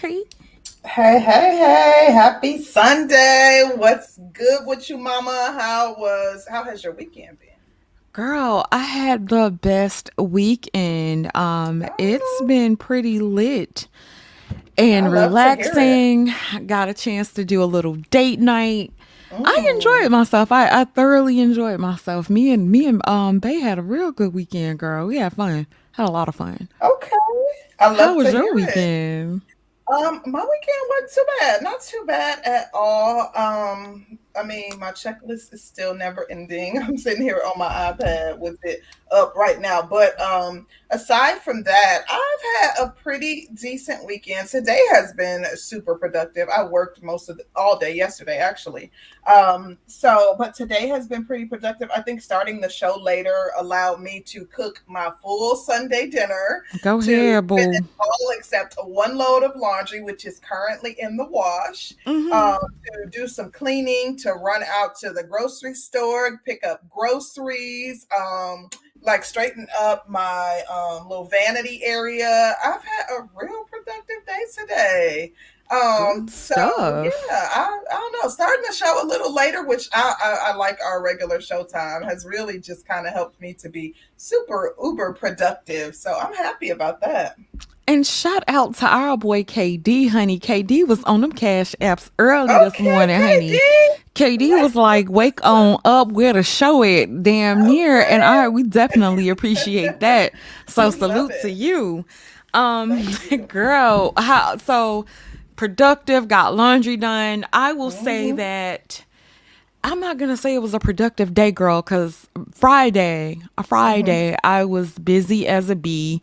Hey. Hey, hey, hey, happy Sunday. What's good with you, mama? How was how has your weekend been? Girl, I had the best weekend. Um, it's been pretty lit and relaxing. Got a chance to do a little date night. I Mm, enjoyed myself. I, I thoroughly enjoyed myself. Me and me and um they had a real good weekend, girl. We had fun. Had a lot of fun. okay. I love How was your it. weekend? Um, my weekend wasn't too bad. Not too bad at all. Um, I mean, my checklist is still never ending. I'm sitting here on my iPad with it up right now. But um, aside from that, I've had a pretty decent weekend. Today has been super productive. I worked most of the, all day yesterday, actually. Um, so, but today has been pretty productive. I think starting the show later allowed me to cook my full Sunday dinner Go ahead, boo. all except one load of laundry, which is currently in the wash, hmm um, to do some cleaning, to run out to the grocery store, pick up groceries, um, like straighten up my um, little vanity area. I've had a real productive day today. Um, Good so yeah. I, I don't know. Starting the show a little later, which I, I, I like our regular show time, has really just kind of helped me to be super uber productive. So I'm happy about that. And shout out to our boy KD, honey. KD was on them cash apps early this morning, KD. honey. KD was like, wake on up where to show it damn near. And okay. I we definitely appreciate that. So salute to you. Um, you. girl, how so productive, got laundry done. I will say hmm that I'm not gonna say it was a productive day, girl, because Friday, a hmm Friday, I was busy as a bee.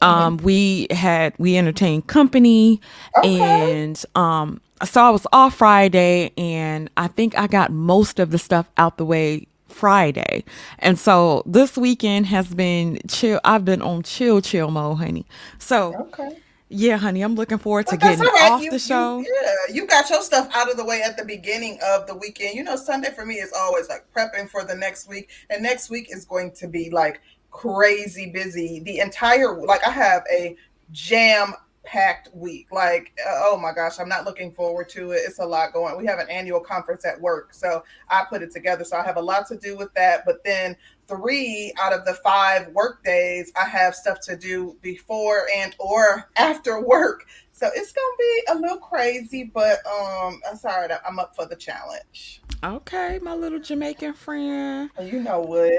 Um, we had we entertained company, Okay. and um, so I was off Friday, and I think I got most of the stuff out the way Friday, and so this weekend has been chill. I've been on chill, chill mode, honey. So Okay. yeah, honey, I'm looking forward to that's getting right. off You the you show. yeah, you got your stuff out of the way at the beginning of the weekend. You know, Sunday for me is always like prepping for the next week. And next week is going to be like crazy busy. The entire like I have a jam packed week. Like, uh, oh my gosh, I'm not looking forward to it. It's a lot going. We have an annual conference at work, so I put it together. So I have a lot to do with that. But then three out of the five work days, I have stuff to do before and or after work. So it's gonna be a little crazy, but um, I'm sorry, I'm up for the challenge. Okay, my little Jamaican friend. You know what?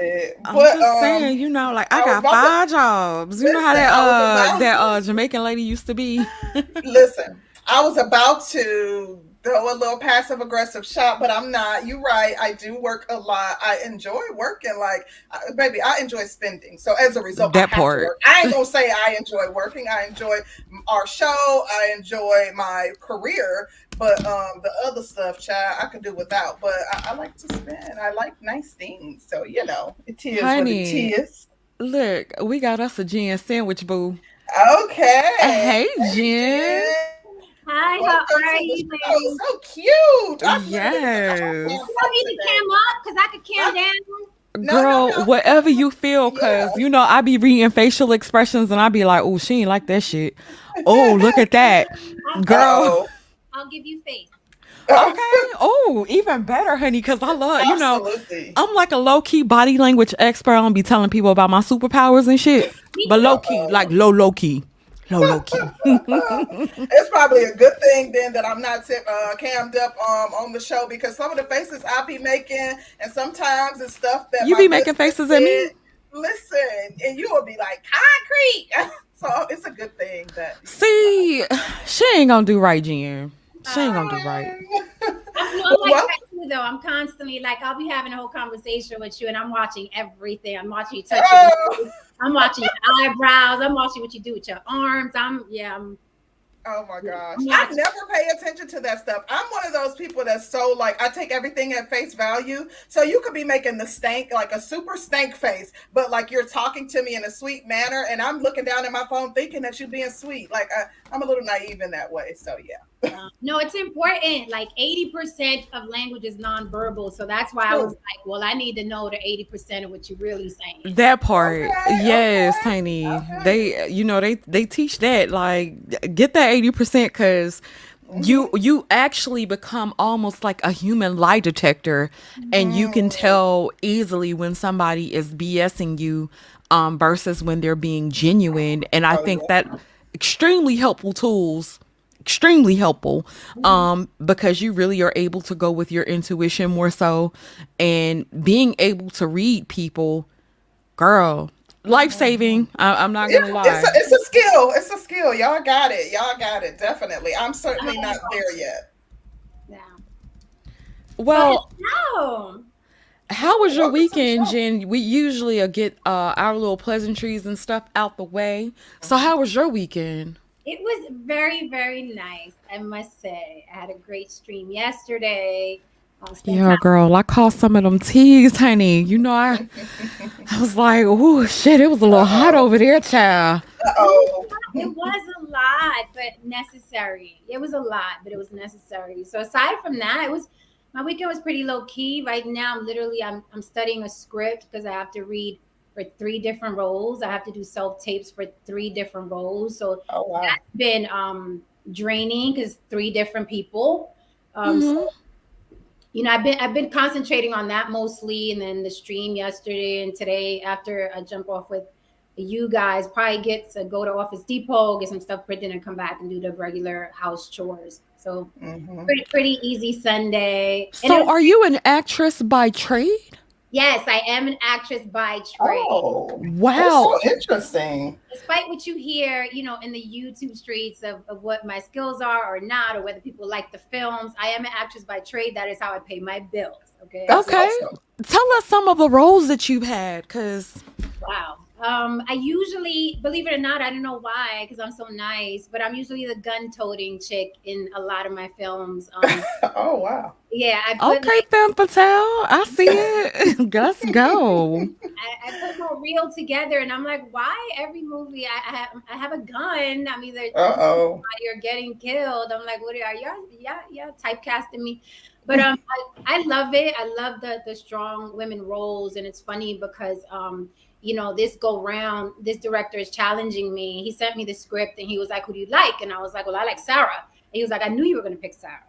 I'm But just um, saying, you know, like I I got about to five jobs. You know how that uh that uh Jamaican lady used to be. Listen, I was about to throw a little passive aggressive shot, but I'm not. You're right. I do work a lot. I enjoy working. Like, uh, baby, I enjoy spending. So as a result, I That to part. work. I ain't gonna say I enjoy working. I enjoy our show. I enjoy my career. But um, the other stuff, child, I could do without. But I, I like to spend. I like nice things. So you know, it is what it Honey, is. look, we got us a gin sandwich, boo. Okay. Hey, Hey, Jen. Jen. Hi, how are you, show. ladies? So cute. I literally put Yes. phone You want me to cam up? Because I could cam I, down. no, no, Girl, no. whatever you feel, Yeah. cause you know I be reading facial expressions and I be like, oh, she ain't like that shit. Oh, look at that. I'll, Girl. I'll give you face. Okay. Oh, even better, honey, cause I love, you know, Absolutely. I'm like a low key body language expert. I don't be telling people about my superpowers and shit. But low key, like low, low key. Low, low key. it's probably a good thing then that I'm not tip, uh, cammed up um, on the show because some of the faces I be making, and sometimes it's stuff that You be making faces at me? Listen, and you will be like concrete. so it's a good thing that. See, she ain't gonna do right, Jen. She ain't gonna do right. I'm, no, I'm like well, that too, though. I'm constantly like, I'll be having a whole conversation with you, and I'm watching everything. I'm watching you touch your oh, nose. I'm watching your eyebrows. I'm watching what you do with your arms. I'm, yeah, I'm, Oh my gosh. I'm I watching. never pay attention to that stuff. I'm one of those people that's so like I take everything at face value. So you could be making the stank like a super stank face, but like you're talking to me in a sweet manner and I'm looking down at my phone thinking that you're being sweet. Like I, I'm a little naive in that way. So yeah. Um, no, it's important. Like 80% of language is nonverbal. So that's why I was like, well, I need to know the 80% of what you're really saying. That part, Okay, yes, okay, honey. okay. They, you know, they they teach that like get that eighty percent because you Mm-hmm. you actually become almost like a human lie detector, and you can Mm-hmm. tell easily when somebody is BSing you, um, versus when they're being genuine. And I Oh, think yeah. that extremely helpful tools extremely helpful um because you really are able to go with your intuition more so and being able to read people girl life-saving I, i'm not gonna lie it's, a, it's a skill. It's a skill. Y'all got it. Y'all got it. Definitely. I'm certainly not there yet. Yeah. well No. How was your weekend jen we usually uh, get uh our little pleasantries and stuff out the way so how was your weekend It was very, very nice, I must say. I had a great stream yesterday. Yeah girl i caught some of them teas honey you know i i was like oh shit it was a little hot Uh-oh. over there child Oh, It was a lot, but necessary. It was a lot, but it was necessary. So aside from that, it was my weekend was pretty low key. Right now, I'm literally I'm I'm studying a script because I have to read for three different roles. I have to do self tapes for three different roles. So oh wow. that's been um draining because three different people. Um, so, Mhm. you know, I've been I've been concentrating on that mostly, and then the stream yesterday and today after I jump off with you guys, probably get to go to Office Depot, get some stuff printed, and come back and do the regular house chores. So Mhm. pretty pretty easy Sunday. And So, it- are you an actress by trade? yes, I am an actress by trade. Oh, Wow. that's so interesting. despite what you hear, you know, in the YouTube streets of, of what my skills are or not, or whether people like the films, I am an actress by trade. That is how I pay my bills. Okay. Okay. awesome. Tell us some of the roles that you've had, because Wow. Um, I usually, believe it or not, I don't know why, because I'm so nice, but I'm usually the gun-toting chick in a lot of my films. Um, Oh wow. yeah, I put okay, Femme Fatale, I see it. Let's go. I, I put my reel together, and I'm like, why every movie I, I have I have a gun? I'm either Uh oh. you're getting killed. I'm like, what are y'all? Yeah, yeah, typecasting me. But um, I, I love it. I love the the strong women roles, and it's funny because um, you know, this go round, this director is challenging me. He sent me the script, and he was like, "Who do you like?" And I was like, "Well, I like Sarah." And he was like, "I knew you were going to pick Sarah."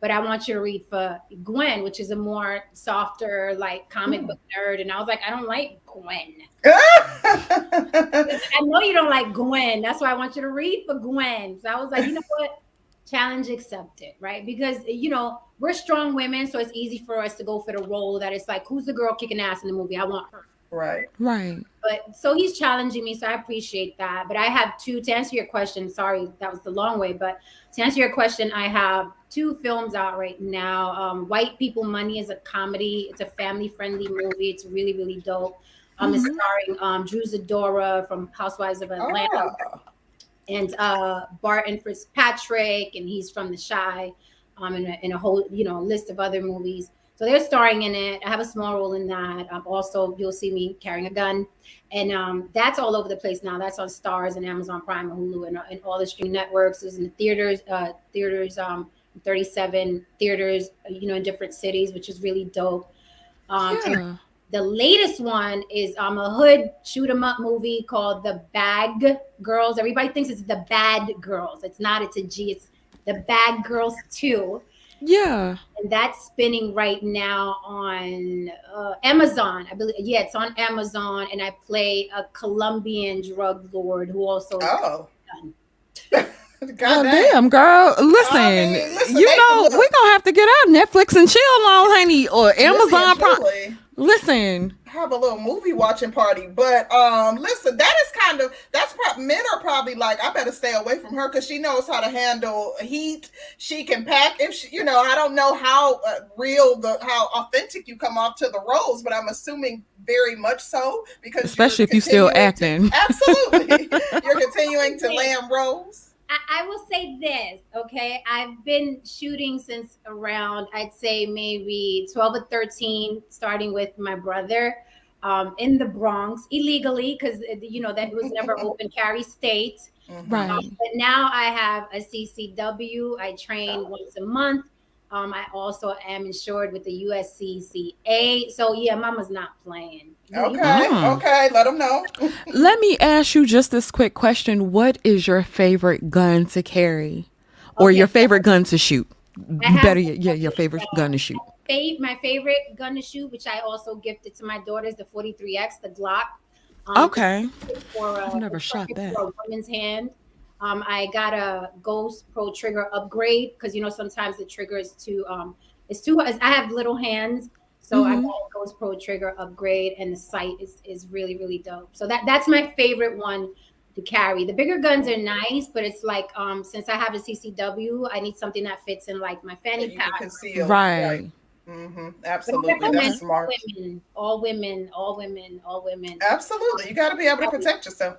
But I want you to read for Gwen, which is a more softer, like comic Hmm. book nerd. And I was like, I don't like Gwen. I know you don't like Gwen. That's why I want you to read for Gwen. So I was like, you know what? Challenge accepted, right? Because you know we're strong women, so it's easy for us to go for the role that it's like, who's the girl kicking ass in the movie? I want her. Right. Right. But so he's challenging me, so I appreciate that. But I have two to answer your question. Sorry, that was the long way. But to answer your question, I have two films out right now. Um, White People Money is a comedy. It's a family-friendly movie. It's really, really dope. Um, it's Mhm. starring um, Drew Sidora from Housewives of Atlanta Ah, and uh, Barton Fitzpatrick, and he's from The Chi, um, and, a, and a whole you know list of other movies. So they're starring in it. I have a small role in that. Um, also, you'll see me carrying a gun, and um, that's all over the place now. That's on Starz and Amazon Prime and Hulu and, and all the streaming networks. It's in the theaters, uh, theaters, um, 37 theaters, you know, in different cities, which is really dope. Um, Yeah. the latest one is um a hood shoot 'em up movie called The Bag Girls. Everybody thinks it's The Bad Girls. It's not. It's a G. It's The Bag Girls Two, Yeah. and that's spinning right now on uh, Amazon. I believe. Yeah, it's on Amazon, and I play a Colombian drug lord who also. Oh. God God damn. damn, girl. Listen, I mean, listen, you they- know, we're going to have to get out Netflix and chill on, honey, or Amazon Prime. Really Listen, Have a little movie watching party, but um, listen, that is kind of that's probably men are probably like, I better stay away from her because she knows how to handle heat. She can pack if she, you know, I don't know how uh, real the how authentic you come off to the roles, but I'm assuming very much so because especially you're if you still continuing to- acting. Absolutely, you're continuing to land roles. I, I will say this, okay? I've been shooting since around, I'd say maybe 12 or 13, starting with my brother. um, in the Bronx illegally because you know that was never open carry state. Mhm. Right. Um, but now I have a CCW. I train once a month. Um, I also am insured with the USCCA. So yeah, Mama's not playing. Okay, Mm. okay, let them know. Let me ask you just this quick question. What is your favorite gun to carry? Or Okay. your favorite gun to shoot? Have- Better yet, yeah, your favorite gun to shoot. Fa- my favorite gun to shoot, which I also gifted to my daughters, the 43X, the Glock. Um, Okay. For, uh, I've never shot that. For a woman's hand. Um, I got a Ghost Pro trigger upgrade because you know sometimes the trigger is too um it's too I have little hands, so I Mhm. got a Ghost Pro trigger upgrade, and the sight is is really really dope. So that that's my favorite one to carry. The bigger guns are nice, but it's like um since I have a CCW, I need something that fits in like my fanny you can pack. conceal. Right. hmm Absolutely. That's smart. Women, all women, all women, all women. Absolutely. You got to be able to protect yourself.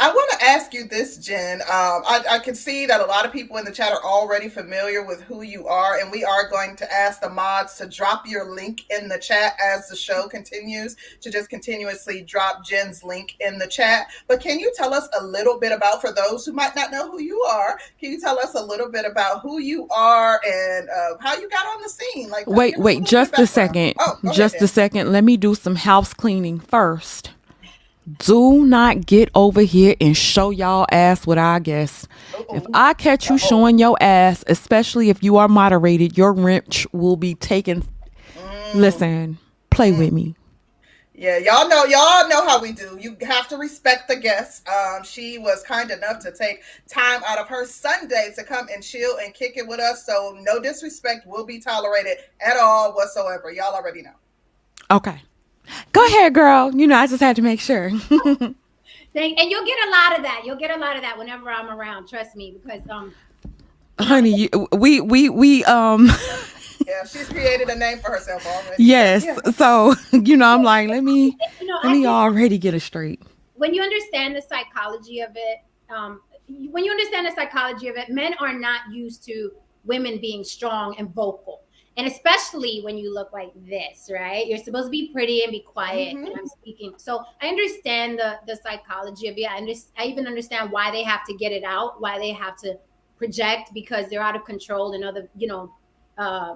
I want to ask you this, Jen. Um, I, I can see that a lot of people in the chat are already familiar with who you are, and we are going to ask the mods to drop your link in the chat as the show continues to just continuously drop Jen's link in the chat. But can you tell us a little bit about, for those who might not know who you are, can you tell us a little bit about who you are and uh, how you got on the scene? Like, Wait, wait, just a second. Oh, just ahead, a second. Let me do some house cleaning first. Do not get over here and show y'all ass with our guests. Jen. If I catch you showing your ass, especially if you are moderated, your wrench will be taken. Mm. Listen, play with me. Yeah, y'all know, y'all know how we do. You have to respect the guest. Um, she was kind enough to take time out of her Sunday to come and chill and kick it with us. So no disrespect will be tolerated at all whatsoever. Y'all already know. Okay. Go ahead, girl. You know, I just had to make sure. Thank, and you'll get a lot of that. You'll get a lot of that whenever I'm around. Trust me, because um, Honey, you, we we we um Yeah, she's created a name for herself already. yes. Yeah. So, you know, I'm like, let me you know, let me already get it straight. when you understand the psychology of it, um, when you understand the psychology of it, men are not used to women being strong and vocal. And especially when you look like this, right? You're supposed to be pretty and be quiet. Mhm. And I'm speaking. So I understand the the psychology of it. I, under, I even understand why they have to get it out, why they have to project because they're out of control in other, you know, uh,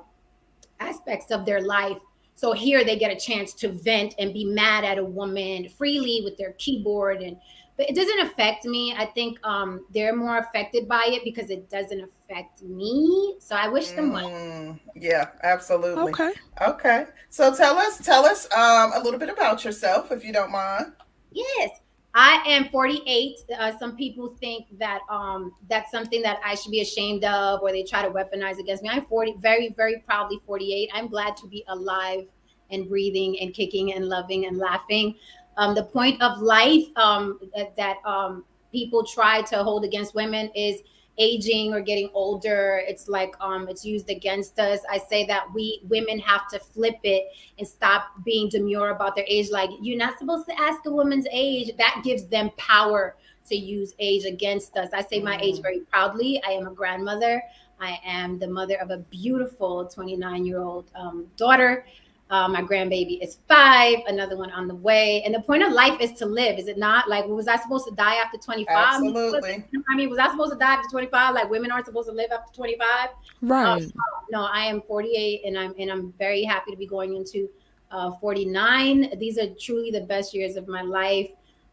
aspects of their life. So here they get a chance to vent and be mad at a woman freely with their keyboard and but it doesn't affect me. I think um they're more affected by it because it doesn't affect me. So I wish them well. Mm, yeah, absolutely. Okay. Okay. So tell us, tell us um, a little bit about yourself, if you don't mind. Yes. I am 48. Uh, some people think that um, that's something that I should be ashamed of, or they try to weaponize against me. I'm 40, very, very proudly 48. I'm glad to be alive and breathing and kicking and loving and laughing. Um, the point of life um, that, that um, people try to hold against women is aging or getting older. It's like um, it's used against us. I say that we women have to flip it and stop being demure about their age. Like you're not supposed to ask a woman's age. That gives them power to use age against us. I say my age very proudly. I am a grandmother. I am the mother of a beautiful 29 year old um, daughter. Uh, my grandbaby is five, another one on the way. And the point of life is to live, is it not? Like, was I supposed to die after 25? Absolutely. I mean, was I supposed to die after 25? Like, women aren't supposed to live after 25? Right. no i am 48 and i'm and i'm very happy to be going into uh, 49 these are truly the best years of my life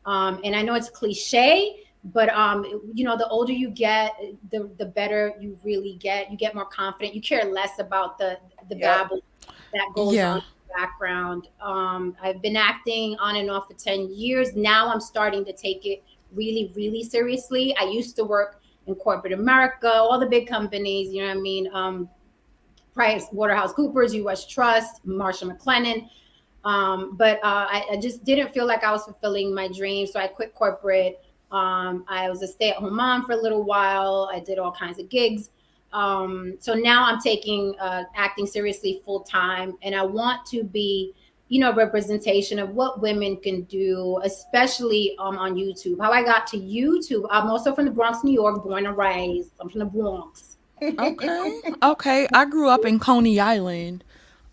um, and i know it's cliche but um, you know the older you get the the better you really get you get more confident you care less about the the Yep. babble that goes Yeah. on background um, i've been acting on and off for 10 years now i'm starting to take it really really seriously i used to work in corporate America, all the big companies, you know what I mean? Um, Price, Waterhouse Coopers, US Trust, Marsh McLennan. Um, but uh, I, I just didn't feel like I was fulfilling my dreams. So I quit corporate. Um, I was a stay at home mom for a little while. I did all kinds of gigs. Um, so now I'm taking uh, acting seriously full time. And I want to be you know, representation of what women can do, especially um, on YouTube. How I got to YouTube. I'm also from the Bronx, New York, born and raised. I'm from the Bronx. Okay. Okay. I grew up in Coney Island.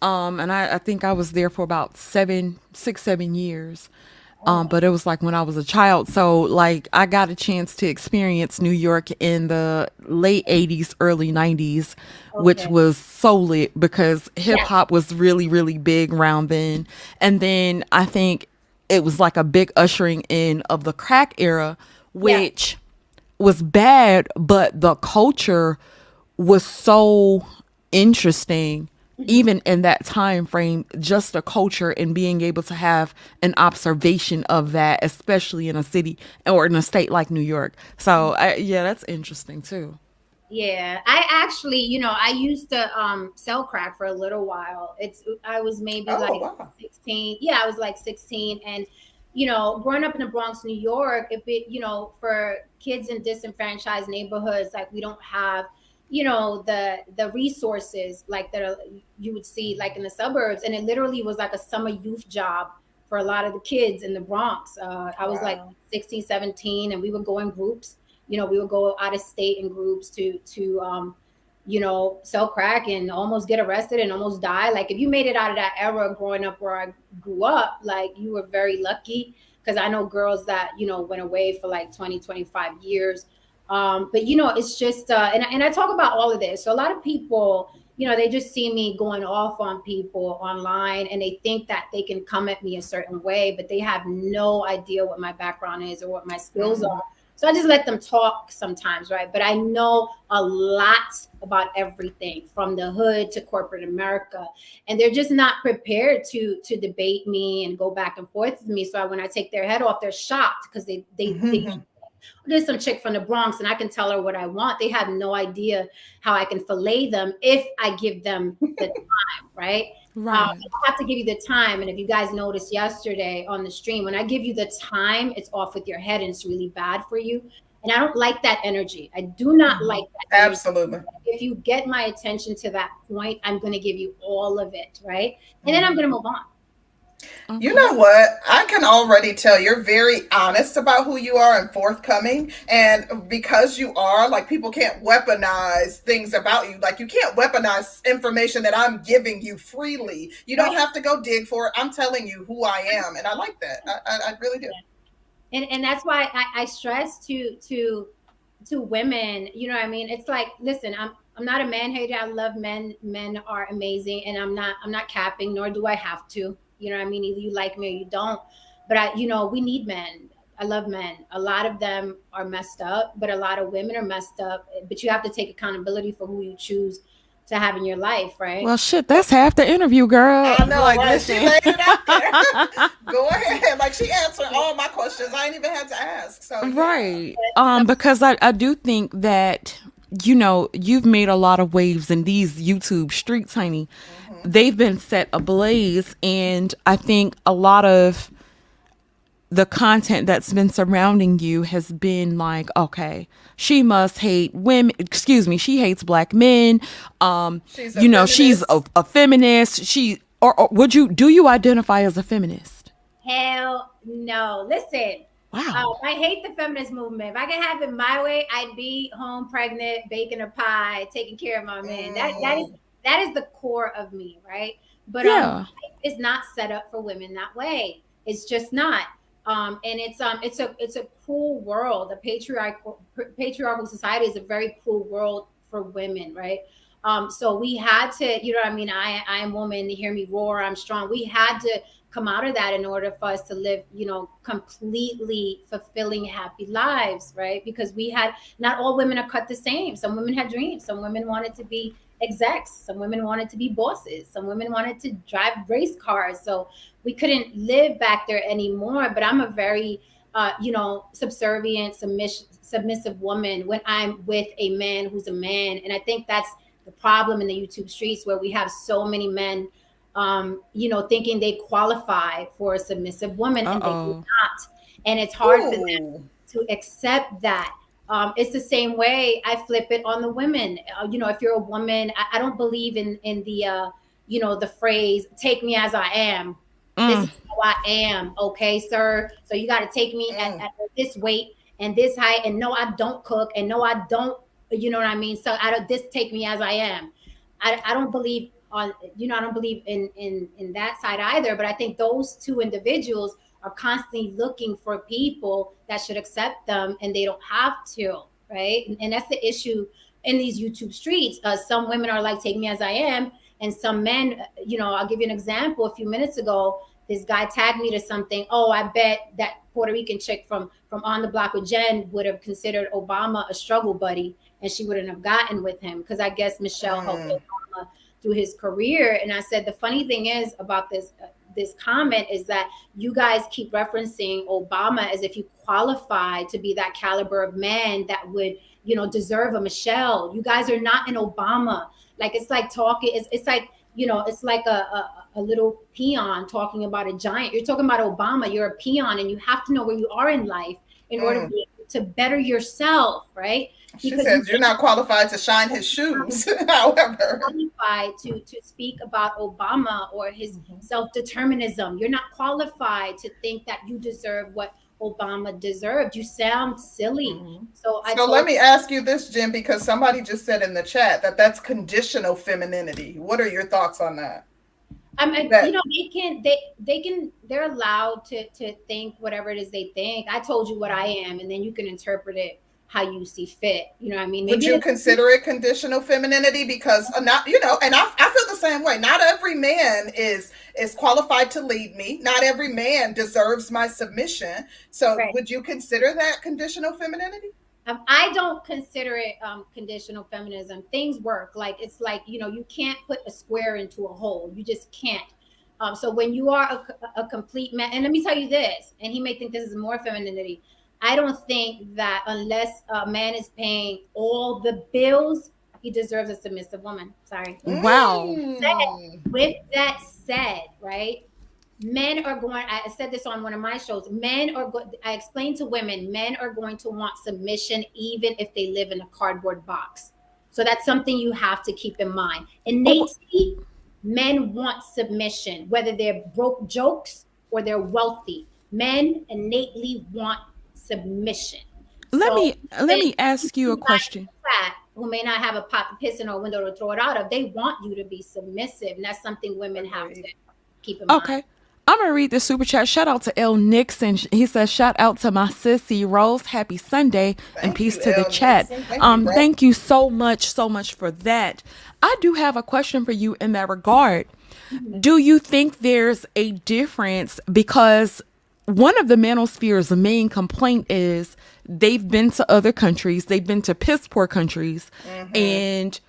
Um, and I, I think I was there for about seven, six, seven years. Um, but it was like when I was a child. So like I got a chance to experience New York in the late 80s, early 90s, which was so lit because hip Yeah. hop was really, really big around then. And then I think it was like a big ushering in of the crack era, Yeah. which was bad, but the culture was so interesting even in that time frame just the culture and being able to have an observation of that especially in a city or in a state like new york so I, yeah that's interesting too Yeah, I actually, you know, I used to um sell crack for a little while. It's I was maybe Oh, like wow. 16. Yeah, I was like 16 and you know, growing up in the Bronx, New York, if it, you know, for kids in disenfranchised neighborhoods, like we don't have, you know, the the resources like that are, you would see like in the suburbs, and it literally was like a summer youth job for a lot of the kids in the Bronx. Uh, I was like Wow. 16, 17, and we would go in groups you know we would go out of state in groups to to um you know sell crack and almost get arrested and almost die like if you made it out of that era growing up where i grew up like you were very lucky because i know girls that you know went away for like 20 25 years um but you know it's just uh and, and i talk about all of this so a lot of people you know they just see me going off on people online and they think that they can come at me a certain way but they have no idea what my background is or what my skills Mhm. are so I just let them talk sometimes, right? But I know a lot about everything from the hood to corporate America. And they're just not prepared to to debate me and go back and forth with me. So when I take their head off, they're shocked because they they, they Mhm. There's some chick from the Bronx and I can tell her what I want. They have no idea how I can fillet them if I give them the time, right? Um, I have to give you the time. And if you guys noticed yesterday on the stream, when I give you the time, it's off with your head and it's really bad for you. And I don't like that energy. I do not Mhm. like that. energy. Absolutely. If you get my attention to that point, I'm going to give you all of it, right? And then I'm going to move on. You uh-huh. know what? I can already tell you're very honest about who you are and forthcoming. And because you are, like, people can't weaponize things about you. Like, you can't weaponize information that I'm giving you freely. You don't have to go dig for it. I'm telling you who I am. And I like that. I, I, I really do. and and that's why I, I stress to to to women you know what i mean it's like listen i'm i'm not a man hater i love men men are amazing and i'm not i'm not capping nor do i have to you know what i mean either you like me or you don't but i you know we need men i love men a lot of them are messed up but a lot of women are messed up but you have to take accountability for who you choose to have in your life right well shit that's half the interview girl I know, like right? She listen. laid it out there. Go ahead. Like, she answered all my questions. I ain't even had to ask. So, yeah. Right. Um, because I, I do think that, you know, you've made a lot of waves in these YouTube streets, honey. They've been set ablaze. And I think a lot of the content that's been surrounding you has been like, okay, she must hate women. Excuse me, she hates black men. Um, She's you know, she's a, feminist. a feminist. She, or, or would you, do you identify as a feminist? hell no listen Wow. Oh, I hate the feminist movement. If I could have it my way, I'd be home pregnant, baking a pie, taking care of my man. That that is that is the core of me, right? But yeah. um, it's not set up for women that way. It's just not. Um, and it's um it's a it's a cruel world. The patriarchal patriarchal society is a very cruel world for women, right? Um, so we had to, you know what I mean? I I am woman, hear me roar, I'm strong. We had to come out of that in order for us to live, you know, completely fulfilling, happy lives, right? Because we had not all women are cut the same. Some women had dreams. Some women wanted to be execs. Some women wanted to be bosses. Some women wanted to drive race cars. So we couldn't live back there anymore. But I'm a very, uh, you know, subservient, submiss- submissive woman when I'm with a man who's a man. And I think that's the problem in the YouTube streets where we have so many men um, you know, thinking they qualify for a submissive woman and they do not. And it's hard for them to accept that. Um, it's the same way I flip it on the women. Uh, you know, if you're a woman, I, I don't believe in in the uh, you know the phrase "take me as I am." This Mm. is how I am, okay, sir. So you got to take me at, Mm. at this weight and this height, and no, I don't cook, and no, I don't. You know what I mean? So I don't. This take me as I am. I, I don't believe on you know i don't believe in in in that side either but i think those two individuals are constantly looking for people that should accept them and they don't have to right? And, and that's the issue in these youtube streets. Uh, some women are like take me as i am. And some men you know i'll give you an example. A few minutes ago this guy tagged me to something. Oh i bet that puerto rican chick from from on the block with jen would have considered obama a struggle buddy and she wouldn't have gotten with him. Because i guess michelle helped Mm. obama through his career. And i said the funny thing is about this uh, this comment is that you guys keep referencing obama as if you qualify to be that caliber of man that would you know deserve a michelle. You guys are not an obama. Like it's like talking it's, it's like you know it's like a, a a little peon talking about a giant. You're talking about obama. You're a peon and you have to know where you are in life in order Mm. to, be, to better yourself right She Because says you- you're not qualified to shine his shoes. However, qualified to to speak about Obama or his Mhm. self determinism. You're not qualified to think that you deserve what Obama deserved. You sound silly. So I so let me ask you this, Jen, because somebody just said in the chat that that's conditional femininity. What are your thoughts on that? I mean, that- you know, they can they they can they're allowed to to think whatever it is they think. I told you what I am, and then you can interpret it how you see fit. You know what I mean? Would you consider it conditional femininity? Because uh, not, you know, and I, I feel the same way. Not every man is is qualified to lead me. Not every man deserves my submission. So, Right. would you consider that conditional femininity? Um, I don't consider it um, conditional feminism. Things work. Like it's like you know you can't put a square into a hole. You just can't. Um, so when you are a, a complete man, and let me tell you this, and he may think this is more femininity. I don't think that unless a man is paying all the bills, he deserves a submissive woman. Sorry. Wow. Mm. With that said, right? Men are going. I said this on one of my shows. Men are. Go, I explained to women. Men are going to want submission, even if they live in a cardboard box. So that's something you have to keep in mind. Innately, men want submission, whether they're broke jokes or they're wealthy. Men innately want submission. Let So, me let me ask you a question. fat who may not have a pot to piss in or a window to throw it out of, they want you to be submissive. And that's something women have to keep in mind. Okay. I'm gonna read the super chat. Shout out to L Nixon. He says, "Shout out to my sissy Rose. Happy Sunday and peace you, to the chat." Thank you, um, bro. thank you so much, so much for that. I do have a question for you in that regard. Mm-hmm. Do you think there's a difference because one of the manosphere's main complaint is they've been to other countries, they've been to piss poor countries, Mm-hmm. and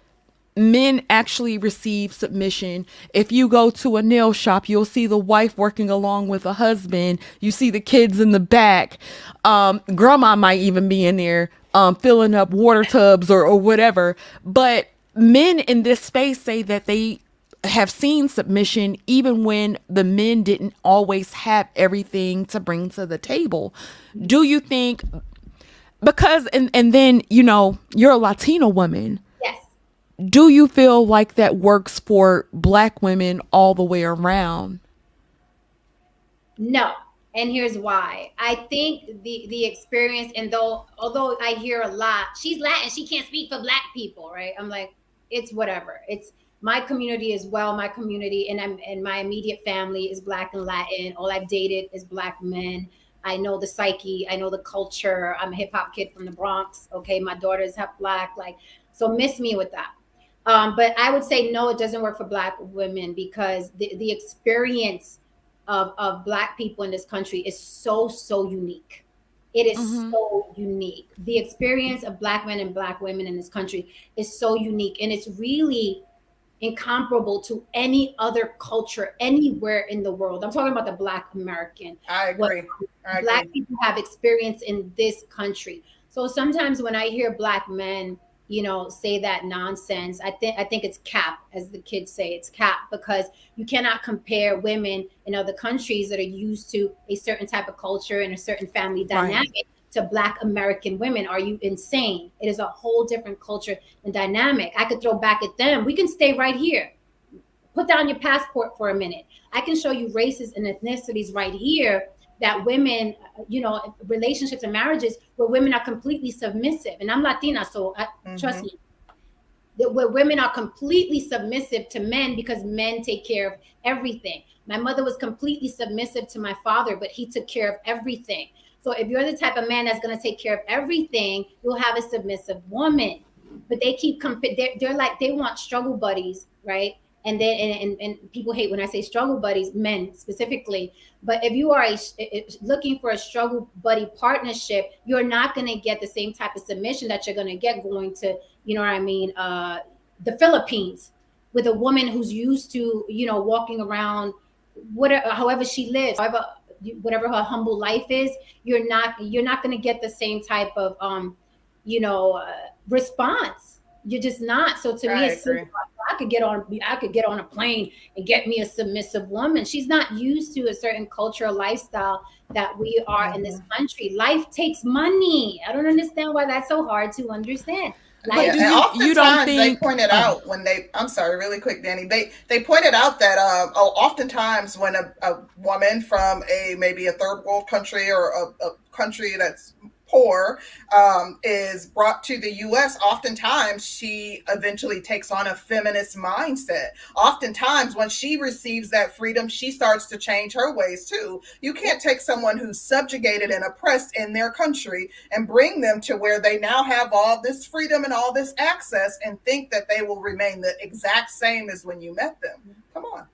men actually receive submission. If you go to a nail shop, you'll see the wife working along with a husband. You see the kids in the back. Um, grandma might even be in there um, filling up water tubs or, or whatever. But men in this space say that they have seen submission even when the men didn't always have everything to bring to the table. Do you think because and and then you know you're a Latino woman Yes. do you feel like that works for black women all the way around No. And here's why. I think the the experience, and though although I hear a lot, she's Latin, she can't speak for black people, right? I'm like, it's whatever. It's my community as well. My community and I'm and my immediate family is black and Latin. All I've dated is black men. I know the psyche, I know the culture. I'm a hip hop kid from the Bronx. Okay, my daughter's have black. Like, so miss me with that. Um, but I would say no, it doesn't work for black women because the, the experience of, of black people in this country is so so unique it is Mhm. so unique the experience of black men and black women in this country is so unique and it's really incomparable to any other culture anywhere in the world i'm talking about the black american I agree. I black agree. people have experience in this country. So sometimes when I hear black men, you know, say that nonsense, I think I think it's cap, as the kids say, it's cap because you cannot compare women in other countries that are used to a certain type of culture and a certain family Right. To black American women. Are you insane? It is a whole different culture and dynamic. I could throw back at them. We can stay right here. Put down your passport for a minute. I can show you races and ethnicities right here that women, you know, relationships and marriages where women are completely submissive. And I'm Latina, so I, Mhm. trust me. that where women are completely submissive to men because men take care of everything. My mother was completely submissive to my father, but he took care of everything. So if you're the type of man that's going to take care of everything, you'll have a submissive woman. But they keep comp- they're, they're like they want struggle buddies, right? And then and, and, and people hate when I say struggle buddies, men specifically. But if you are a, looking for a struggle buddy partnership, you're not going to get the same type of submission that you're going to get going to, you know what I mean, uh, the Philippines with a woman who's used to, you know, walking around whatever however she lives however whatever her humble life is you're not you're not going to get the same type of um you know uh, response. You're just not. So to I me it's i could get on i could get on a plane and get me a submissive woman. She's not used to a certain cultural lifestyle that we are mm-hmm. in this mm-hmm. country. Life takes money. I don't understand why that's so hard to understand like, yeah, you, you don't think they pointed oh. out when they I'm sorry, really quick, Danny. They they pointed out that uh, oh, oftentimes when a, a woman from a maybe a third world country or a, a country that's poor um, is brought to the US, oftentimes she eventually takes on a feminist mindset. Oftentimes, when she receives that freedom, she starts to change her ways too. You can't take someone who's subjugated and oppressed in their country and bring them to where they now have all this freedom and all this access and think that they will remain the exact same as when you met them. Come on.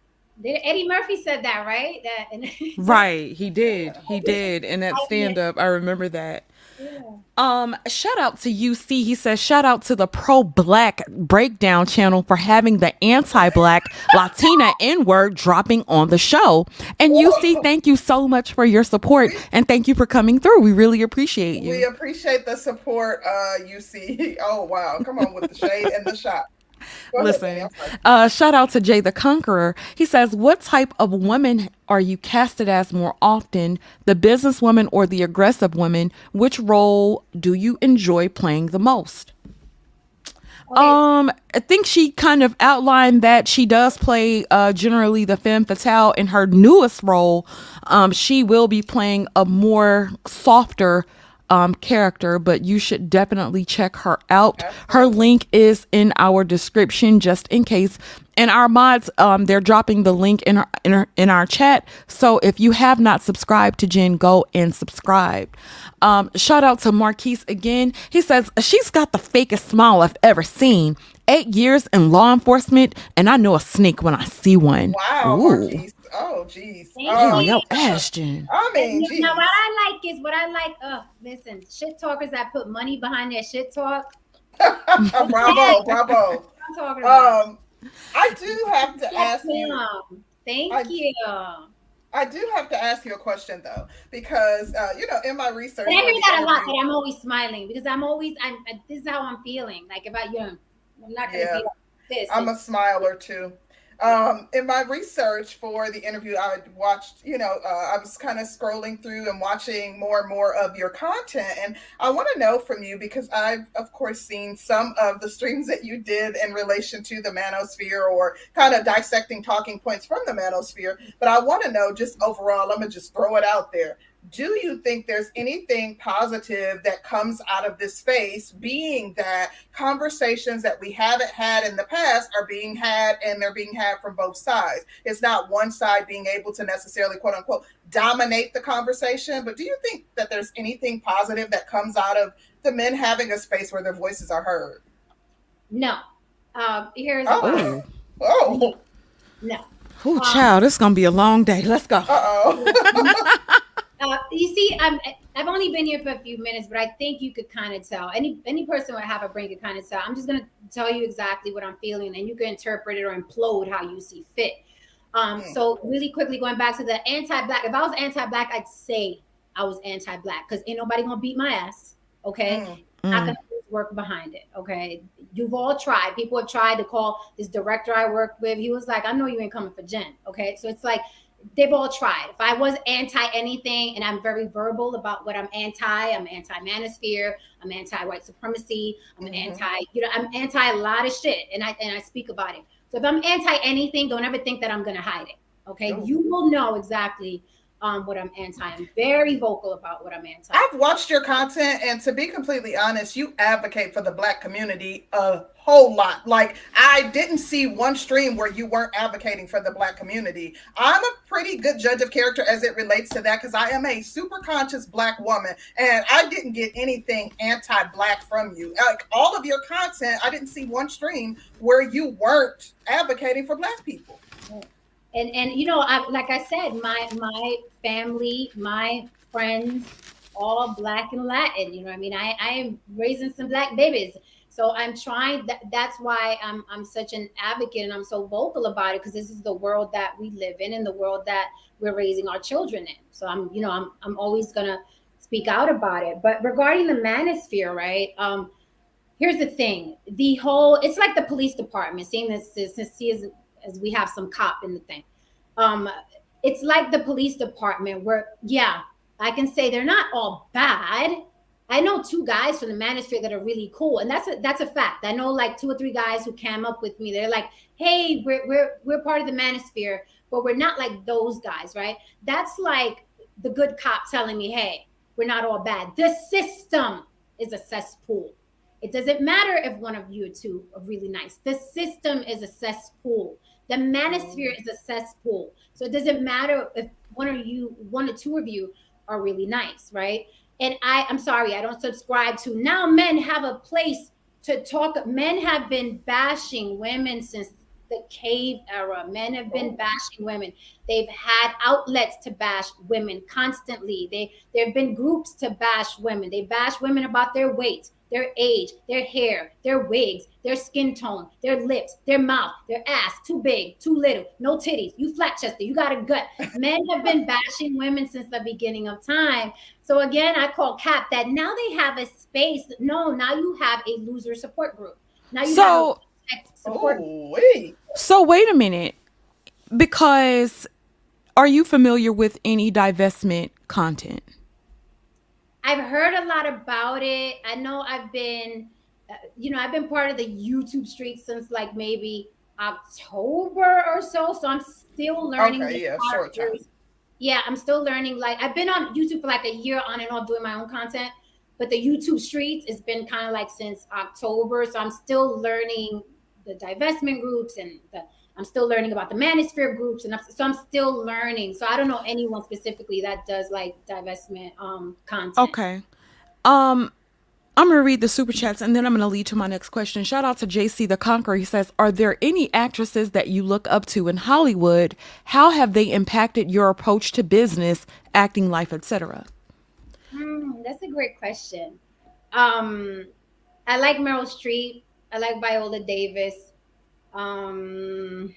Eddie Murphy said that, right? That right, he did. He did. In that stand up, I remember that. Um, shout out to UC. He says, shout out to the pro black breakdown channel for having the anti black Latina N word dropping on the show. And UC, thank you so much for your support and thank you for coming through. We really appreciate you. We appreciate the support, uh, UC. Oh, wow. Come on with the shade and the shot. Listen, uh, shout out to Jay the Conqueror. He says, What type of woman are you casted as more often, the businesswoman or the aggressive woman? Which role do you enjoy playing the most? Um, I think she kind of outlined that she does play uh, generally the femme fatale in her newest role. Um, she will be playing a more softer um, character, but you should definitely check her out. Her link is in our description, just in case. And our mods, um, they're dropping the link in our, in our in our chat. So if you have not subscribed to Jen, go and subscribe. Um, shout out to Marquise again. He says she's got the fakest smile I've ever seen. Eight years in law enforcement, and I know a snake when I see one. Wow. Oh, jeez. Oh, yo, Ashton. I mean, geez. now what I like is what I like. Oh, listen, shit talkers that put money behind their shit talk. bravo, bravo. I'm talking about. Um, I do have to yes, ask you. Thank I, you. I do have to ask you a question though, because uh, you know, in my research, I hear that a lot, but I'm always smiling because I'm always. I'm. This is how I'm feeling. Like if I, you know, I'm not gonna yeah. be like this. I'm a smiler too um, in my research for the interview, I watched, you know, uh, I was kind of scrolling through and watching more and more of your content. And I want to know from you because I've, of course, seen some of the streams that you did in relation to the manosphere or kind of dissecting talking points from the manosphere. But I want to know just overall, I'm going to just throw it out there do you think there's anything positive that comes out of this space being that conversations that we haven't had in the past are being had and they're being had from both sides it's not one side being able to necessarily quote unquote dominate the conversation but do you think that there's anything positive that comes out of the men having a space where their voices are heard no um here's oh, oh. no Oh, child, it's gonna be a long day. Let's go. Uh-oh. Uh, you see, I'm, I've only been here for a few minutes, but I think you could kind of tell. Any any person would have a brain could kind of tell. I'm just gonna tell you exactly what I'm feeling, and you can interpret it or implode how you see fit. Um, mm. So really quickly going back to the anti-black. If I was anti-black, I'd say I was anti-black because ain't nobody gonna beat my ass. Okay, mm. not gonna work behind it. Okay, you've all tried. People have tried to call this director I worked with. He was like, I know you ain't coming for Jen. Okay, so it's like they've all tried. If I was anti anything, and I'm very verbal about what I'm anti, I'm anti manosphere, I'm anti white supremacy, I'm mm-hmm. anti, you know, I'm anti a lot of shit, and I and I speak about it. So if I'm anti anything, don't ever think that I'm gonna hide it. Okay, you will know exactly um, what I'm anti. I'm very vocal about what I'm anti. I've watched your content, and to be completely honest, you advocate for the black community a whole lot. Like, I didn't see one stream where you weren't advocating for the black community. I'm a pretty good judge of character as it relates to that because I am a super conscious black woman, and I didn't get anything anti black from you. Like, all of your content, I didn't see one stream where you weren't advocating for black people and and you know I, like i said my my family my friends all black and latin you know i mean? I i am raising some black babies. So i'm trying that, that's why i'm i'm such an advocate and i'm so vocal about it because this is the world that we live in and the world that we're raising our children in. So i'm you know i'm, I'm always gonna speak out about it. But regarding the manosphere right um here's the thing. The whole it's like the police department seeing this since he is as we have some cop in the thing. Um, it's like the police department where, yeah, I can say they're not all bad. I know two guys from the manosphere that are really cool, and that's a that's a fact. I know like two or three guys who came up with me. They're like, "Hey, we're we're we're part of the manosphere, but we're not like those guys, right?" That's like the good cop telling me, "Hey, we're not all bad. The system is a cesspool. It doesn't matter if one of you two are really nice. The system is a cesspool. The manosphere mm. is a cesspool. So it doesn't matter if one of you, one or two of you are really nice, right? And I, I'm sorry, I don't subscribe to now men have a place to talk. Men have been bashing women since the cave era. Men have been oh. bashing women. They've had outlets to bash women constantly. They there have been groups to bash women. They bash women about their weight, their age, their hair, their wigs, their skin tone, their lips, their mouth, their ass, too big, too little, no titties, you flat chested, you got a gut. Men have been bashing women since the beginning of time. So again, I call cap that now they have a space. No, now you have a loser support group. Now you so, have support. Oh, wait. So wait a minute. Because are you familiar with any divestment content? I've heard a lot about it. I know I've been, uh, you know, I've been part of the YouTube street since like maybe October or so. So I'm still learning. Okay, yeah, short time. Yeah, I'm still learning. Like I've been on YouTube for like a year on and off doing my own content, but the YouTube streets has been kind of like since October. So I'm still learning the divestment groups and the I'm still learning about the manosphere groups, and I'm, so I'm still learning. So I don't know anyone specifically that does like divestment um content. Okay. Um, I'm gonna read the super chats and then I'm gonna lead to my next question. Shout out to JC the Conqueror. He says, "Are there any actresses that you look up to in Hollywood? How have they impacted your approach to business, acting life, etc.?" Hmm, that's a great question. Um, I like Meryl Streep. I like Viola Davis um,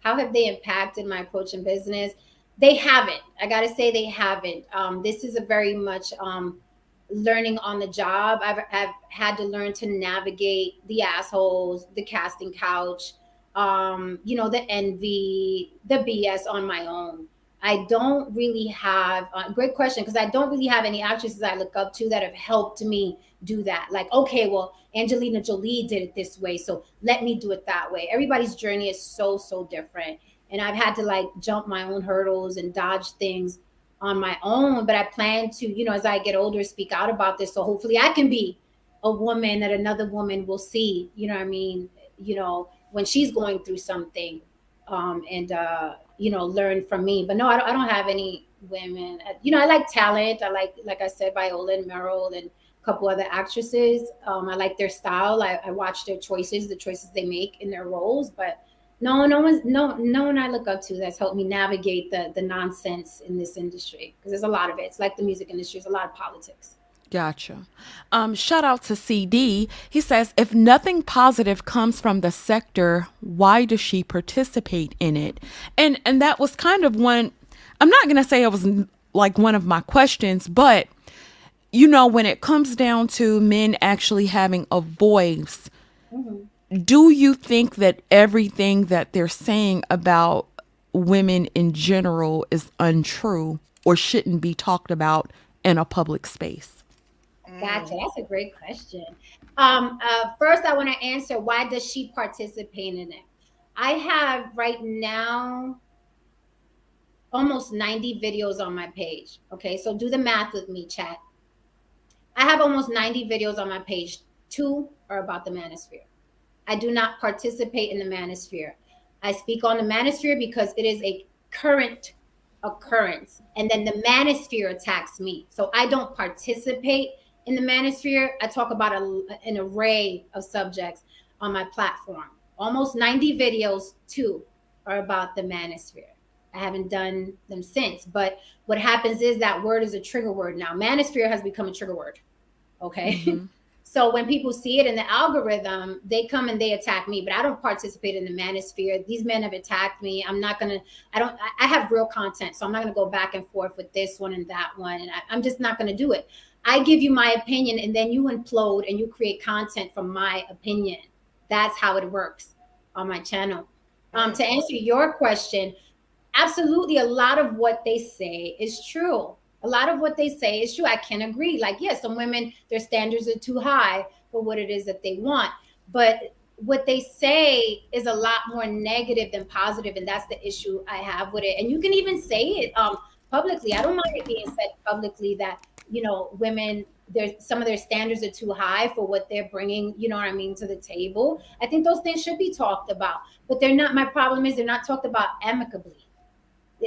how have they impacted my approach in business? They haven't. I got to say, they haven't. Um, this is a very much um, learning on the job. I've, I've had to learn to navigate the assholes, the casting couch, um, you know, the envy, the BS on my own. I don't really have, uh, great question, because I don't really have any actresses I look up to that have helped me do that. Like, okay, well, Angelina Jolie did it this way, so let me do it that way. Everybody's journey is so, so different. And I've had to like jump my own hurdles and dodge things on my own. But I plan to, you know, as I get older, speak out about this. So hopefully I can be a woman that another woman will see, you know I mean? You know, when she's going through something um, and, uh, you know, learn from me. But no, I don't, I don't have any women. You know, I like talent. I like, like I said, Viola and Meryl and couple other actresses. Um, I like their style. I, I watch their choices, the choices they make in their roles. But no, no one's no no one I look up to that's helped me navigate the the nonsense in this industry because there's a lot of it. It's like the music industry. There's a lot of politics. Gotcha. Um, shout out to CD. He says, if nothing positive comes from the sector, why does she participate in it? And and that was kind of one. I'm not gonna say it was like one of my questions, but you know, when it comes down to men actually having a voice, mm-hmm. do you think that everything that they're saying about women in general is untrue or shouldn't be talked about in a public space? Gotcha. That's a great question. Um, uh, first, I want to answer why does she participate in it? I have right now almost 90 videos on my page. Okay, so do the math with me, chat. I have almost 90 videos on my page. Two are about the manosphere. I do not participate in the manosphere. I speak on the manosphere because it is a current occurrence. And then the manosphere attacks me. So I don't participate in the manosphere. I talk about a, an array of subjects on my platform. Almost 90 videos, two are about the manosphere. I haven't done them since. But what happens is that word is a trigger word now. Manosphere has become a trigger word. Okay. Mm-hmm. So when people see it in the algorithm, they come and they attack me, but I don't participate in the manosphere. These men have attacked me. I'm not gonna. I don't. I have real content, so I'm not gonna go back and forth with this one and that one, and I, I'm just not gonna do it. I give you my opinion, and then you implode and you create content from my opinion. That's how it works on my channel. Um, to answer your question, absolutely, a lot of what they say is true a lot of what they say is true. I can agree. Like, yes, yeah, some women, their standards are too high for what it is that they want. But what they say is a lot more negative than positive, and that's the issue I have with it. And you can even say it um, publicly. I don't mind it being said publicly that you know women there's some of their standards are too high for what they're bringing you know what i mean to the table i think those things should be talked about but they're not my problem is they're not talked about amicably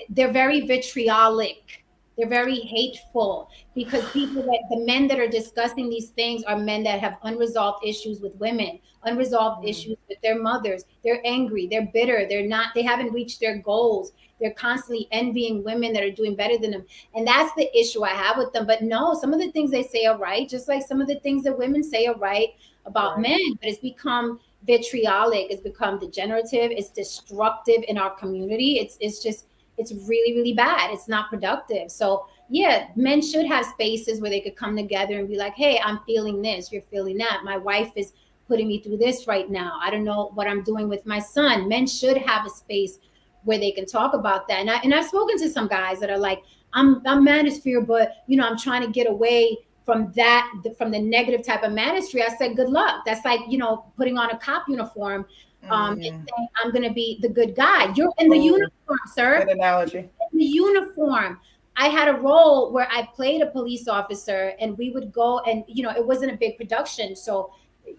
they're very vitriolic they're very hateful because people that the men that are discussing these things are men that have unresolved issues with women, unresolved mm-hmm. issues with their mothers. They're angry, they're bitter, they're not, they haven't reached their goals. They're constantly envying women that are doing better than them. And that's the issue I have with them. But no, some of the things they say are right, just like some of the things that women say are right about right. men. But it's become vitriolic, it's become degenerative, it's destructive in our community. It's it's just it's really really bad. It's not productive. So yeah men should have spaces where they could come together and be like hey i'm feeling this you're feeling that. My wife is putting me through this right now. I don't know what i'm doing with my son. Men should have a space where they can talk about that. And, I, and i've spoken to some guys that are like i'm i'm manosphere but you know i'm trying to get away from that from the negative type of manosphere i said good luck. That's like you know putting on a cop uniform um, mm. and saying, I'm going to be the good guy. You're in the oh, uniform, sir. Good analogy. In the uniform. I had a role where I played a police officer, and we would go and you know it wasn't a big production, so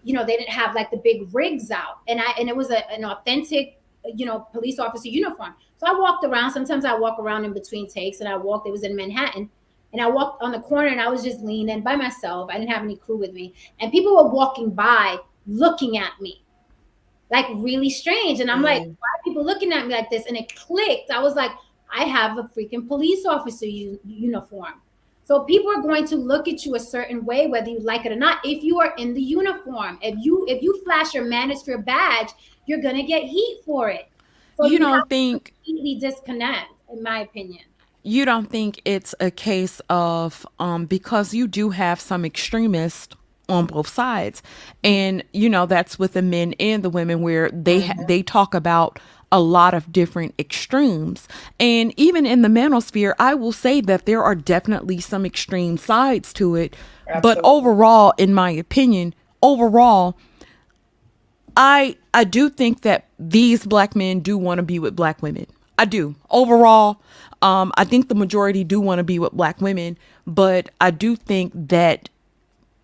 you know they didn't have like the big rigs out, and I and it was a, an authentic you know police officer uniform. So I walked around. Sometimes I walk around in between takes, and I walked. It was in Manhattan, and I walked on the corner, and I was just leaning by myself. I didn't have any crew with me, and people were walking by, looking at me like really strange. And I'm mm. like, why are people looking at me like this? And it clicked. I was like, I have a freaking police officer u- uniform. So people are going to look at you a certain way, whether you like it or not. If you are in the uniform, if you if you flash your manosphere badge, you're gonna get heat for it. So you, you don't think completely disconnect, in my opinion. You don't think it's a case of um, because you do have some extremists on both sides. And you know that's with the men and the women where they mm-hmm. they talk about a lot of different extremes. And even in the manosphere i will say that there are definitely some extreme sides to it. Absolutely. but overall in my opinion overall i i do think that these black men do want to be with black women. I do. Overall um i think the majority do want to be with black women but i do think that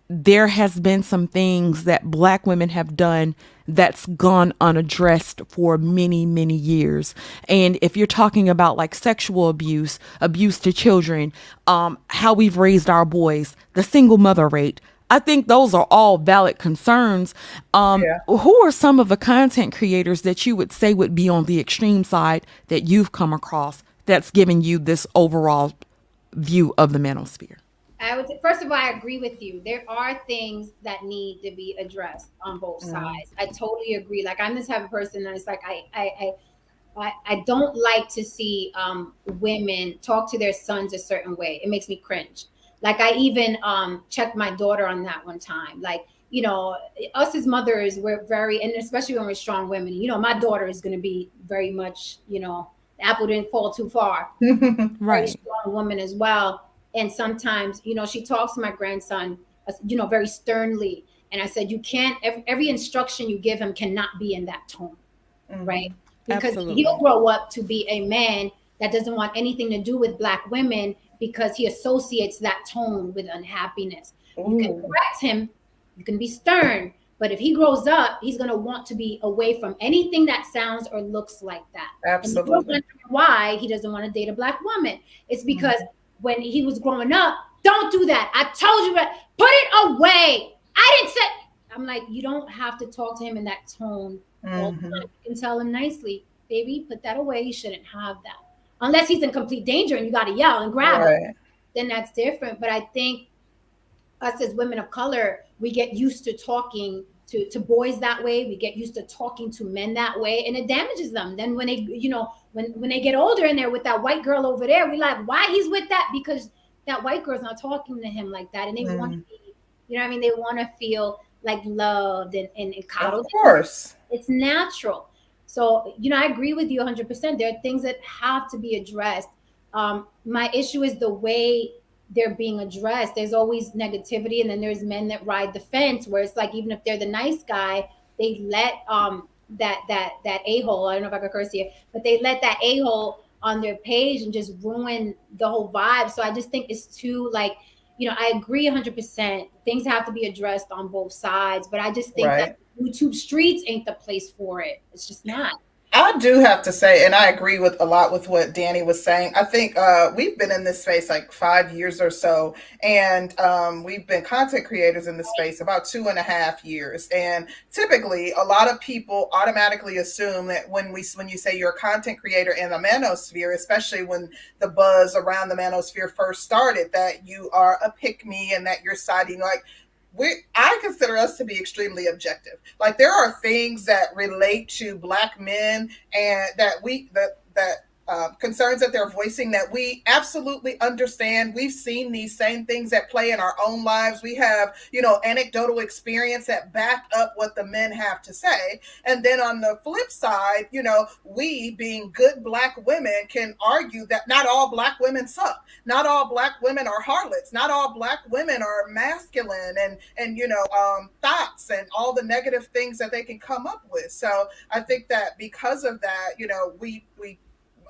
there has been some things that black women have done that's gone unaddressed for many many years and if you're talking about like sexual abuse abuse to children um how we've raised our boys the single mother rate I think those are all valid concerns. Um, yeah. Who are some of the content creators that you would say would be on the extreme side that you've come across that's given you this overall view of the manosphere? I would say, first of all, I agree with you. There are things that need to be addressed on both mm-hmm. sides. I totally agree. Like I'm the type of person that is like I I I, I don't like to see um, women talk to their sons a certain way. It makes me cringe. Like I even um, checked my daughter on that one time. Like you know, us as mothers, we're very, and especially when we're strong women. You know, my daughter is going to be very much, you know, apple didn't fall too far. right, strong woman as well and sometimes you know she talks to my grandson uh, you know very sternly and i said you can't every, every instruction you give him cannot be in that tone mm-hmm. right because Absolutely. he'll grow up to be a man that doesn't want anything to do with black women because he associates that tone with unhappiness. You can correct him, you can be stern, but if he grows up, he's going to want to be away from anything that sounds or looks like that. Absolutely. why he doesn't want to date a black woman? It's because mm-hmm. When he was growing up, don't do that. I told you. Put it away. I didn't say. I'm like, you don't have to talk to him in that tone. Mm-hmm. You can tell him nicely, baby, put that away. You shouldn't have that. Unless he's in complete danger and you got to yell and grab right. him, then that's different. But I think us as women of color, we get used to talking to, to boys that way. We get used to talking to men that way, and it damages them. Then when they, you know, when when they get older and they're with that white girl over there, we like, why he's with that? Because that white girl's not talking to him like that, and they mm. want to be, you know, what I mean, they want to feel like loved and and, and coddled. Of course, it's natural. So you know, I agree with you 100. percent There are things that have to be addressed. Um, my issue is the way they're being addressed. There's always negativity, and then there's men that ride the fence where it's like even if they're the nice guy, they let um that that that a hole. I don't know if I could curse here, but they let that a hole on their page and just ruin the whole vibe. So I just think it's too like you know I agree 100. percent Things have to be addressed on both sides, but I just think right. that YouTube streets ain't the place for it. It's just not. I do have to say, and I agree with a lot with what Danny was saying. I think uh, we've been in this space like five years or so, and um, we've been content creators in this space about two and a half years. And typically, a lot of people automatically assume that when we when you say you're a content creator in the manosphere, especially when the buzz around the manosphere first started, that you are a pick me and that you're siding like we I consider us to be extremely objective. Like there are things that relate to black men and that we that that uh, concerns that they're voicing that we absolutely understand. We've seen these same things at play in our own lives. We have, you know, anecdotal experience that back up what the men have to say. And then on the flip side, you know, we being good black women can argue that not all black women suck. Not all black women are harlots. Not all black women are masculine and and you know um, thoughts and all the negative things that they can come up with. So I think that because of that, you know, we we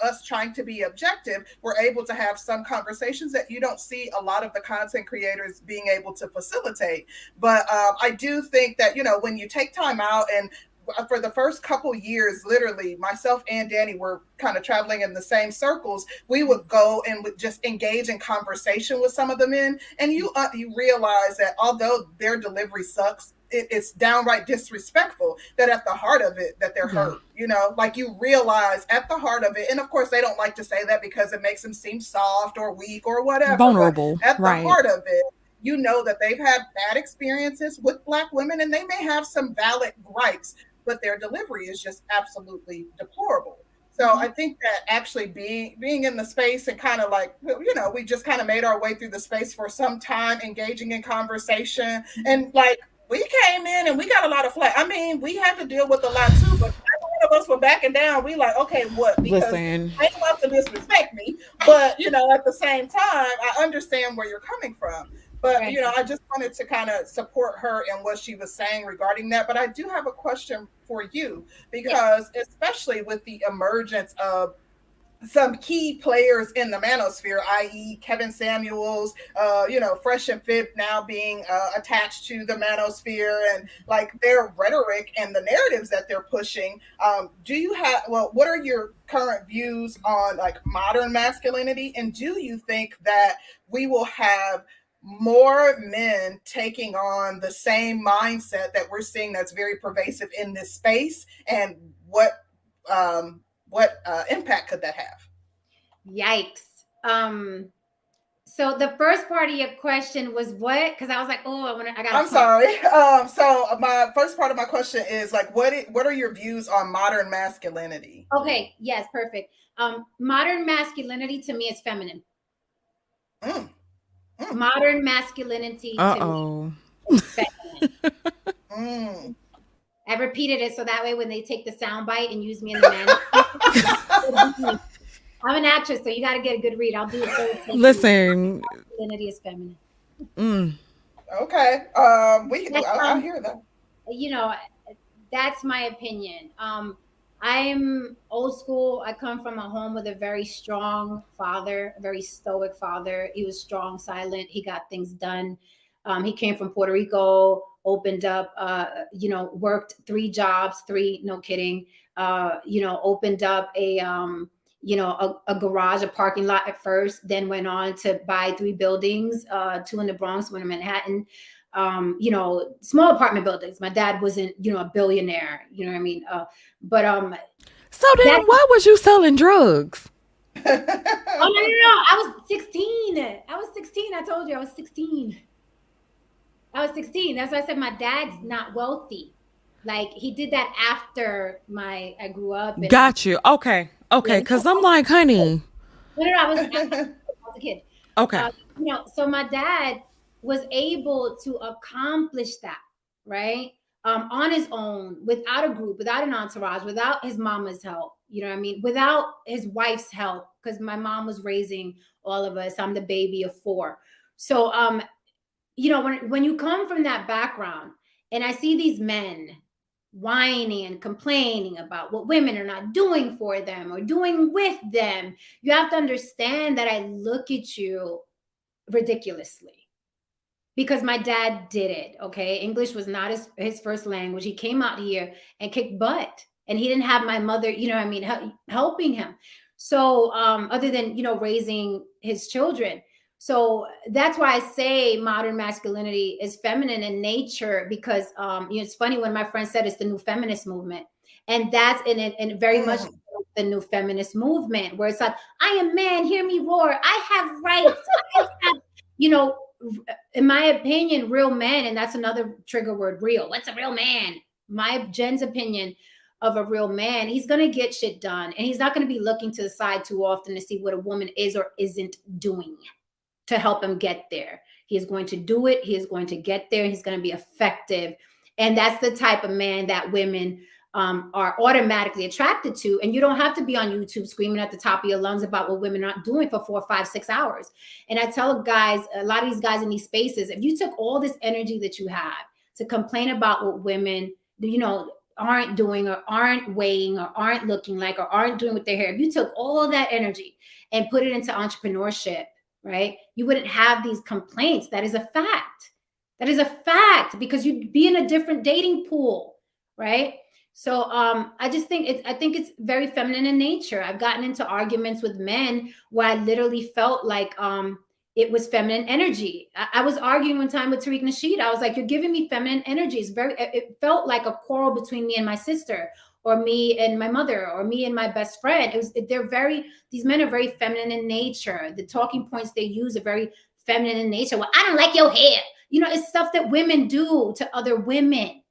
us trying to be objective, we're able to have some conversations that you don't see a lot of the content creators being able to facilitate. But um, I do think that, you know, when you take time out and uh, for the first couple years, literally, myself and Danny were kind of traveling in the same circles. We would go and would just engage in conversation with some of the men, and you uh, you realize that although their delivery sucks, it, it's downright disrespectful that at the heart of it that they're hurt you know like you realize at the heart of it and of course they don't like to say that because it makes them seem soft or weak or whatever vulnerable at the right. heart of it you know that they've had bad experiences with black women and they may have some valid gripes but their delivery is just absolutely deplorable so mm-hmm. I think that actually being being in the space and kind of like you know we just kind of made our way through the space for some time, engaging in conversation, and like we came in and we got a lot of flack. I mean, we had to deal with a lot too, but one of us were backing down. We like, okay, what? Because Listen. I ain't about to disrespect me, but you know, at the same time, I understand where you're coming from. But right. you know, I just wanted to kind of support her in what she was saying regarding that. But I do have a question for you because, especially with the emergence of some key players in the manosphere, i.e., Kevin Samuels, uh, you know, Fresh and Fit now being uh, attached to the manosphere and like their rhetoric and the narratives that they're pushing. Um, do you have, well, what are your current views on like modern masculinity? And do you think that we will have more men taking on the same mindset that we're seeing that's very pervasive in this space? And what, um, what uh, impact could that have? Yikes. Um, so the first part of your question was what? Because I was like, oh, I want to. I got. I'm sorry. Um, so my first part of my question is like, what? It, what are your views on modern masculinity? Okay. Yes. Perfect. Um, modern masculinity to me is feminine. Mm. Mm. Modern masculinity. Uh oh. mm. I repeated it so that way when they take the sound bite and use me in the man. I'm an actress, so you got to get a good read. I'll do it. Listen, masculinity is feminine. Mm. Okay, um, we I, I hear that. You know, that's my opinion. Um, I'm old school. I come from a home with a very strong father, a very stoic father. He was strong, silent. He got things done. Um, he came from Puerto Rico, opened up, uh, you know, worked three jobs, three, no kidding, uh, you know, opened up a, um, you know, a, a, garage, a parking lot at first, then went on to buy three buildings, uh, two in the Bronx, one in Manhattan, um, you know, small apartment buildings. My dad wasn't, you know, a billionaire, you know what I mean? Uh, but um So then why was you selling drugs? oh no, no, no, I was 16. I was 16. I told you I was 16. I was 16. That's why I said my dad's not wealthy. Like he did that after my I grew up. Got you. Okay. Okay. Because I'm like, honey. No, no, no I was, I was a kid. Okay. Uh, you know, so my dad was able to accomplish that, right? Um, on his own, without a group, without an entourage, without his mama's help. You know what I mean? Without his wife's help, because my mom was raising all of us. I'm the baby of four. So um, you know, when when you come from that background and I see these men whining and complaining about what women are not doing for them or doing with them, you have to understand that I look at you ridiculously because my dad did it. Okay. English was not his, his first language. He came out here and kicked butt. And he didn't have my mother, you know, I mean, helping him. So, um, other than, you know, raising his children. So that's why I say modern masculinity is feminine in nature because, um, you know, it's funny when my friend said it's the new feminist movement. And that's in it, and very much mm. the new feminist movement where it's like, I am man, hear me roar. I have rights. I have, you know, in my opinion, real men, and that's another trigger word, real. What's a real man? My Jen's opinion of a real man, he's going to get shit done. And he's not going to be looking to the side too often to see what a woman is or isn't doing to help him get there. He is going to do it. He is going to get there. He's going to be effective. And that's the type of man that women um, are automatically attracted to. And you don't have to be on YouTube screaming at the top of your lungs about what women aren't doing for four, five, six hours. And I tell guys, a lot of these guys in these spaces, if you took all this energy that you have to complain about what women, you know, aren't doing or aren't weighing or aren't looking like or aren't doing with their hair, if you took all that energy and put it into entrepreneurship, right, you wouldn't have these complaints. That is a fact. That is a fact because you'd be in a different dating pool, right? So um, I just think it's I think it's very feminine in nature. I've gotten into arguments with men where I literally felt like um, it was feminine energy. I, I, was arguing one time with Tariq Nasheed. I was like, "You're giving me feminine energy." It's very. It felt like a quarrel between me and my sister, or me and my mother, or me and my best friend. It was. They're very. These men are very feminine in nature. The talking points they use are very feminine in nature. Well, I don't like your hair. You know, it's stuff that women do to other women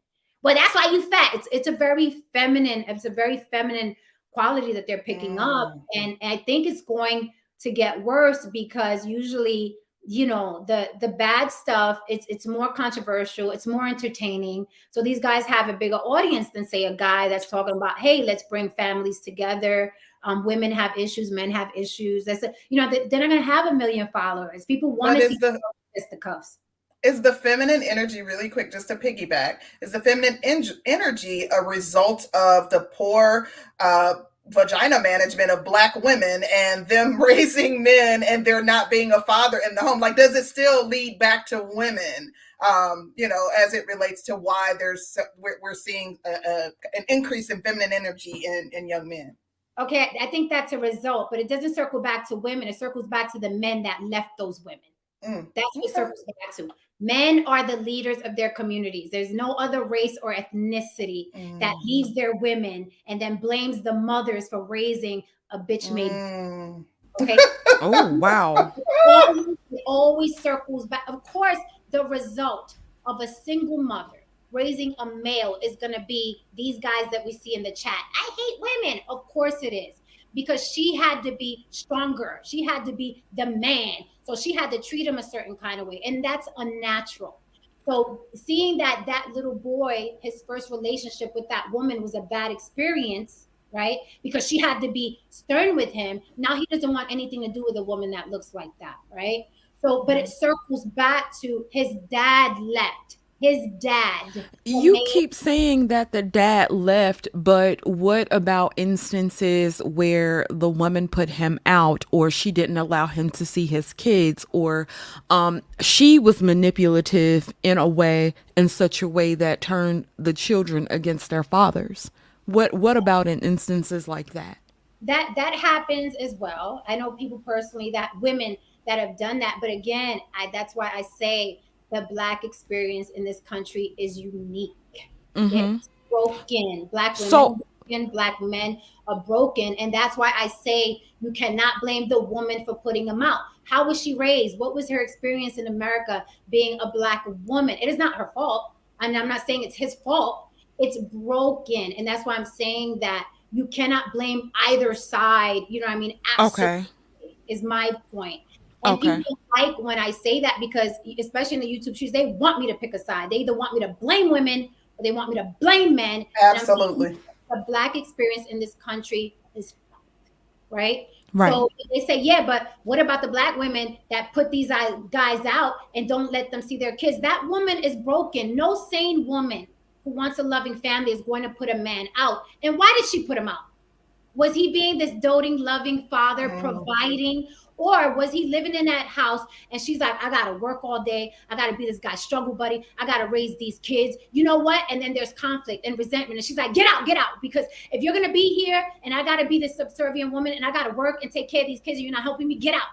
well, that's why you fat. It's it's a very feminine, it's a very feminine quality that they're picking mm. up. And, and I think it's going to get worse because usually you know the the bad stuff it's it's more controversial it's more entertaining. So these guys have a bigger audience than say a guy that's talking about hey let's bring families together. Um, women have issues men have issues. That's a, you know they're not going to have a million followers. People want to see the, the cuffs is the feminine energy really quick just to piggyback is the feminine en- energy a result of the poor uh, vagina management of black women and them raising men and there not being a father in the home. Like does it still lead back to women um, you know as it relates to why there's we're, we're seeing a, a, an increase in feminine energy in, in young men? Okay i think that's a result but it doesn't circle back to women. It circles back to the men that left those women. Mm, That's what okay. circles back to. Men are the leaders of their communities. There's no other race or ethnicity mm. that leaves their women and then blames the mothers for raising a bitch made. Mm. Okay. oh wow. It always, it always circles back. Of course, the result of a single mother raising a male is going to be these guys that we see in the chat. I hate women. Of course it is because she had to be stronger. She had to be the man. So she had to treat him a certain kind of way. And that's unnatural. So seeing that that little boy, his first relationship with that woman was a bad experience, right? Because she had to be stern with him. Now he doesn't want anything to do with a woman that looks like that, right? So, but it mm-hmm. circles back to his dad left. His dad. You made- keep saying that the dad left, but what about instances where the woman put him out or she didn't allow him to see his kids or um, she was manipulative in a way in such a way that turned the children against their fathers? What what about in instances like that? that that happens as well. I know people personally that women that have done that, but again, I that's why I say the black experience in this country is unique. Mhm. It's broken. Black women, So- broken, black men are broken, and that's why I say you cannot blame the woman for putting them out. How was she raised? What was her experience in America being a black woman? It is not her fault, and I'm not saying it's his fault. It's broken, and that's why I'm saying that you cannot blame either side. You know what I mean? Absolutely Okay. is my point. And Okay. people like when I say that because, especially in the YouTube streets, they want me to pick a side. They either want me to blame women or they want me to blame men. Absolutely. the black experience in this country is right? Right. So they say, yeah, but what about the black women that put these guys guys out and don't let them see their kids? That woman is broken. No sane woman who wants a loving family is going to put a man out. And why did she put him out? Was he being this doting, loving father, Mm. providing? Or was he living in that house and she's like, I gotta work all day. I gotta be this guy's struggle buddy. I gotta raise these kids. You know what? And then there's conflict and resentment. And she's like, get out, get out. Because if you're gonna be here and I gotta be this subservient woman and I gotta work and take care of these kids and you're not helping me, get out.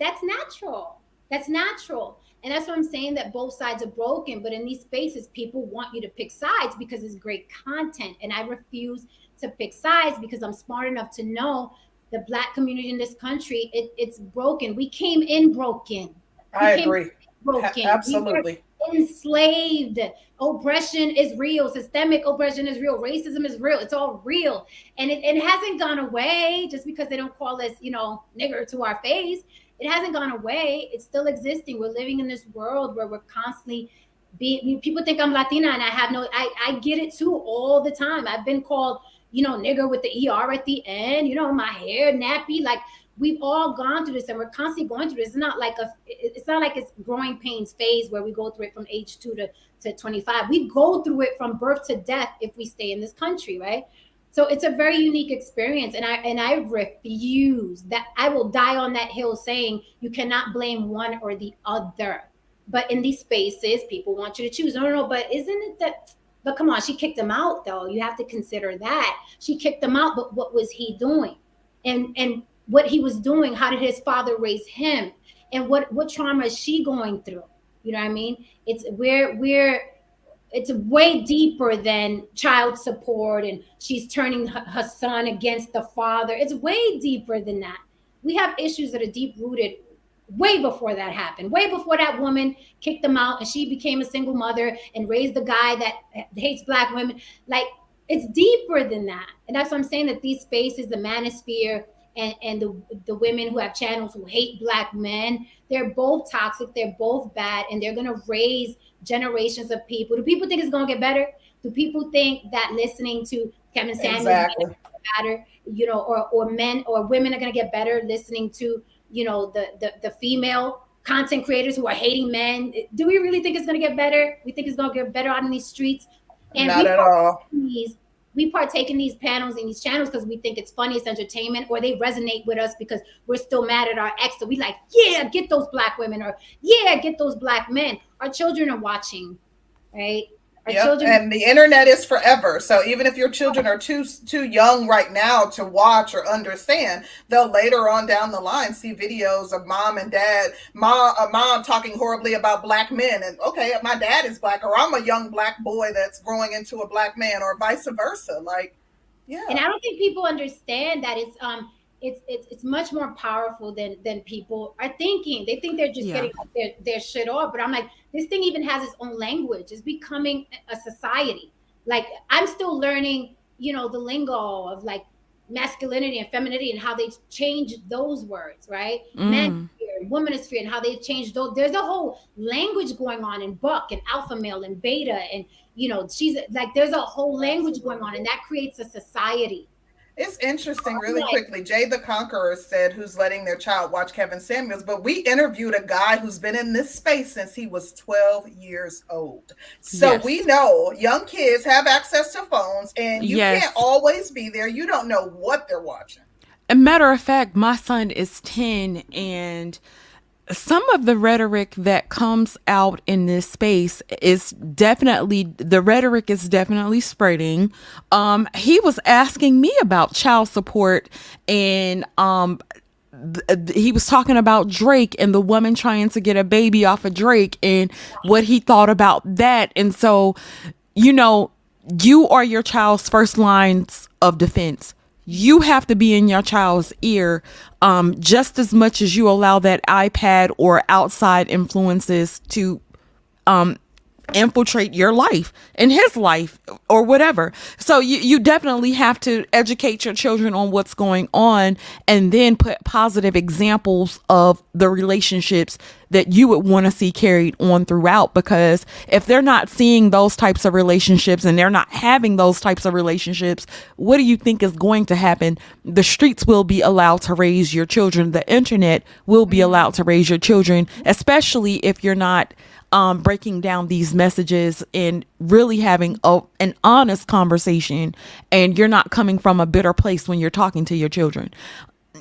That's natural. That's natural. And that's what I'm saying that both sides are broken. But in these spaces, people want you to pick sides because it's great content. And I refuse to pick sides because I'm smart enough to know the black community in this country, it, it's broken. We came in broken. I became agree. Broken. A- We Absolutely. enslaved. Oppression is real. Systemic oppression is real. Racism is real. It's all real. And it, it hasn't gone away just because they don't call us, you know, nigger to our face. It hasn't gone away. It's still existing. We're living in this world where we're constantly being people think I'm Latina and I have no I, I get it too all the time. I've been called, you know, nigger with the ER at the end, you know, my hair nappy. Like we've all gone through this and we're constantly going through this. It's not like a it's not like it's growing pains phase where we go through it from age two to, to 25. We go through it from birth to death if we stay in this country, right? So it's a very unique experience. And I and I refuse that I will die on that hill saying you cannot blame one or the other. But in these spaces, people want you to choose. No, no, no. But isn't it that but come on, she kicked him out though. You have to consider that. She kicked him out, but what was he doing? And and what he was doing, how did his father raise him? And what what trauma is she going through? You know what I mean? It's we're we're it's way deeper than child support and she's turning her, her son against the father. It's way deeper than that. We have issues that are deep rooted way before that happened, way before that woman kicked them out and she became a single mother and raised the guy that hates black women. Like it's deeper than that. And that's what I'm saying that these spaces, the manosphere and, and the, the women who have channels who hate black men, they're both toxic, they're both bad, and they're gonna raise generations of people. Do people think it's gonna get better? Do people think that listening to Kevin Samuels Exactly. better, you know, or or men or women are gonna get better listening to, you know, the the, the female content creators who are hating men? Do we really think it's gonna get better? We think it's gonna get better out in these streets? Not we at all. these we partake in these panels and these channels because we think it's funny, it's entertainment, or they resonate with us because we're still mad at our ex. So we like, yeah, get those black women, or yeah, get those black men. Our children are watching, right? Our Yep. children And the internet is forever. So even if your children are too too young right now to watch or understand, they'll later on down the line see videos of mom and dad, mom, uh, mom talking horribly about black men, and okay, my dad is black, or I'm a young black boy that's growing into a black man, or vice versa. Like, yeah, and I don't think people understand that it's um it's it's it's much more powerful than than people are thinking. They think they're just Yeah. getting their, their shit off, but I'm like, this thing even has its own language. It's becoming a society. Like I'm still learning, you know, the lingo of like masculinity and femininity and how they change those words, right? Man Mm. sphere, womanosphere, and how they've changed those. There's a whole language going on in buck and alpha male and beta, and you know, she's like, there's a whole language going on, and that creates a society. It's interesting, really quickly. Jay the Conqueror said, Who's letting their child watch Kevin Samuels? But we interviewed a guy who's been in this space since he was 12 years old. So Yes. we know young kids have access to phones and you Yes. can't always be there. You don't know what they're watching. A matter of fact, my son is 10 and some of the rhetoric that comes out in this space is definitely the rhetoric is definitely spreading. Um he was asking me about child support and um th- he was talking about Drake and the woman trying to get a baby off of Drake and what he thought about that. And so, you know, you are your child's first lines of defense. You have to be in your child's ear um, just as much as you allow that iPad or outside influences to infiltrate your life and his life or whatever. So you, you definitely have to educate your children on what's going on and then put positive examples of the relationships that you would want to see carried on throughout because if they're not seeing those types of relationships and they're not having those types of relationships, what do you think is going to happen? The streets will be allowed to raise your children. The internet will be allowed to raise your children, especially if you're not um, breaking down these messages and really having a, an honest conversation and you're not coming from a bitter place when you're talking to your children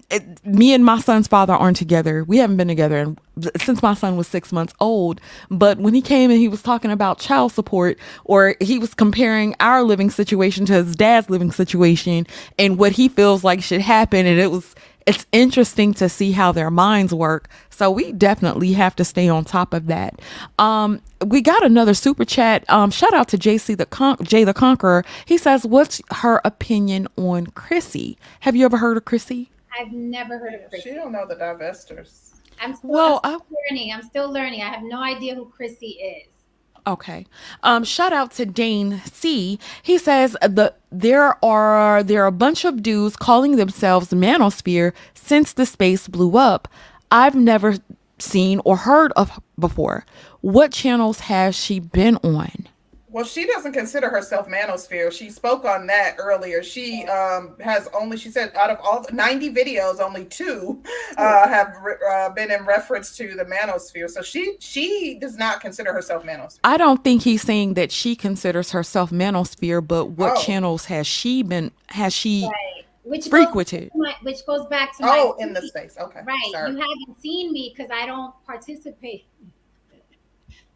it, me and my son's father aren't together. We haven't been together in, since my son was six months old. But when he came and he was talking about child support, or he was comparing our living situation to his dad's living situation and what he feels like should happen, and it was it's interesting to see how their minds work. So we definitely have to stay on top of that. Um, we got another super chat. Um, shout out to JC the Con- Jay the Conqueror. He says, "What's her opinion on Chrissy? Have you ever heard of Chrissy?" I've never heard of She don't know the divestors. I'm still, Well, I'm still learning. I'm still learning. I have no idea who Chrissy is. Okay. Um, shout out to Dane C. He says the there are there are a bunch of dudes calling themselves Manosphere since the space blew up. I've never seen or heard of before. What channels has she been on? Well, she doesn't consider herself manosphere. She spoke on that earlier. She um, has only, she said, out of all the 90 videos, only two uh, have re- uh, been in reference to the manosphere. So she she does not consider herself manosphere. I don't think he's saying that she considers herself Manosphere, but what Oh. channels has she been has she Right. Which frequented? to my, which goes back to Oh, my in the space. Okay. right. Sorry. You haven't seen me because I don't participate.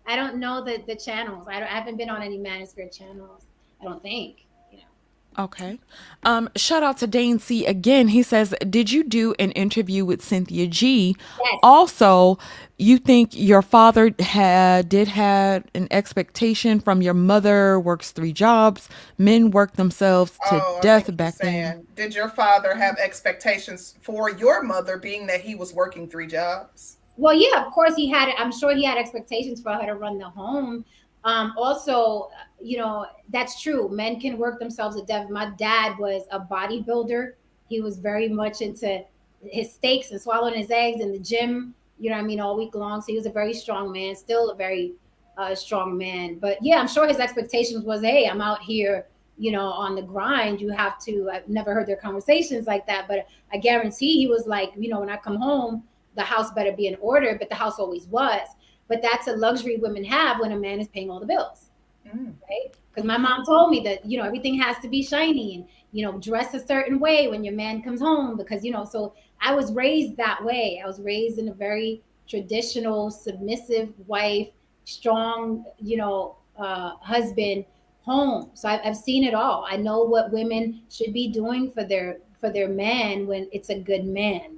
I don't know the the channels. I, don't, I haven't been on any Manosphere channels. I don't think. You know. Okay. Um, shout out to Dane C again. He says, Did you do an interview with Cynthia G? Yes. Also, you think your father had did had an expectation from your mother, works three jobs, men work themselves to Oh, death back then. Did your father have expectations for your mother, being that he was working three jobs? Well, yeah, of course he had. I'm sure he had expectations for her to run the home. Um, also, you know, that's true. Men can work themselves to death. My dad was a bodybuilder. He was very much into his steaks and swallowing his eggs in the gym. You know what I mean, all week long. So he was a very strong man, still a very uh, strong man. But yeah, I'm sure his expectations was, hey, I'm out here, you know, on the grind. You have to. I've never heard their conversations like that, but I guarantee he was like, you know, when I come home, the house better be in order. But the house always was. But that's a luxury women have when a man is paying all the bills Mm. right? Because my mom told me that you know everything has to be shiny and you know dress a certain way when your man comes home because you know so I was raised that way. I was raised in a very traditional, submissive wife, strong, you know, uh, husband home. So I, I've seen it all. I know what women should be doing for their for their man when it's a good man.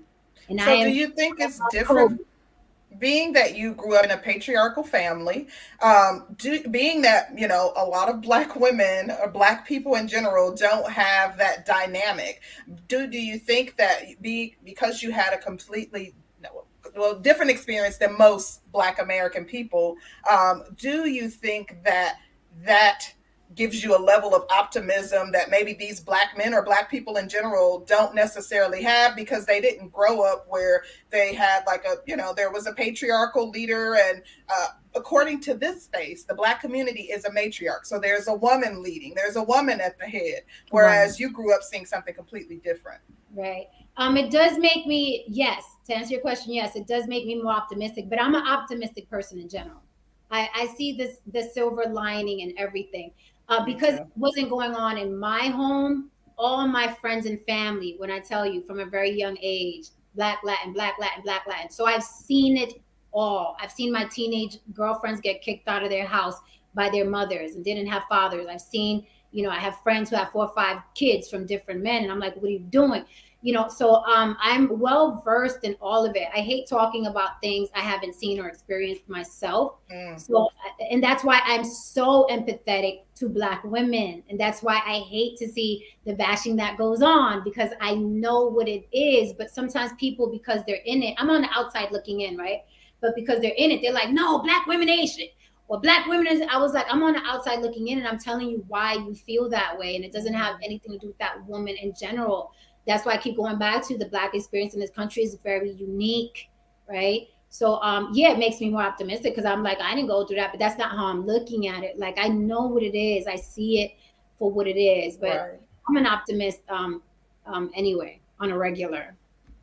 And So, I am do you think it's different? Being that you grew up in a patriarchal family, um, do, being that you know a lot of Black women or Black people in general don't have that dynamic, do do you think that be because you had a completely well different experience than most Black American people, um, do you think that that gives you a level of optimism that maybe these black men or black people in general don't necessarily have because they didn't grow up where they had like a you know there was a patriarchal leader. And uh, according to this space the black community is a matriarch. So there's a woman leading there's a woman at the head whereas right. you grew up seeing something completely different. Right. Um it does make me yes to answer your question yes it does make me more optimistic but i'm an optimistic person in general. I, I see this the silver lining and everything uh, because it wasn't going on in my home. All my friends and family, when I tell you from a very young age, black Latin, black Latin, black Latin. So I've seen it all. I've seen my teenage girlfriends get kicked out of their house by their mothers and didn't have fathers. I've seen, you know, I have friends who have four or five kids from different men, and I'm like, what are you doing? You know so um, i'm well versed in all of it. I hate talking about things i haven't seen or experienced myself. Mm. so and that's why i'm so empathetic to black women. And that's why i hate to see the bashing that goes on because i know what it is. But sometimes people because they're in it i'm on the outside looking in right? But because they're in it they're like no black women ain't shit. Or black women is i was like i'm on the outside looking in and i'm telling you why you feel that way. And it doesn't have anything to do with that woman in general that's why I keep going back to the black experience in this country is very unique, right? So um yeah, it makes me more optimistic because I'm like, I didn't go through that, but that's not how I'm looking at it. Like I know what it is, I see it for what it is, but right. I'm an optimist um um anyway on a regular.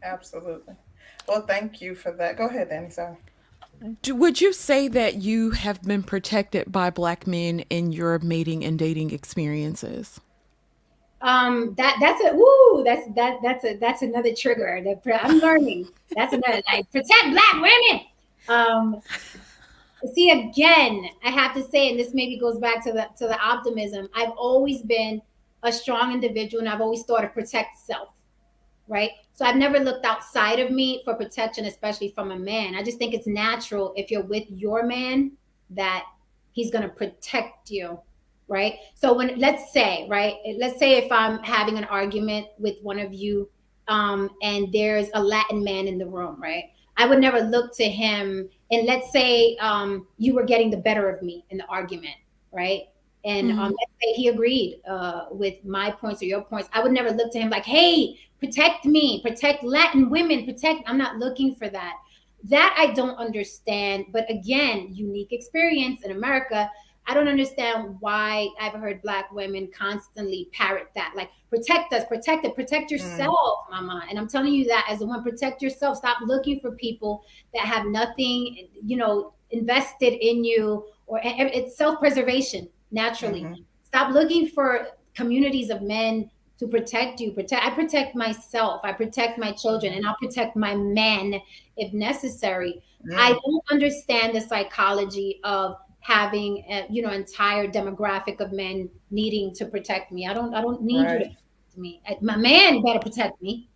Absolutely. Well, thank you for that. Go ahead, Danny. Sorry. Would you say that you have been protected by black men in your mating and dating experiences? Um that that's a woo that's that that's a that's another trigger. That i'm learning. That's another like protect black women. Um see again i have to say and this maybe goes back to the to the optimism i've always been a strong individual and i've always thought of protect self right? So i've never looked outside of me for protection especially from a man. I just think it's natural if you're with your man that he's going to protect you right? So when let's say, right, let's say if I'm having an argument with one of you, um, and there's a Latin man in the room, right? I would never look to him. And let's say um, you were getting the better of me in the argument, right? And mm-hmm. um, let's say he agreed uh, with my points or your points. I would never look to him like, hey, protect me, protect Latin women, protect. I'm not looking for that. That I don't understand. But again, unique experience in America I don't understand why I've heard black women constantly parrot that, like protect us, protect it, protect mm. yourself, mm. mama. And I'm telling you that as a woman, protect yourself. Stop looking for people that have nothing, you know, invested in you, or it's self-preservation naturally. Mm-hmm. Stop looking for communities of men to protect you. Protect. I protect myself. I protect my children, and I'll protect my men if necessary. Mm. I don't understand the psychology of having a, you know entire demographic of men needing to protect me. I don't I don't need right. you to protect me. My man better protect me.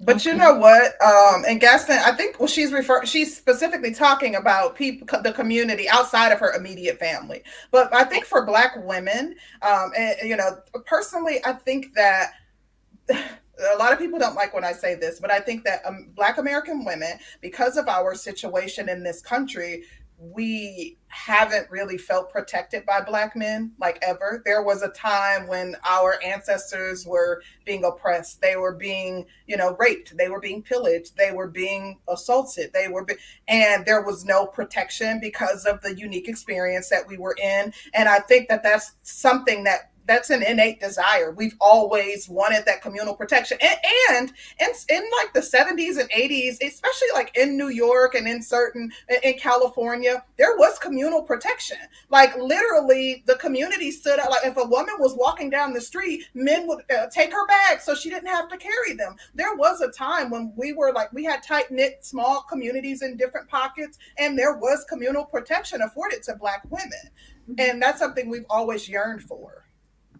But you know what? Um, and Gaston, I think well, she's refer she's specifically talking about people, the community outside of her immediate family. But I think for Black women, um, and you know, personally, I think that a lot of people don't like when I say this, but I think that um, Black American women, because of our situation in this country, we haven't really felt protected by black men like ever. There was a time when our ancestors were being oppressed. They were being, you know, raped. They were being pillaged. They were being assaulted. They were, be- and there was no protection because of the unique experience that we were in. And I think that that's something that that's an innate desire. We've always wanted that communal protection. And, and in, in like the 70s and 80s, especially like in New York and in certain, in California, there was communal protection. Like literally the community stood out. Like if a woman was walking down the street, men would uh, take her bags so she didn't have to carry them. There was a time when we were like, we had tight knit small communities in different pockets and there was communal protection afforded to Black women. Mm-hmm. And that's something we've always yearned for.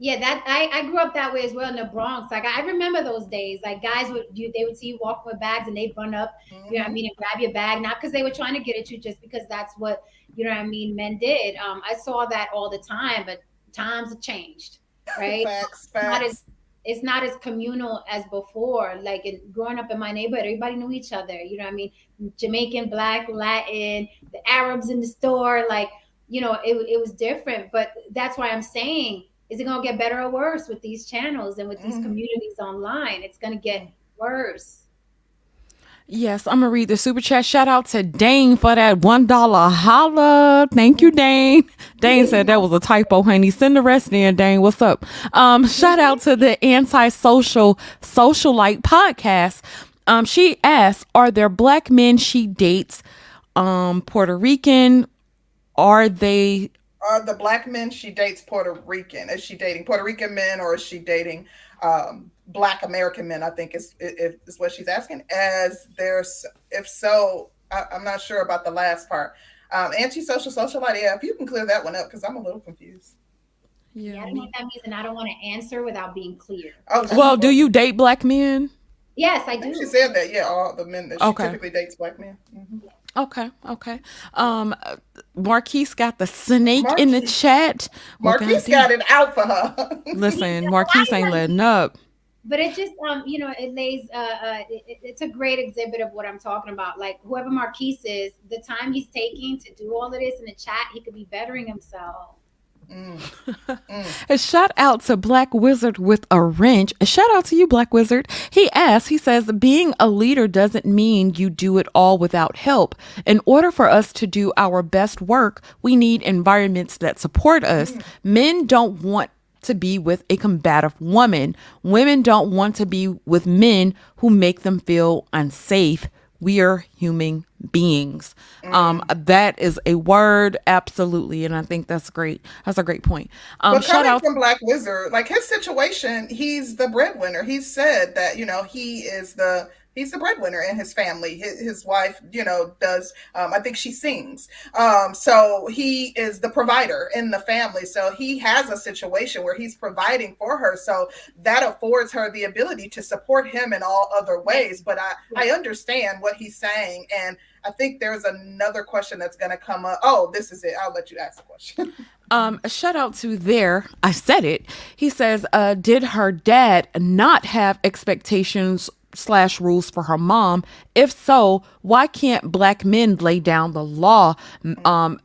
Yeah, that I, I grew up that way as well in the Bronx. Like I remember those days. Like guys would you they would see you walking with bags and they'd run up, mm-hmm. you know what I mean, and grab your bag, not because they were trying to get at you, just because that's what you know what I mean men did. Um, I saw that all the time, but times have changed, right? facts, facts. Not as, it's not as communal as before. Like in, growing up in my neighborhood, everybody knew each other. You know what I mean? Jamaican, Black, Latin, the Arabs in the store, like you know, it, it was different. But that's why I'm saying is it going to get better or worse with these channels and with these Mhm. communities online? It's going to get worse. Yes, I'm gonna read the super chat. Shout out to Dane for that one dollar holla. Thank you, Dane. Dane said that was a typo, honey. Send the rest in, Dane. What's up? Um, shout out to the anti-social socialite podcast. Um, she asked, "Are there black men she dates, um, Puerto Rican? Are they Are the black men she dates Puerto Rican? Is she dating Puerto Rican men or is she dating um, black American men? I think is, is is what she's asking. As there's, if so, I, I'm not sure about the last part. Um, antisocial socialite. Yeah, if you can clear that one up because I'm a little confused. Yeah, I don't know what that means, and I don't want to answer without being clear. Oh, Well, do you date black men? Yes, I I do. she said that. Yeah, all the men that she Okay. typically dates black men. Mhm. Okay, okay. Um, Marquise got the snake in the chat. Well, Marquise goddamn. got it out for her. Listen, Marquise ain't letting up. but it just um you know it lays uh, uh it, it- it's a great exhibit of what i'm talking about like whoever marquise is the time he's taking to do all of this in the chat he could be bettering himself Mm. A shout out to Black Wizard with a wrench. A shout out to you, Black Wizard. He asks, he says, being a leader doesn't mean you do it all without help. In order for us to do our best work, we need environments that support us. Men don't want to be with a combative woman. Women don't want to be with men who make them feel unsafe. We are human beings. Um, that is a word, absolutely, and I think that's great. That's a great point. Um, but coming out. from Black Wizard, like his situation, he's the breadwinner. He said that you know he is the he's the breadwinner in his family. His, his wife, you know, does um, I think she sings. Um, so he is the provider in the family. So he has a situation where he's providing for her. So that affords her the ability to support him in all other ways. But I I understand what he's saying, and I think there's another question that's going to come up. Oh, this is it. I'll let you ask the question. Um, a shout out to there. I said it. He says, uh, did her dad not have expectations slash rules for her mom? If so, why can't black men lay down the law? Um,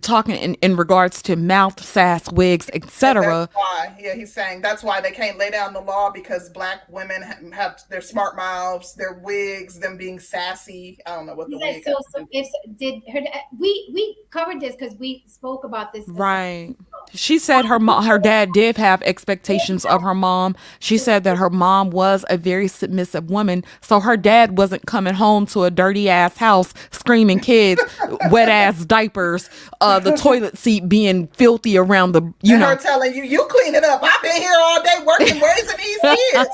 talking in, in regards to mouth, sass, wigs, etc. Why, yeah, he's saying that's why they can't lay down the law because black women ha- have their smart mouths, their wigs, them being sassy. I don't know what the He's like, wig. so, so if did her we we covered this because we spoke about this Right. She said her mom, her dad did have expectations of her mom. She said that her mom was a very submissive woman, so her dad wasn't coming home to a dirty ass house screaming kids, wet ass diapers, uh, the toilet seat being filthy around the, you and know. her telling you, you clean it up. I've been here all day working, raising these kids.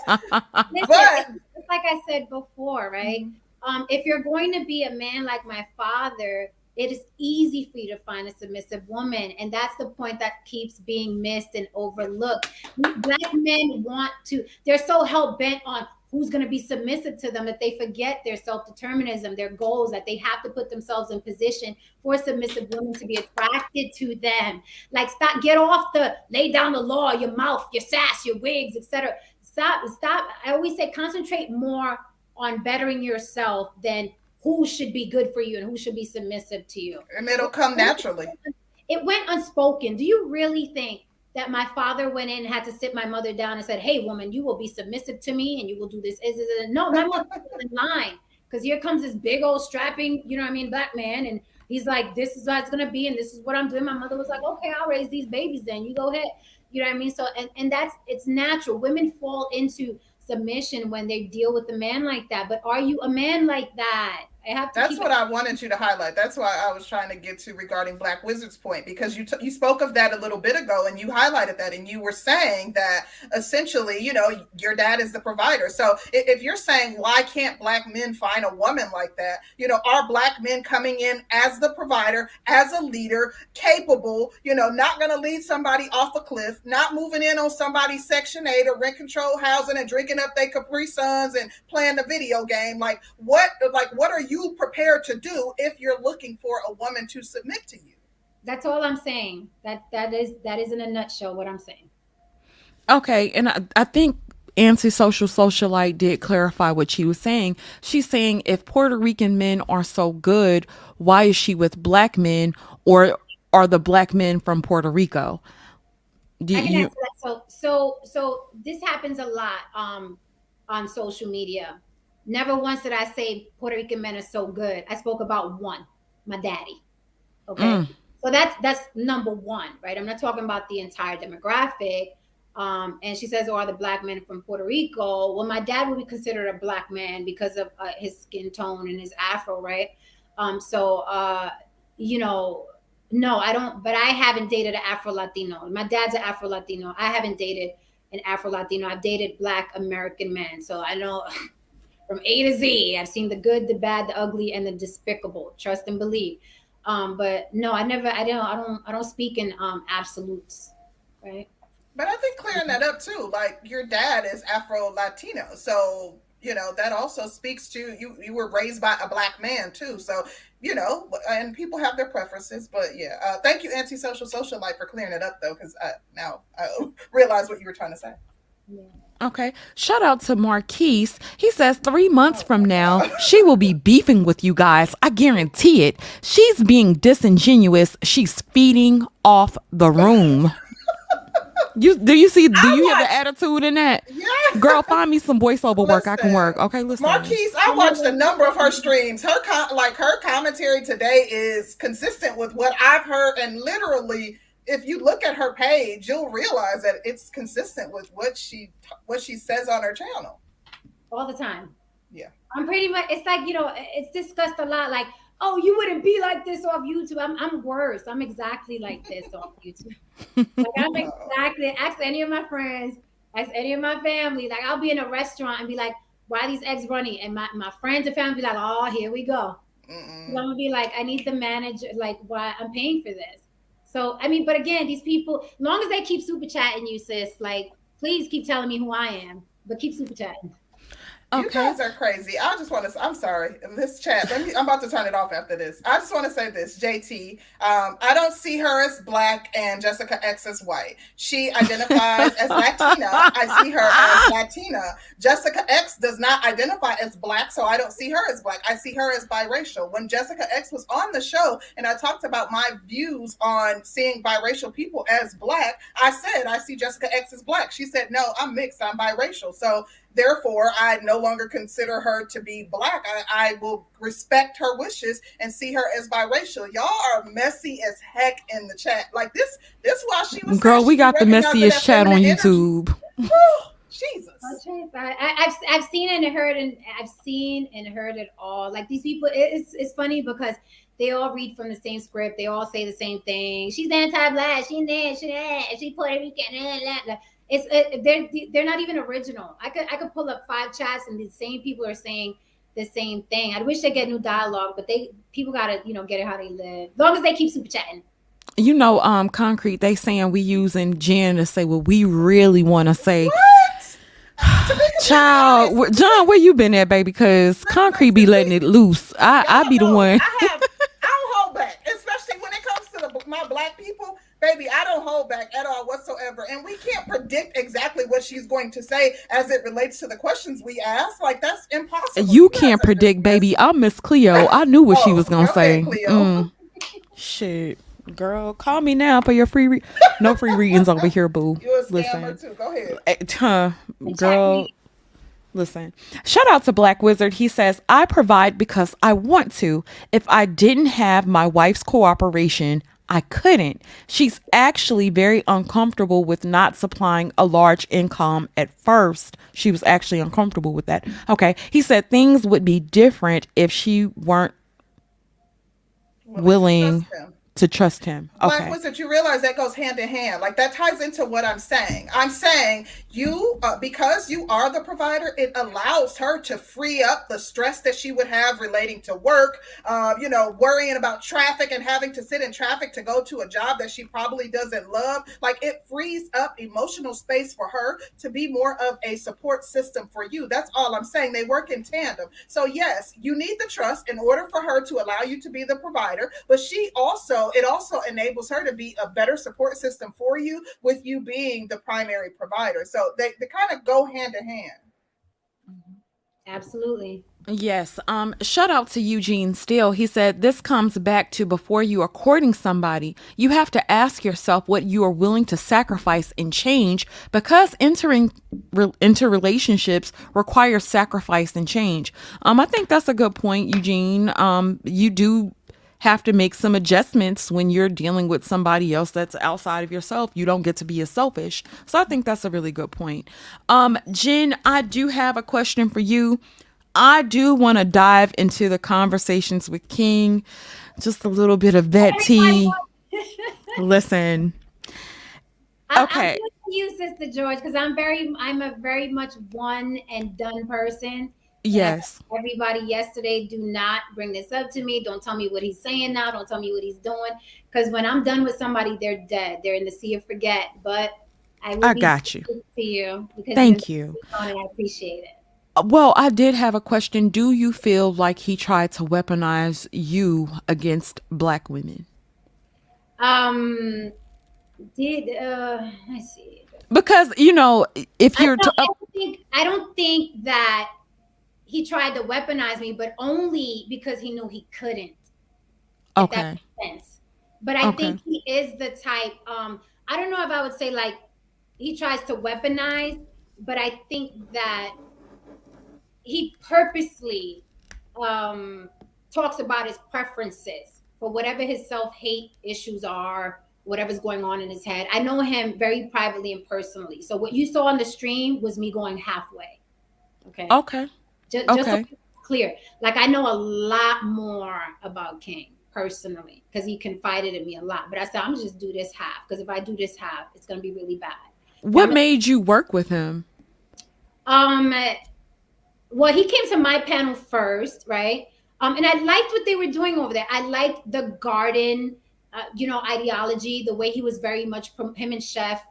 But- like I said before, right? Um, if you're going to be a man like my father, it is easy for you to find a submissive woman, and that's the point that keeps being missed and overlooked. Black men want to; they're so hell bent on who's going to be submissive to them that they forget their self-determinism, their goals, that they have to put themselves in position for submissive women to be attracted to them. Like, stop, get off the lay down the law, your mouth, your sass, your wigs, etc stop stop i always say concentrate more on bettering yourself than who should be good for you and who should be submissive to you and it'll come naturally. it went unspoken do you really think that my father went in and had to sit my mother down and said hey woman you will be submissive to me and you will do this is it no my mother was in line because here comes this big old strapping you know what i mean black man and he's like this is what it's gonna be and this is what i'm doing my mother was like okay i'll raise these babies then you go ahead you know what I mean? So and and that's it's natural. Women fall into submission when they deal with a man like that. But are you a man like that? I have to That's what it- I wanted you to highlight. That's why I was trying to get to regarding Black Wizard's point because you t- you spoke of that a little bit ago and you highlighted that and you were saying that essentially, you know, your dad is the provider. So i- if you're saying why can't black men find a woman like that, you know, are black men coming in as the provider, as a leader, capable, you know, not going to lead somebody off a cliff, not moving in on somebody's Section 8 or rent control housing and drinking up their Capri Suns and playing the video game. Like what like what are you prepared to do if you're looking for a woman to submit to you? That's all I'm saying. That that is that is in a nutshell what I'm saying. Okay, and I, I think antisocial socialite did clarify what she was saying. She's saying if Puerto Rican men are so good, why is she with black men or are the black men from Puerto Rico? Do I can you? answer that. So, so, so this happens a lot um, on social media. Never once did I say Puerto Rican men are so good. I spoke about one, my daddy. Okay, Mm. so that's that's number one, right? I'm not talking about the entire demographic. Um, and she says, "Oh, are the black men from Puerto Rico?" Well, my dad would be considered a black man because of uh, his skin tone and his afro, right? Um, so, uh, you know, no, I don't. But I haven't dated an Afro Latino. My dad's an Afro Latino. I haven't dated an Afro Latino. I've dated Black American men, so I know from A to Z. I've seen the good, the bad, the ugly, and the despicable. Trust and believe. Um, but no, I never. I don't. I don't. I don't speak in um, absolutes, right? But I think clearing that up too, like your dad is Afro Latino, so you know that also speaks to you. You were raised by a black man too, so you know, and people have their preferences. But yeah, uh, thank you, antisocial socialite, for clearing it up though, because now I realize what you were trying to say. Yeah. Okay. Shout out to Marquise. He says three months from now, she will be beefing with you guys. I guarantee it. She's being disingenuous. She's feeding off the room. You do you see? Do I you hear watched- the attitude in that? Yeah, Girl, find me some voiceover work. I can work. Okay, listen. Marquise, I watched a number of her streams. Her com- like her commentary today is consistent with what I've heard, and literally, if you look at her page, you'll realize that it's consistent with what she what she says on her channel. all the time. Yeah. I'm pretty much. It's like you know, it's discussed a lot. Like, oh, you wouldn't be like this off YouTube. I'm, I'm worse. I'm exactly like this off YouTube. Like I'm exactly. Ask any of my friends. Ask any of my family. Like I'll be in a restaurant and be like, "Why are these eggs running?" And my, my friends and family be like, "Oh, here we go." I'm gonna be like, "I need the manager. Like, why I'm paying for this." So I mean, but again, these people, long as they keep super chatting you, sis, like, please keep telling me who I am, but keep super chatting. You guys are crazy. I just want to. I'm sorry. This chat. Let me. I'm about to turn it off after this. I just want to say this, JT. Um, I don't see her as black and Jessica X as white. She identifies as Latina. I see her as Latina. Jessica X does not identify as black, so I don't see her as black. I see her as biracial. When Jessica X was on the show and I talked about my views on seeing biracial people as black, I said I see Jessica X as black. She said, "No, I'm mixed. I'm biracial." So therefore i no longer consider her to be black I, I will respect her wishes and see her as biracial y'all are messy as heck in the chat like this this while she was Girl, we got the messiest that chat on. YouTube. Jesus I, I, I've I've seen and heard and I've seen and heard it all. Like these people, it's it's funny because they all read from the same script. They all say the same thing. She's anti-black. She's that. She that. She Puerto Rican. blah, blah, blah. It's it, they're they're not even original. I could I could pull up five chats and the same people are saying the same thing. I wish they get new dialogue, but they people gotta you know get it how they live. As long as they keep super chatting. You know, um, concrete. They saying we using Jen to say what we really want to say. what To be completely Child, honest, John, where you been at, baby? Because concrete be letting it loose. I I be the one. I have I don't hold back, especially when it comes to the, my black people. Baby, I don't hold back at all whatsoever. And we can't predict exactly what she's going to say as it relates to the questions we ask. Like that's impossible. You guys can't predict, baby. I'm Miss Cleo. I knew what she Oh, was gonna go say. Cleo. Mm. Shit, girl, call me now for your free. Re- no free readings over here, boo. You're a scammer Listen, too. Go ahead. Eh, huh, girl. Listen, shout out to Black Wizard. He says, I provide because I want to. If I didn't have my wife's cooperation, I couldn't. She's actually very uncomfortable with not supplying a large income at first. She was actually uncomfortable with that. Okay. He said things would be different if she weren't willing him. To trust him. Black Okay. Wizard, you realize that goes hand in hand. Like that ties into what I'm saying. I'm saying you, uh, because you are the provider, it allows her to free up the stress that she would have relating to work. Uh, you know, worrying about traffic and having to sit in traffic to go to a job that she probably doesn't love. Like it frees up emotional space for her to be more of a support system for you. That's all I'm saying. They work in tandem. So yes, you need the trust in order for her to allow you to be the provider, but she also it also enables her to be a better support system for you with you being the primary provider. So they, they kind of go hand in hand. Absolutely. Yes. Um, shout out to Eugene Steele. He said this comes back to before you are courting somebody, you have to ask yourself what you are willing to sacrifice and change because entering re- into relationships requires sacrifice and change. Um, I think that's a good point, Eugene. Um, you do have to make some adjustments when you're dealing with somebody else that's outside of yourself. You don't get to be as selfish. So I think that's a really good point. Um, Jen, I do have a question for you. I do want to dive into the conversations with King, just a little bit of that tea. Listen, okay. I'm with you, Sister George, because I'm very, I'm a very much one and done person. I Yes. everybody yesterday, do not bring this up to me. Don't tell me what he's saying now. Don't tell me what he's doing. Because when I'm done with somebody, they're dead. They're in the sea of forget. But I will I got you. to you because Thank you. speaking on it. I appreciate it. Uh, Well, I did have a question. Do you feel like he tried to weaponize you against black women? Um, did uh, let's see. Because, you know, if you're don't, t- I don't think I don't think that he tried to weaponize me, but only because he knew he couldn't. If that makes sense. But I Okay. think he is the type. Um, I don't know if I would say like he tries to weaponize, but I think that he purposely um, talks about his preferences for whatever his self hate issues are, whatever's going on in his head. I know him very privately and personally. So what you saw on the stream was me going halfway. Okay. Okay. Just, just so clear. Like I know a lot more about King personally because he confided in me a lot. But I said I'm gonna just do this half because if I do this half, it's gonna be really bad. What made you work with him? Um, well, he came to my panel first, right? Um, and I liked what they were doing over there. I liked the garden, uh, you know, ideology. The way he was very much prom- him and Chef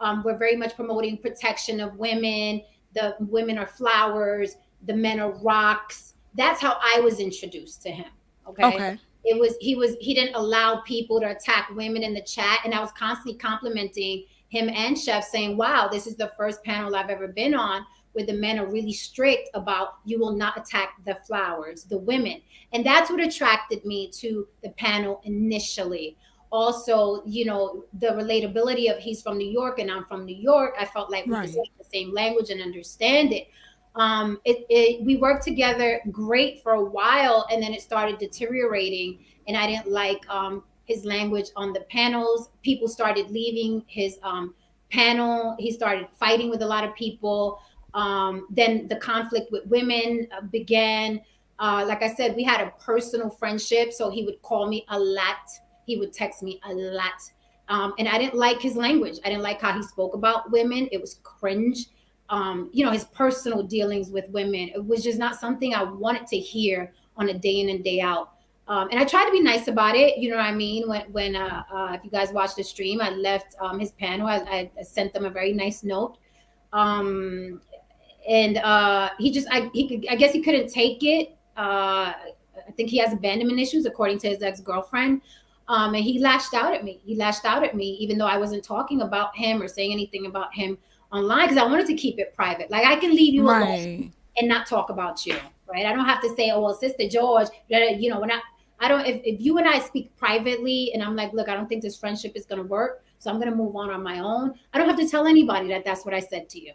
um, were very much promoting protection of women. The women are flowers. The men are rocks. That's how I was introduced to him. Okay. Okay. it was he was he didn't allow people to attack women in the chat and i was constantly complimenting him and chef saying wow this is the first panel i've ever been on where the men are really strict about you will not attack the flowers the women and that's what attracted me to the panel initially also you know the relatability of he's from new york and i'm from new york i felt like we Right. could speak the same language and understand it um it, it we worked together great for a while and then it started deteriorating and i didn't like um his language on the panels. People started leaving his um panel. He started fighting with a lot of people. Um then the conflict with women uh, began. Uh like i said we had a personal friendship so he would call me a lot. He would text me a lot. Um, and i didn't like his language. I didn't like how he spoke about women. It was cringe um, you know, his personal dealings with women. It was just not something I wanted to hear on a day in and day out. Um, and I tried to be nice about it. You know what I mean? When, when uh, uh, if you guys watched the stream, I left um, his panel. I, I sent them a very nice note. Um, and uh, he just, I, he could, I guess he couldn't take it. Uh, I think he has abandonment issues, according to his ex girlfriend. Um, and he lashed out at me. He lashed out at me, even though I wasn't talking about him or saying anything about him online because I wanted to keep it private. Like I can leave you alone and not talk about you, right? I don't have to say, oh well, Sister George, you know, when I I don't if, if you and I speak privately and I'm like, look, I don't think this friendship is gonna work, so I'm gonna move on on my own. I don't have to tell anybody that that's what I said to you,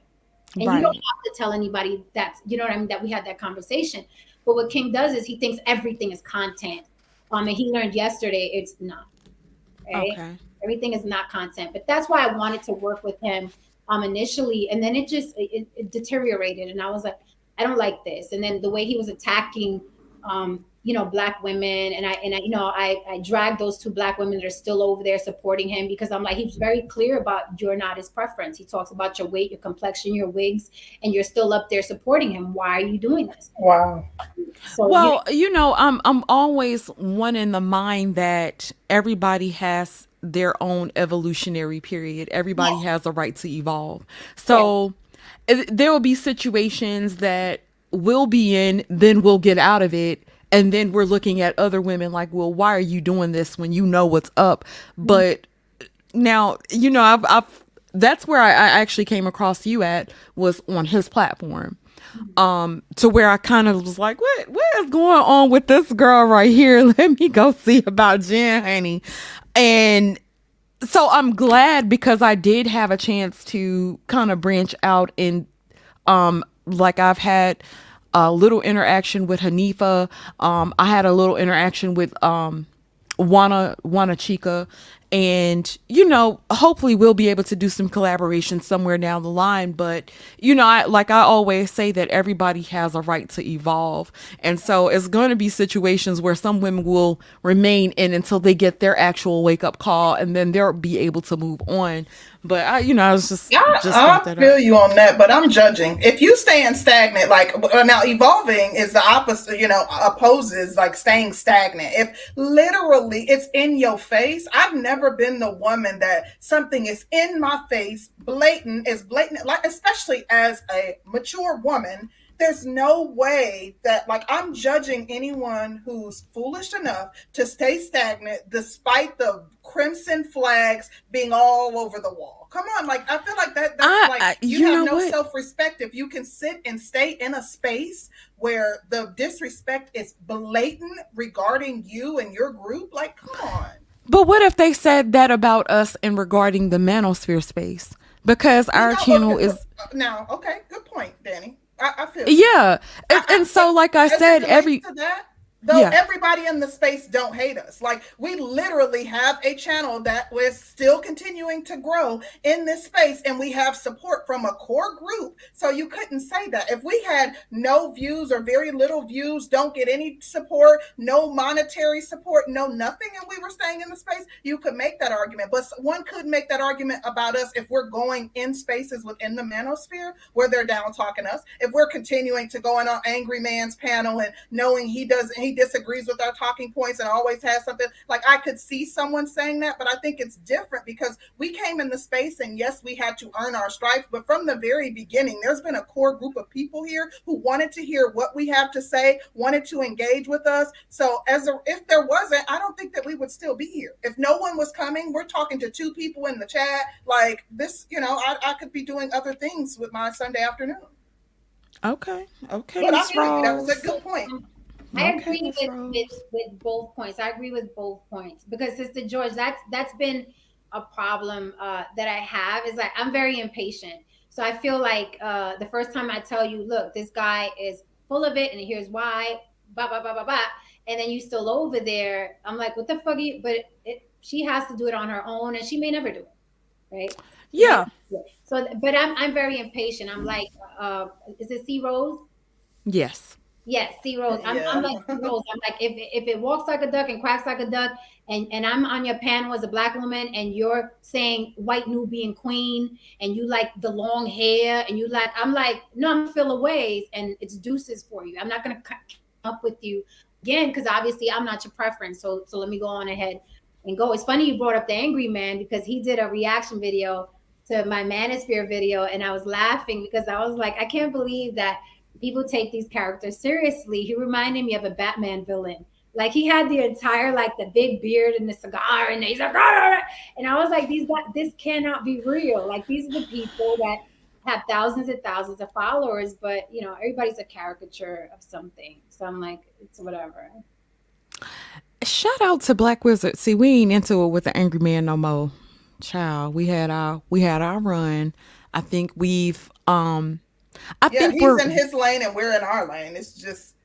and you don't have to tell anybody that you know what I mean that we had that conversation. But what King does is he thinks everything is content. Um, and he learned yesterday it's not. Right? Okay. everything is not content but that's why i wanted to work with him um initially and then it just it, it deteriorated and i was like i don't like this. And then the way he was attacking um you know black women and i and i you know i i dragged those two black women that are still over there supporting him because i'm like he's very clear about you're not his preference. He talks about your weight your complexion your wigs and you're still up there supporting him. Why are you doing this? Wow. so you- Well, you know, I'm I'm always one in the mind that everybody has their own evolutionary period. Everybody has a right to evolve. So it- there will be situations that we'll be in, then we'll get out of it. And then we're looking at other women like, well, why are you doing this when you know what's up? Mm-hmm. But eh, now, you know, I've, I've that's where I, I actually came across you at was on his platform. Mm-hmm. um to where I kind of was like, what what is going on with this girl right here? Let me go see about Jen Honey. And so I'm glad because I did have a chance to kind of branch out and um like I've had a little interaction with Hanifa. Um I had a little interaction with um Wana Wana Chica and you know hopefully we'll be able to do some collaboration somewhere down the line. But you know I, like i always say that everybody has a right to evolve. And so it's going to be situations where some women will remain in until they get their actual wake up call and then they'll be able to move on but I, you know, I was just, Yeah, just I feel up. you on that, but I'm judging. If you staying stagnant, like uh, now evolving is the opposite, you know, opposes like staying stagnant. If literally it's in your face, I've never been the woman that something is in my face, blatant, is blatant, like especially as a mature woman. There's no way that like I'm judging anyone who's foolish enough to stay stagnant despite the crimson flags being all over the wall. Come on, like I feel like that that's I, like I you, you have no what? self-respect if you can sit and stay in a space where the disrespect is blatant regarding you and your group. Like, come on. But what if they said that about us in regarding the manosphere space? Because You our know, channel okay, is uh, now okay, good point, Danny. I, I feel yeah, and, and so like I said, every that, though Yeah. everybody in the space don't hate us. Like we literally have a channel that was still continuing to grow in this space, and we have support from a core group. So you couldn't say that. If we had no views or very little views, don't get any support, no monetary support, no nothing, and we were staying in the space, you could make that argument. But one could make that argument about us if we're going in spaces within the manosphere where they're down talking us. If we're continuing to go on Angry Man's panel and knowing he doesn't, he disagrees with our talking points and always has something like I could see someone saying that, but I think it's different because we came in the space and yes, we had to earn our stripes, but from the very beginning, there's been a core group of people here who wanted to hear what we have to say, wanted to engage with us. So as a, if there wasn't, I don't think that we would still be here. If no one was coming, we're talking to two people in the chat. Like this, you know, I, I could be doing other things with my Sunday afternoon. okay, okay, But I. That was a good point. I Okay, agree with, with with both points. I agree with both points because Sister George, that's that's been a problem uh, that I have. Is like I'm very impatient. So I feel like uh, the first time I tell you, look, this guy is full of it, and here's why, blah blah blah blah blah, and then you still over there. I'm like, what the fuck? Are you? But it, she has to do it on her own, and she may never do it, right? Yeah, So, but I'm I'm very impatient. I'm like, uh, is it C Rose? yes, Yes, C Rose. I'm, Yeah. I'm like C Rose. I'm like if if it walks like a duck and quacks like a duck, and and I'm on your panel as a black woman, and you're saying white Nubian queen, and you like the long hair, and you like I'm like no, I'm Phil ways, and it's deuces for you. I'm not gonna come up with you again because obviously I'm not your preference. So so let me go on ahead and go. It's funny you brought up the angry man because he did a reaction video to my manosphere video, and I was laughing because I was like, I can't believe that people take these characters seriously. He reminded me of a Batman villain. Like he had the entire like the big beard and the cigar, and he's like, and I was like, these this cannot be real. Like these are the people that have thousands and thousands of followers, but you know everybody's a caricature of something. So I'm like, it's whatever. Shout out to Black Wizard. See, we ain't into it with the Angry Man no more. Child, we had our we had our run. I think we've um I Yeah, think he's we're in his lane and we're in our lane. It's just,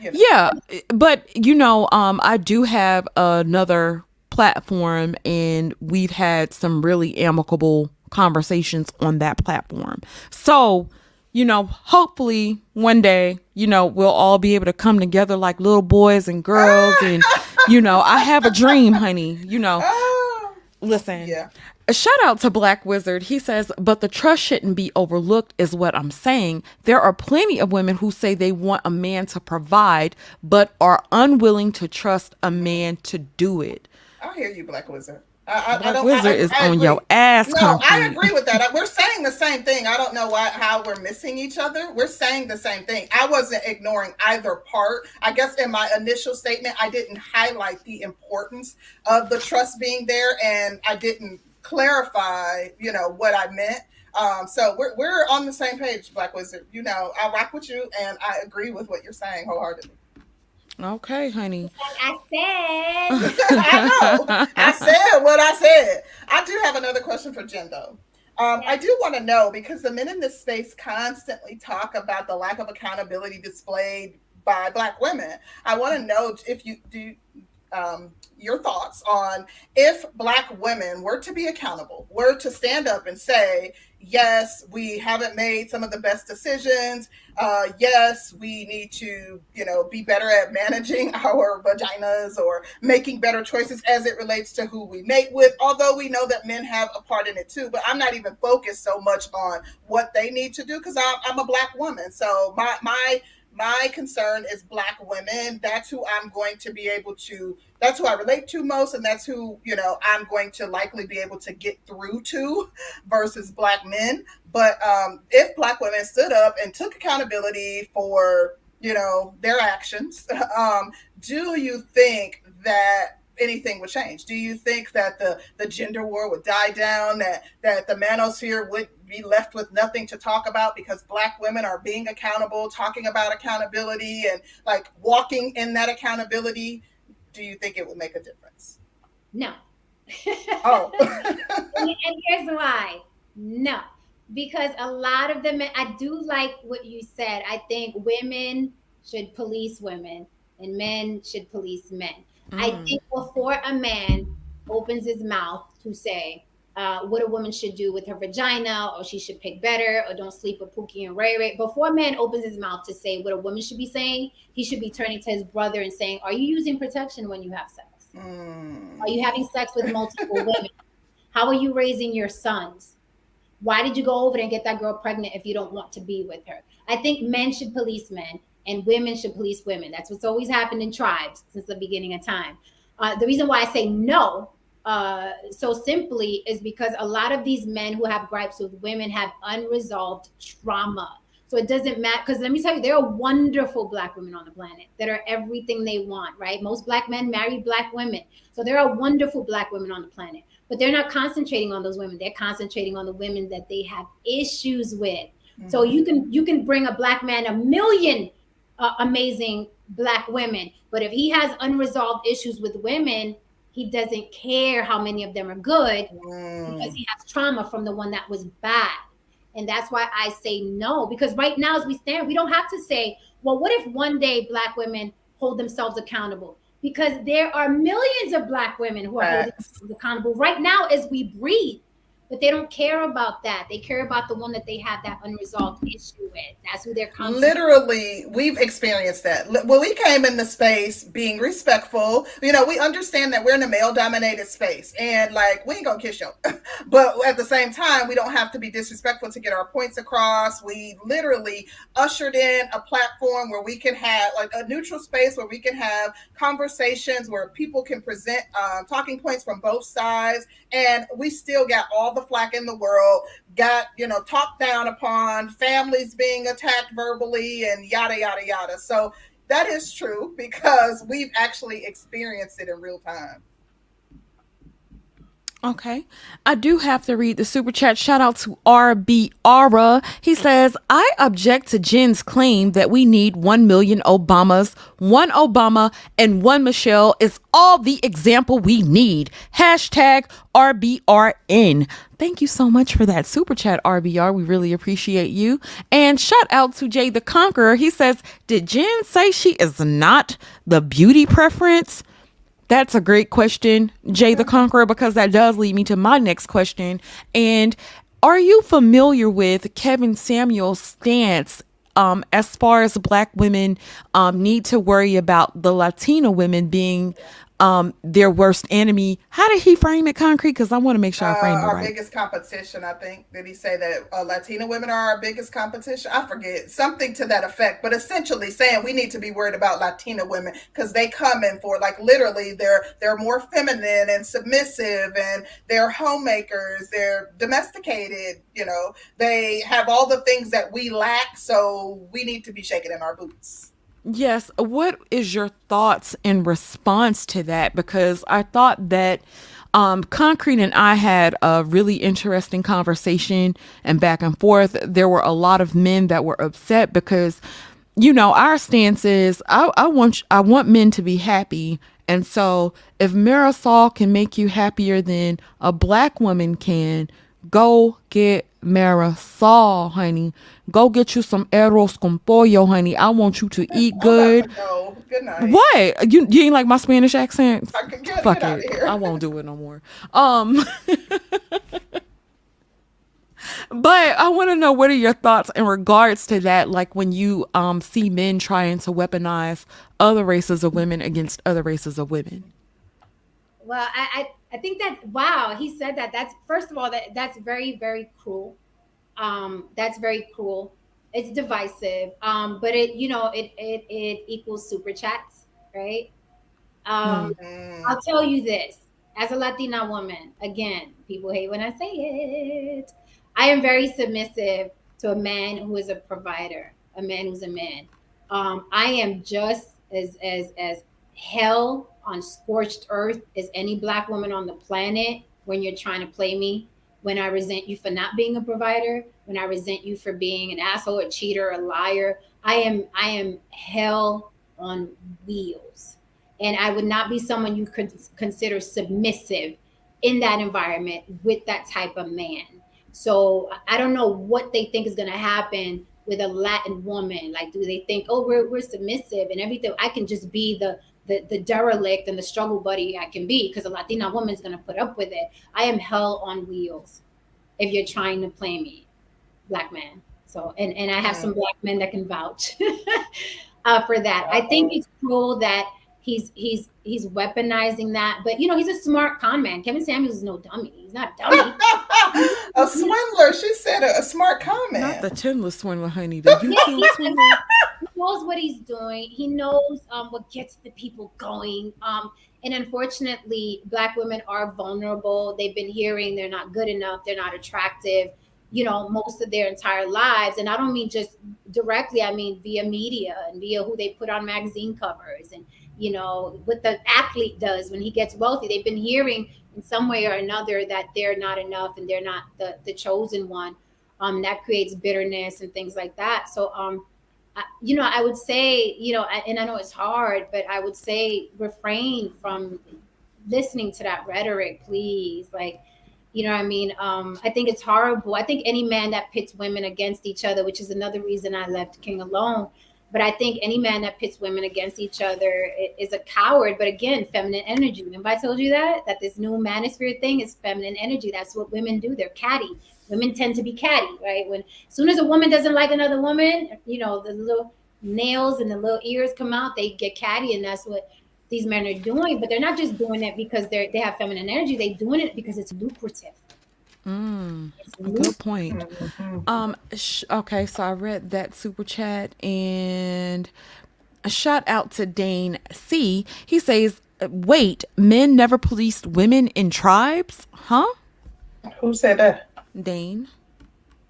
you know. yeah, but you know, um I do have another platform and we've had some really amicable conversations on that platform. So, you know, hopefully one day, you know, we'll all be able to come together like little boys and girls and you know, I have a dream, honey. You know, Oh, Listen. yeah. A shout out to Black Wizard. He says, but the trust shouldn't be overlooked, is what I'm saying. There are plenty of women who say they want a man to provide, but are unwilling to trust a man to do it. I hear you, Black Wizard. I, I, I Black don't, Wizard I, is I on agree. your ass. No, I agree with that. We're saying the same thing. I don't know why how we're missing each other. We're saying the same thing. I wasn't ignoring either part. I guess in my initial statement, I didn't highlight the importance of the trust being there, and I didn't clarify, you know, what I meant. Um, so we're we're on the same page, Black Wizard. You know, I rock with you, and I agree with what you're saying wholeheartedly. Okay, honey. I said. I know. I said what I said. I do have another question for Jen, though. Um, I do want to know because the men in this space constantly talk about the lack of accountability displayed by Black women. I want to know if you do um, your thoughts on if Black women were to be accountable, were to stand up and say, yes, we haven't made some of the best decisions. Uh, yes, we need to, you know, be better at managing our vaginas or making better choices as it relates to who we mate with. Although we know that men have a part in it too, but I'm not even focused so much on what they need to do because I'm, I'm a black woman. So my my my concern is black women that's who i'm going to be able to that's who i relate to most and that's who you know i'm going to likely be able to get through to versus black men but um, if black women stood up and took accountability for you know their actions um, do you think that anything would change? Do you think that the, the gender war would die down, that, that the manosphere would be left with nothing to talk about because black women are being accountable, talking about accountability and like walking in that accountability? Do you think it would make a difference? No. oh. and here's why. No. Because a lot of them, I do like what you said. I think women should police women and men should police men. Mm. I think before a man opens his mouth to say uh, what a woman should do with her vagina, or she should pick better, or don't sleep with Pookie and Ray Ray, before a man opens his mouth to say what a woman should be saying, he should be turning to his brother and saying, Are you using protection when you have sex? Mm. Are you having sex with multiple women? How are you raising your sons? Why did you go over there and get that girl pregnant if you don't want to be with her? I think men should police men and women should police women. That's what's always happened in tribes since the beginning of time. Uh, the reason why I say no uh, so simply is because a lot of these men who have gripes with women have unresolved trauma. So it doesn't matter because let me tell you, there are wonderful black women on the planet that are everything they want, right? Most black men marry black women. So there are wonderful black women on the planet, but they're not concentrating on those women. They're concentrating on the women that they have issues with. Mm-hmm. So you can you can bring a black man a million uh, amazing black women. But if he has unresolved issues with women, he doesn't care how many of them are good mm. because he has trauma from the one that was bad. And that's why I say no, because right now, as we stand, we don't have to say, well, what if one day black women hold themselves accountable? Because there are millions of black women who are holding themselves accountable right now as we breathe but they don't care about that. They care about the one that they have that unresolved issue with. That's who they're. Literally, we've experienced that. When we came in the space being respectful, you know, we understand that we're in a male dominated space and like we ain't gonna kiss you. but at the same time, we don't have to be disrespectful to get our points across. We literally ushered in a platform where we can have like a neutral space where we can have conversations where people can present uh, talking points from both sides. And we still got all the the flack in the world, got, you know, talked down upon, families being attacked verbally, and yada, yada, yada. So that is true because we've actually experienced it in real time. Okay. I do have to read the super chat. Shout out to RB Aura. He says, I object to Jen's claim that we need 1 million Obamas. One Obama and one Michelle is all the example we need. Hashtag RBRN. Thank you so much for that super chat, RBR. We really appreciate you. And shout out to Jay the Conqueror. He says, Did Jen say she is not the beauty preference? That's a great question, Jay the Conqueror, because that does lead me to my next question. And are you familiar with Kevin Samuels' stance um, as far as black women um, need to worry about the Latina women being um, their worst enemy. How did he frame it concrete? Because I want to make sure I frame uh, it our right. Our biggest competition, I think. Did he say that uh, Latina women are our biggest competition? I forget something to that effect. But essentially saying we need to be worried about Latina women because they come in for like literally they're they're more feminine and submissive and they're homemakers. They're domesticated. You know, they have all the things that we lack. So we need to be shaking in our boots. Yes. What is your thoughts in response to that? Because I thought that um, Concrete and I had a really interesting conversation and back and forth. There were a lot of men that were upset because, you know, our stance is I, I want I want men to be happy, and so if Marisol can make you happier than a black woman can, go get Marisol, honey. Go get you some arroz con pollo, honey. I want you to eat good. to go. Good night. What? You you ain't like my Spanish accent? I get, Fuck get it. I won't do it no more. Um But I want to know what are your thoughts in regards to that like when you um see men trying to weaponize other races of women against other races of women. Well, I, I I think that wow, he said that. That's first of all that that's very very cruel. Um, that's very cruel. It's divisive. Um, but it you know it it it equals super chats, right? Um, Mm. I'll tell you this as a Latina woman, again, people hate when I say it. I am very submissive to a man who is a provider, a man who's a man. Um, I am just as as as hell on scorched earth as any black woman on the planet when you're trying to play me, when I resent you for not being a provider, when I resent you for being an asshole, a cheater, a liar. I am I am hell on wheels and I would not be someone you could consider submissive in that environment with that type of man. So I don't know what they think is going to happen with a Latin woman. Like, do they think, oh, we're, we're submissive and everything? I can just be the the, the derelict and the struggle buddy I can be because a Latina woman is going to put up with it. I am hell on wheels if you're trying to play me, black man. So, and, and I have some black men that can vouch uh, for that. I think it's cool that he's he's he's weaponizing that. But you know, he's a smart con man. Kevin Samuels is no dummy. He's not dummy. a swindler. She said a, a smart Not comment. the Chinless swindler, honey. The YouTube swindler. he knows what he's doing. He knows um, what gets the people going. Um, and unfortunately, black women are vulnerable. They've been hearing they're not good enough, they're not attractive, you know, most of their entire lives. And I don't mean just directly, I mean via media and via who they put on magazine covers and, you know, what the athlete does when he gets wealthy. They've been hearing in some way or another that they're not enough and they're not the, the chosen one. Um, that creates bitterness and things like that. So, um, I- you know, I would say, you know, I- and I know it's hard, but I would say refrain from listening to that rhetoric, please. Like, you know what I mean? Um, I think it's horrible. I think any man that pits women against each other, which is another reason I left King alone. But I think any man that pits women against each other is a coward. But again, feminine energy. Remember, I told you that that this new manosphere thing is feminine energy. That's what women do. They're catty. Women tend to be catty, right? When as soon as a woman doesn't like another woman, you know, the little nails and the little ears come out, they get catty, and that's what these men are doing. But they're not just doing it because they're they have feminine energy. They're doing it because it's lucrative. Mm, It's a lucrative. good point. Um. Sh- okay, so I read that super chat and a shout out to Dane C. He says, "Wait, men never policed women in tribes, huh?" Who said that? Dane.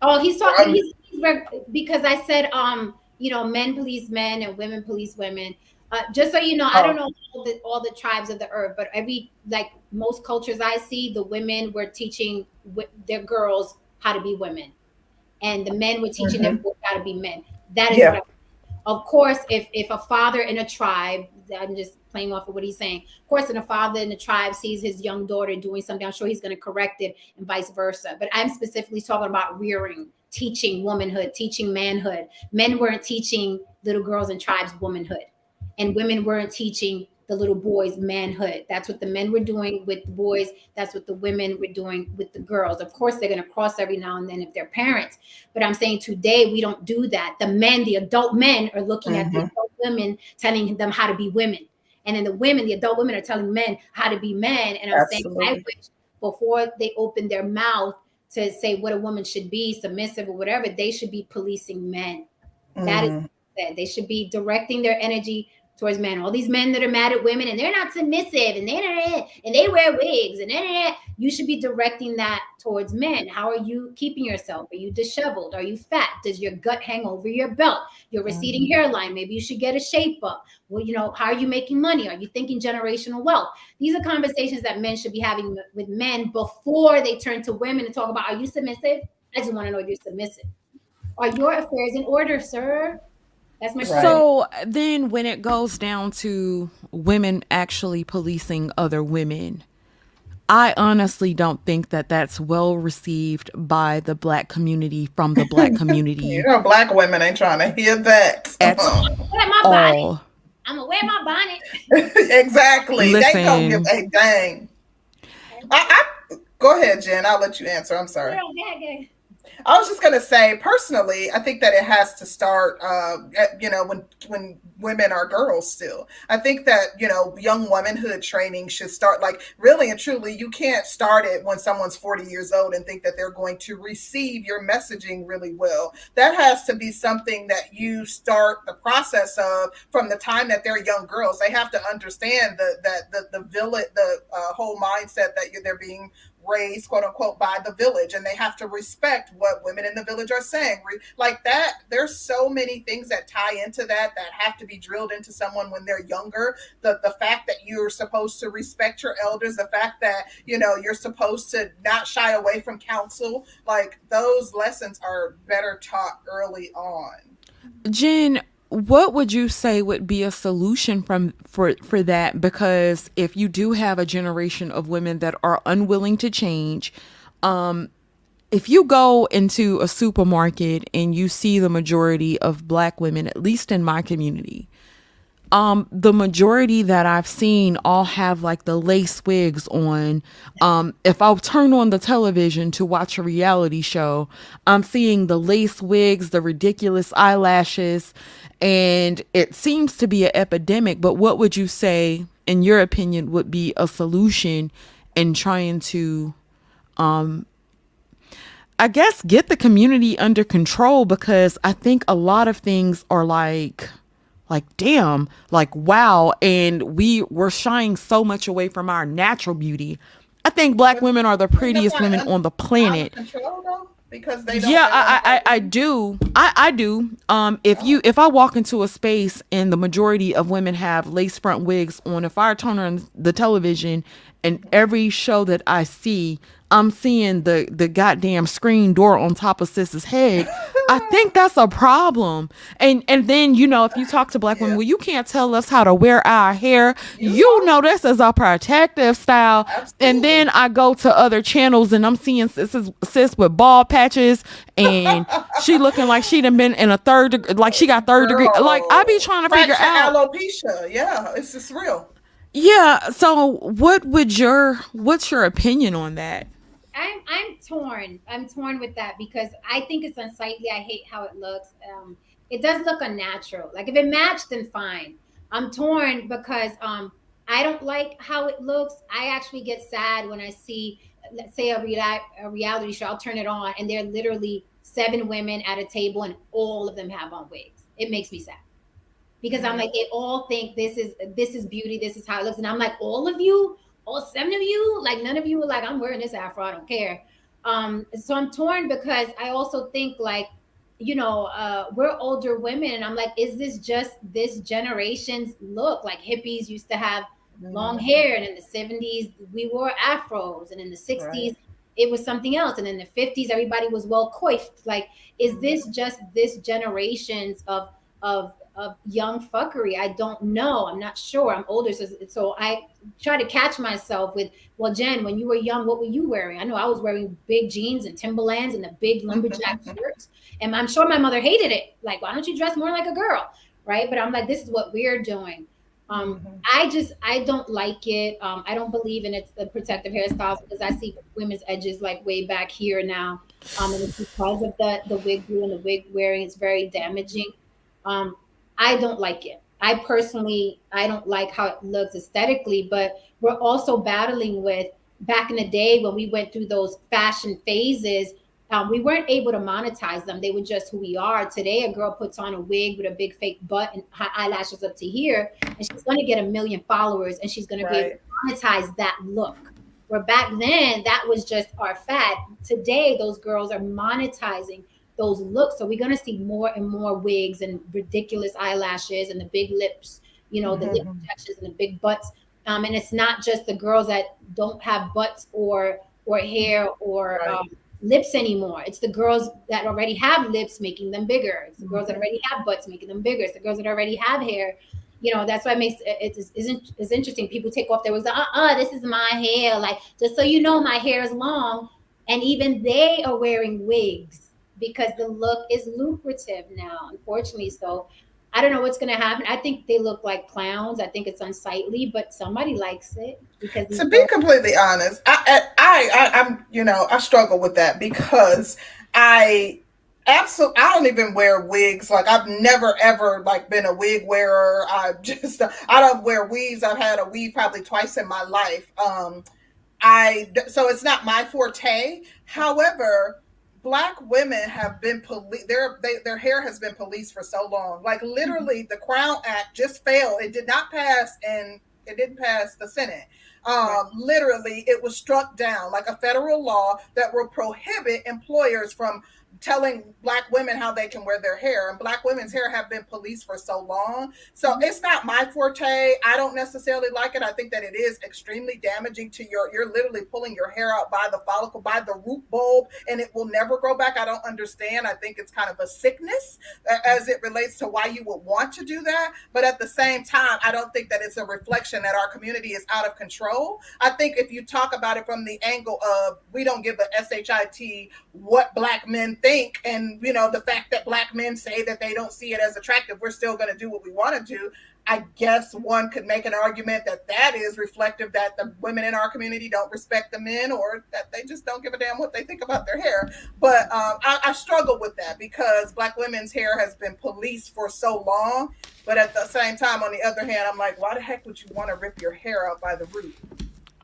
Oh, he's talking he's, he's reg- because I said um, you know, men police men and women police women. Uh, just so you know, I don't know all the, all the tribes of the earth, but every like most cultures I see, the women were teaching wi- their girls how to be women, and the men were teaching their boys how to be men. That is, Yeah. what I- of course, if if a father in a tribe, I'm just playing off of what he's saying. Of course, if a father in the tribe sees his young daughter doing something, I'm sure he's going to correct it, and vice versa. But I'm specifically talking about rearing, teaching womanhood, teaching manhood. Men weren't teaching little girls in tribes womanhood, and women weren't teaching the little boys manhood. That's what the men were doing with the boys. That's what the women were doing with the girls. Of course, they're going to cross every now and then if they're parents. But I'm saying today we don't do that. The men, the adult men, are looking at the Mhm. adult women, telling them how to be women. And then the women, the adult women, are telling men how to be men. And I'm saying, I wish before they open their mouth to say what a woman should be, submissive or whatever, they should be policing men. That is Mhm. that they should be directing their energy towards men. All these men that are mad at women and they're not submissive and they and they wear wigs and you should be directing that towards men. How are you keeping yourself? Are you disheveled? Are you fat? Does your gut hang over your belt? Your receding mm-hmm. hairline? Maybe you should get a shape up. Well, you know, how are you making money? Are you thinking generational wealth? These are conversations that men should be having with men before they turn to women and talk about are you submissive? I just want to know if you're submissive. Are your affairs in order, sir? That's my right. So then when it goes down to women actually policing other women, I honestly don't think that that's well received by the black community from the black community. you know, black women ain't trying to hear that at all. I'm gonna wear my bonnet. exactly. Listen, they don't give a dang. I, I, go ahead, Jen. I'll let you answer. I'm sorry. Girl, I was just going to say, personally, I think that it has to start, uh, at, you know, when when women are girls still. I think that you know, young womanhood training should start like really and truly. You can't start it when someone's forty years old and think that they're going to receive your messaging really well. That has to be something that you start the process of from the time that they're young girls. They have to understand the that the the village, the uh, whole mindset that they're being raised quote unquote by the village and they have to respect what women in the village are saying. Like that there's so many things that tie into that that have to be drilled into someone when they're younger. The the fact that you're supposed to respect your elders the fact that you know you're supposed to not shy away from counsel like those lessons are better taught early on. Jen what would you say would be a solution from for for that? Because if you do have a generation of women that are unwilling to change um if you go into a supermarket and you see the majority of black women at least in my community um the majority that i've seen all have like the lace wigs on. Um if i turn on the television to watch a reality show i'm seeing the lace wigs the ridiculous eyelashes and it seems to be an epidemic but what would you say in your opinion would be a solution in trying to um I guess get the community under control? Because I think a lot of things are like like damn like wow. And we were shying so much away from our natural beauty. I think black women are the prettiest women on the planet because they yeah I, I i do. I i do. Um if you if i walk into a space and the majority of women have lace front wigs on if i turn on the television and every show that i see I'm seeing the the goddamn screen door on top of sis's head. I think that's a problem. And and then you know if you talk to black women, well, you can't tell us how to wear our hair. You know this is a protective style. Absolutely. And then I go to other channels and I'm seeing sis sis with bald patches and she looking like she done been in a third degree, like she got third degree. Like I be trying to figure out alopecia. Yeah, it's just real. Yeah. So what would your what's your opinion on that? I'm I'm torn. I'm torn with that because I think it's unsightly. I hate how it looks. Um, it does look unnatural. Like if it matched, then fine. I'm torn because um, I don't like how it looks. I actually get sad when I see, let's say, a, a reality show. I'll turn it on, and there are literally seven women at a table, and all of them have on wigs. It makes me sad because I'm like, they all think this is this is beauty. This is how it looks, and I'm like, all of you all seven of you, like none of you were like, I'm wearing this afro, I don't care. Um, so I'm torn because I also think like, you know, uh, we're older women, and I'm like, is this just this generation's look? Like hippies used to have mm-hmm. long hair, and in the 70s we wore afros, and in the 60s right. it was something else, and in the 50s everybody was well coiffed. Like, is this just this generation's of of of young fuckery. I don't know. I'm not sure. I'm older, so, so I try to catch myself with, well, Jen, when you were young, what were you wearing? I know I was wearing big jeans and Timberlands and the big lumberjack shirts, and I'm sure my mother hated it. Like, why don't you dress more like a girl, right? But I'm like, this is what we're doing. Um, mm-hmm. I just I don't like it. Um, I don't believe in it's the protective hairstyles because I see women's edges like way back here now. Um, and it's because of the the wig glue and the wig wearing. It's very damaging. Um, I don't like it. I personally, I don't like how it looks aesthetically, but we're also battling with back in the day when we went through those fashion phases. um, we weren't able to monetize them. They were just who we are. Today, a girl puts on a wig with a big fake butt and eyelashes up to here, and she's going to get a million followers, and she's going right. to be able to monetize that look. Where back then, that was just our fad. Today, those girls are monetizing those looks. So we're going to see more and more wigs and ridiculous eyelashes and the big lips, you know, mm-hmm. the lip injections and the big butts. Um, and it's not just the girls that don't have butts or or hair or right. um, lips anymore. It's the girls that already have lips making them bigger. It's the girls that mm-hmm. already have butts making them bigger. It's the girls that already have hair. You know, that's why it makes it it's, it's, it's interesting. People take off their wigs. Uh uh, this is my hair. Like, just so you know, my hair is long. And even they are wearing wigs because the look is lucrative now, unfortunately. So I don't know what's going to happen. I think they look like clowns. I think it's unsightly, but somebody likes it because. To be completely honest, I, I, I, I'm, you know, I struggle with that because I absolutely i don't even wear wigs like i've never ever like been a wig wearer i just i don't wear weaves i've had a weave probably twice in my life um i so it's not my forte however black women have been police their they, their hair has been policed for so long. Like literally the crown act just failed. It did not pass and it didn't pass the senate. Um, literally it was struck down like a federal law that will prohibit employers from telling black women how they can wear their hair. And black women's hair have been policed for so long. So mm-hmm. it's not my forte. I don't necessarily like it. I think that it is extremely damaging to your you're literally pulling your hair out by the follicle by the root bulb and it will never grow back. I don't understand. I think it's kind of a sickness as it relates to why you would want to do that. But at the same time i don't think that it's a reflection that our community is out of control. I think if you talk about it from the angle of we don't give a shit what black men think and you know the fact that black men say that they don't see it as attractive we're still going to do what we want to do. I guess one could make an argument that that is reflective that the women in our community don't respect the men or that they just don't give a damn what they think about their hair. But um, I, I struggle with that because black women's hair has been policed for so long but at the same time on the other hand i'm like why the heck would you want to rip your hair out by the root?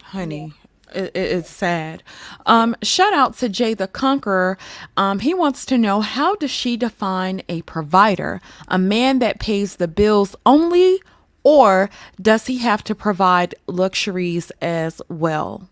Honey it, it's sad. Um, shout out to Jay the Conqueror. Um, he wants to know how does she define a provider? A man that pays the bills only, or does he have to provide luxuries as well?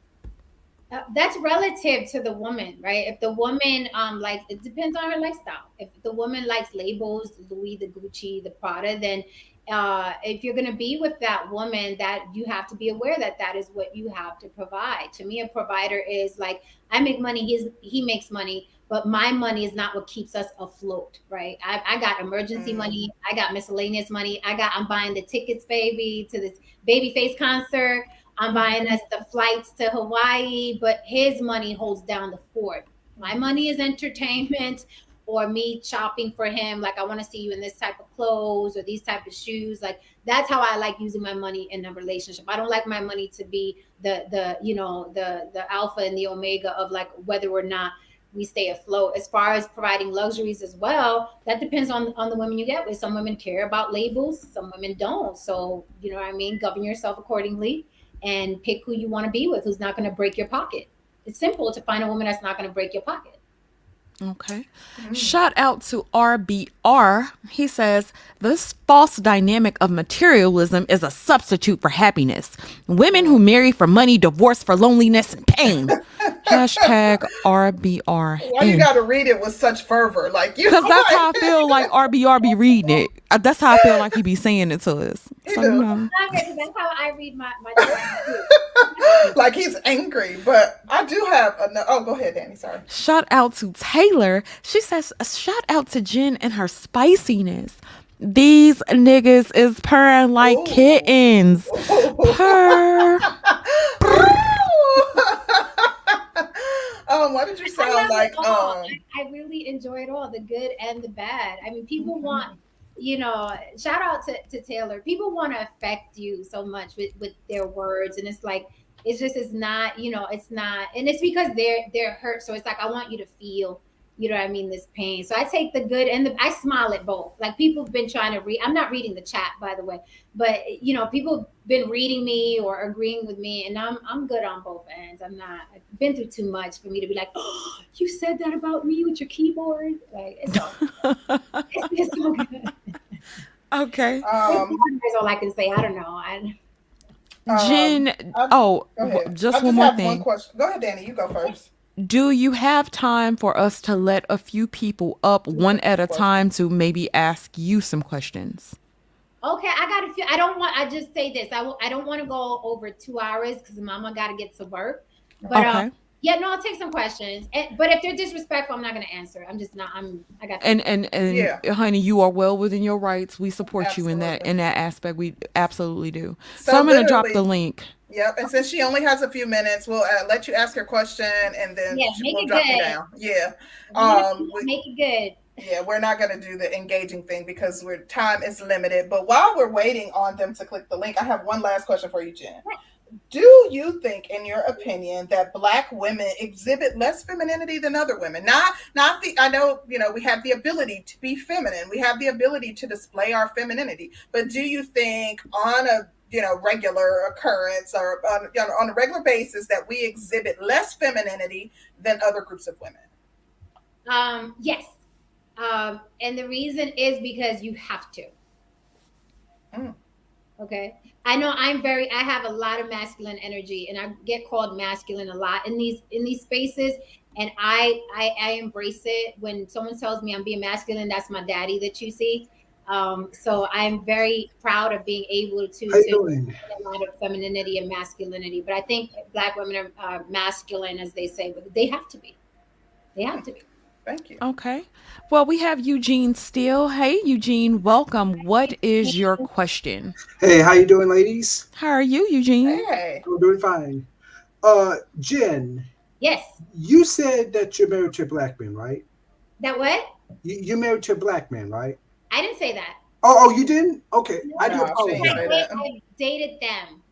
Uh, that's relative to the woman, right? If the woman um like it depends on her lifestyle. If the woman likes labels, Louis, the Gucci, the Prada, then uh, if you're going to be with that woman that you have to be aware that that is what you have to provide. To me a provider is like i make money he's he makes money but my money is not what keeps us afloat right? I, I got emergency mm. money i got miscellaneous money i got i'm buying the tickets baby to this babyface concert i'm buying us the flights to hawaii but his money holds down the fort. My money is entertainment or me shopping for him like i want to see you in this type of clothes or these type of shoes like that's how i like using my money in a relationship. I don't like my money to be the the you know the the alpha and the omega of like whether or not we stay afloat. As far as providing luxuries as well that depends on on the women you get with. Some women care about labels some women don't. So you know what i mean? Govern yourself accordingly and pick who you want to be with who's not going to break your pocket. It's simple to find a woman that's not going to break your pocket Okay. Mm. Shout out to RBR. He says, This false dynamic of materialism is a substitute for happiness. Women who marry for money divorce for loneliness and pain. Hashtag RBR. Why you gotta read it with such fervor? Like you Because that's how I feel like RBR be reading it. That's how I feel like he be saying it to us. So, you know. That's how I read my, my like he's angry, but I do have a oh go ahead, Danny. Sorry. Shout out to Taylor. She says shout out to Jen and her spiciness. These niggas is purring like Ooh. kittens. Purr. um, why did you sound like um I really enjoy it all, the good and the bad. I mean, people mm-hmm. want you know, shout out to, to Taylor. People want to affect you so much with, with their words. And it's like, it's just, it's not, you know, it's not, and it's because they're, they're hurt. So it's like, I want you to feel you know what I mean, this pain. So I take the good and the I smile at both. Like people have been trying to read. I'm not reading the chat by the way, but you know, people have been reading me or agreeing with me, and I'm I'm good on both ends. I'm not I've been through too much for me to be like, oh, you said that about me with your keyboard. Like it's all, it's, it's all good. Okay. Um, That's all I can say. I don't know. I Um, Jen, I- oh, go just I one more have thing. One question. Go ahead, Danny. You go first. Do you have time for us to let a few people up one at a time to maybe ask you some questions? Okay, I got a few. I don't want. I just say this. I will. I don't want to go over two hours because Mama got to get to work. But Okay. um, yeah, no, I'll take some questions. And, but if they're disrespectful, I'm not going to answer. I'm just not. I'm. I got. And and and Yeah. honey, you are well within your rights. We support you in that in that aspect. We absolutely do. So, So, I'm gonna drop the link. Yep. And since she only has a few minutes, we'll uh, let you ask her question, and then Yeah, make we'll it drop you good. down. Yeah. Um, we- make it good. Yeah, we're not going to do the engaging thing because we're time is limited. But while we're waiting on them to click the link, I have one last question for you, Jen. Do you think, in your opinion, that black women exhibit less femininity than other women? Not, not the. I know, you know, we have the ability to be feminine. We have the ability to display our femininity. But do you think, on a you know regular occurrence or on, you know, on a regular basis, that we exhibit less femininity than other groups of women? Um. Yes. Um. And the reason is because you have to. Mm. Okay. I know I'm very. I have a lot of masculine energy, and I get called masculine a lot in these in these spaces. And I I, I embrace it. When someone tells me I'm being masculine, that's my daddy that you see. Um, so I'm very proud of being able to, to a lot of femininity and masculinity. But I think black women are uh, masculine, as they say, but they have to be. They have to be. Thank you. Okay. Well, we have Eugene Steele. Hey, Eugene, welcome. What is your question? Hey, how you doing, ladies? How are you, Eugene? Hey. I'm doing fine. Uh, Jen, Yes. you said that you're married to a black man, right? That what? You, you're married to a black man, right? I didn't say that. Oh, oh, you didn't? Okay, I do apologize. I, date. I dated them.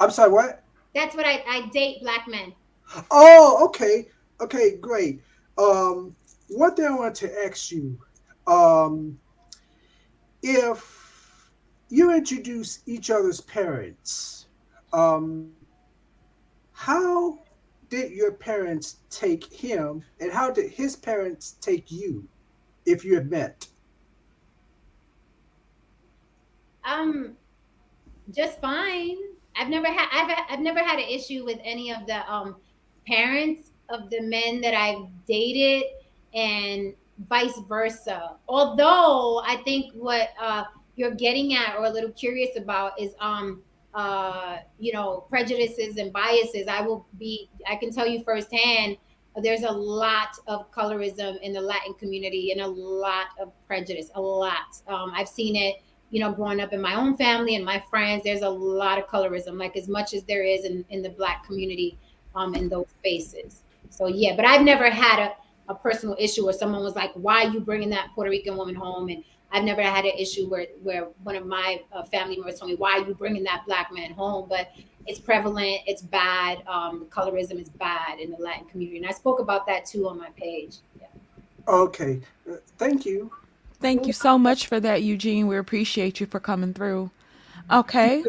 I'm sorry, what? That's what I, I date black men. Oh, okay, okay, great. Um, one thing I wanted to ask you, um, if you introduce each other's parents, um, how did your parents take him, and how did his parents take you, if you had met? Um, just fine. I've never had I've I've never had an issue with any of the um parents of the men that I've dated and vice versa. Although I think what uh you're getting at or a little curious about is um uh you know prejudices and biases. I will be I can tell you firsthand there's a lot of colorism in the Latin community and a lot of prejudice, a lot. Um, I've seen it you know, growing up in my own family and my friends, there's a lot of colorism, like as much as there is in, in the black community um, in those spaces. So yeah, but I've never had a, a personal issue where someone was like, why are you bringing that Puerto Rican woman home? And I've never had an issue where, where one of my uh, family members told me, why are you bringing that black man home? But it's prevalent, it's bad. Um, colorism is bad in the Latin community. And I spoke about that too on my page. Yeah. Okay, uh, thank you. Thank you so much for that, Eugene. We appreciate you for coming through. Okay.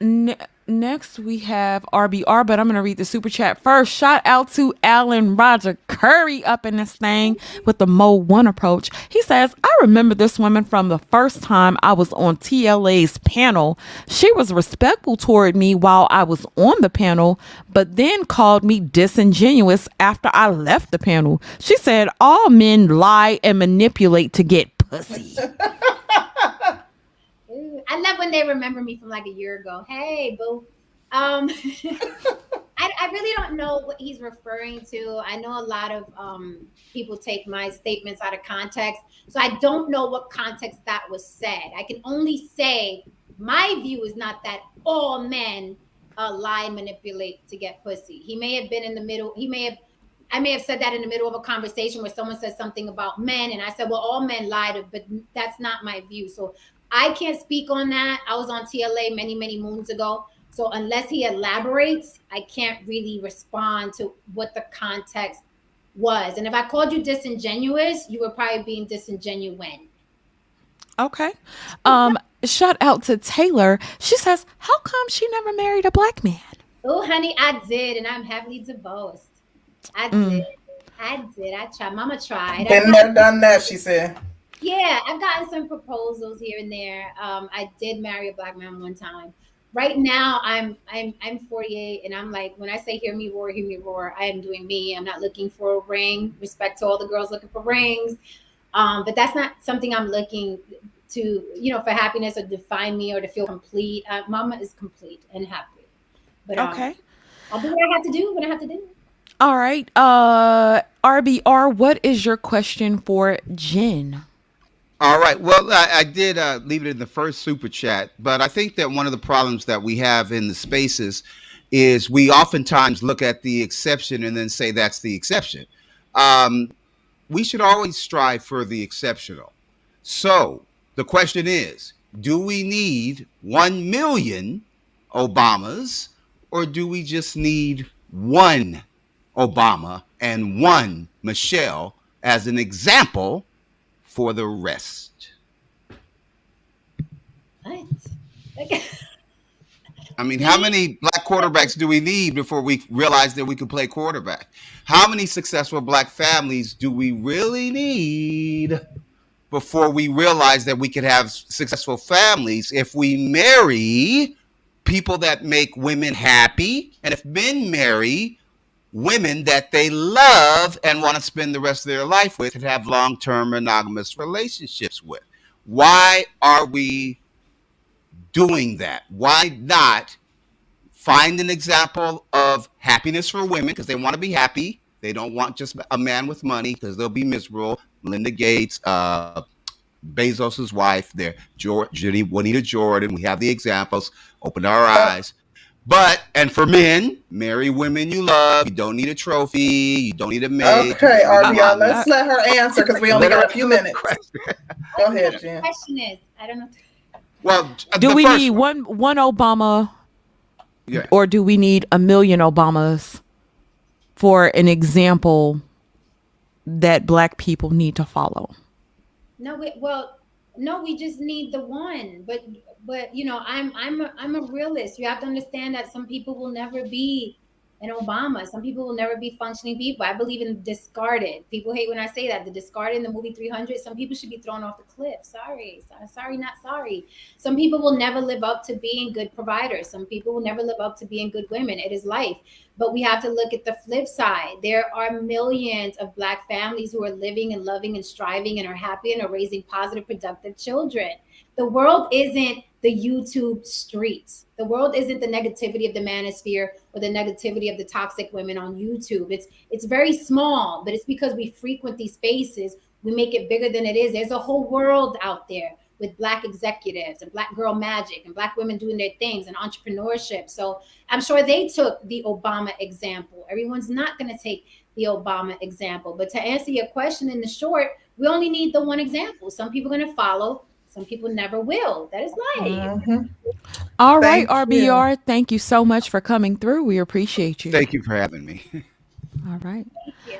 Ne- next, we have RBR, but I'm to read the super chat first. Shout out to Alan Roger Curry up in this thing with the Mo One approach. He says, I remember this woman from the first time I was on TLA's panel. She was respectful toward me while I was on the panel, but then called me disingenuous after I left the panel. She said, All men lie and manipulate to get pussy. I love when they remember me from like a year ago. Hey, boo. Um, I, I really don't know what he's referring to. I know a lot of um, people take my statements out of context. So I don't know what context that was said. I can only say my view is not that all men uh, lie and manipulate to get pussy. He may have been in the middle. He may have I may have said that in the middle of a conversation where someone said something about men, and I said, "Well, all men lie," but that's not my view. So I can't speak on that. I was on TLA many, many moons ago. So unless he elaborates, I can't really respond to what the context was. And if I called you disingenuous, you were probably being disingenuous. Okay. Um, shout out to Taylor. She says, How come she never married a black man? Oh, honey, I did, and I'm happily divorced. I Mm. did. I did. I tried. Mama tried. I Been there, done that, she said. Yeah, I've gotten some proposals here and there. Um, I did marry a black man one time. Right now, I'm I'm I'm 48, and I'm like, when I say "hear me roar, hear me roar," I am doing me. I'm not looking for a ring. Respect to all the girls looking for rings, um, but that's not something I'm looking to, you know, for happiness or define me or to feel complete. Uh, Mama is complete and happy. But um, Okay. I'll do what I have to do. What I have to do. All right. Uh, RBR, what is your question for Jen? All right. Well, I, I did uh, leave it in the first super chat, but I think that one of the problems that we have in the spaces is we oftentimes look at the exception and then say that's the exception. Um, we should always strive for the exceptional. So the question is do we need 1 million Obamas or do we just need one Obama and one Michelle as an example for the rest? What? I mean, how many black quarterbacks do we need before we realize that we can play quarterback? How many successful black families do we really need before we realize that we could have successful families if we marry people that make women happy and if men marry women that they love and want to spend the rest of their life with and have long-term monogamous relationships with? Why are we doing that? Why not find an example of happiness for women because they want to be happy? They don't want just a man with money because they'll be miserable. Linda Gates, uh, Bezos's wife, there, Juanita Jordan. We have the examples. Open our eyes. But and for men, marry women you love. You don't need a trophy. You don't need a maid. Okay, you don't need RBR, a- let's let her answer because we only got a few minutes. question. Go ahead, the Jen. question is, I don't know. Well, Do we need one. one one Obama Yeah. or do we need a million Obamas for an example that black people need to follow? No, we, well, no, we just need the one. But but you know, I'm I'm a, I'm a realist. You have to understand that some people will never be an Obama. Some people will never be functioning people. I believe in discarded. People hate when I say that. The discarded in the movie 300. Some people should be thrown off the cliff. Sorry, sorry, sorry, not sorry. Some people will never live up to being good providers. Some people will never live up to being good women. It is life. But we have to look at the flip side. There are millions of Black families who are living and loving and striving and are happy and are raising positive, productive children. The world isn't the YouTube streets. The world isn't the negativity of the manosphere or the negativity of the toxic women on YouTube. It's it's very small, but it's because we frequent these spaces, we make it bigger than it is. There's a whole world out there with black executives and black girl magic and black women doing their things and entrepreneurship. So I'm sure they took the Obama example. Everyone's not going to take the Obama example. But to answer your question in the short, we only need the one example. Some people are going to follow, some people never will. That is life. Mhm. All right, Thank you. RBR, thank you so much for coming through. We appreciate you. Thank you for having me. All right.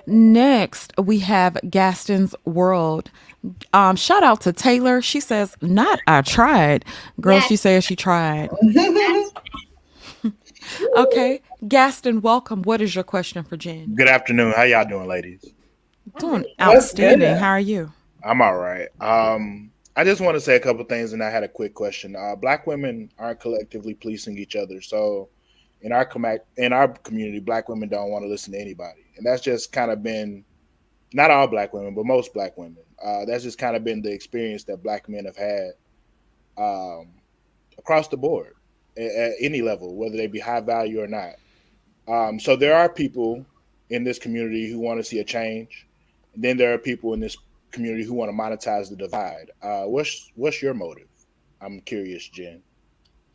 Next, we have Gaston's World. Um, shout out to Taylor. She says, "Not I tried." Girl, Yes. she says she tried. Okay, Gaston, welcome. What is your question for Jen? Good afternoon. How y'all doing, ladies? Doing outstanding. How are you? I'm all right. Um, I just want to say a couple things, and I had a quick question. Uh, black women aren't collectively policing each other, so in our com- in our community, black women don't want to listen to anybody, and that's just kind of been not all black women, but most black women. Uh, that's just kind of been the experience that black men have had um, across the board at, at any level, whether they be high value or not. Um, so there are people in this community who want to see a change. And then there are people in this community who want to monetize the divide. Uh, what's what's your motive? I'm curious, Jen.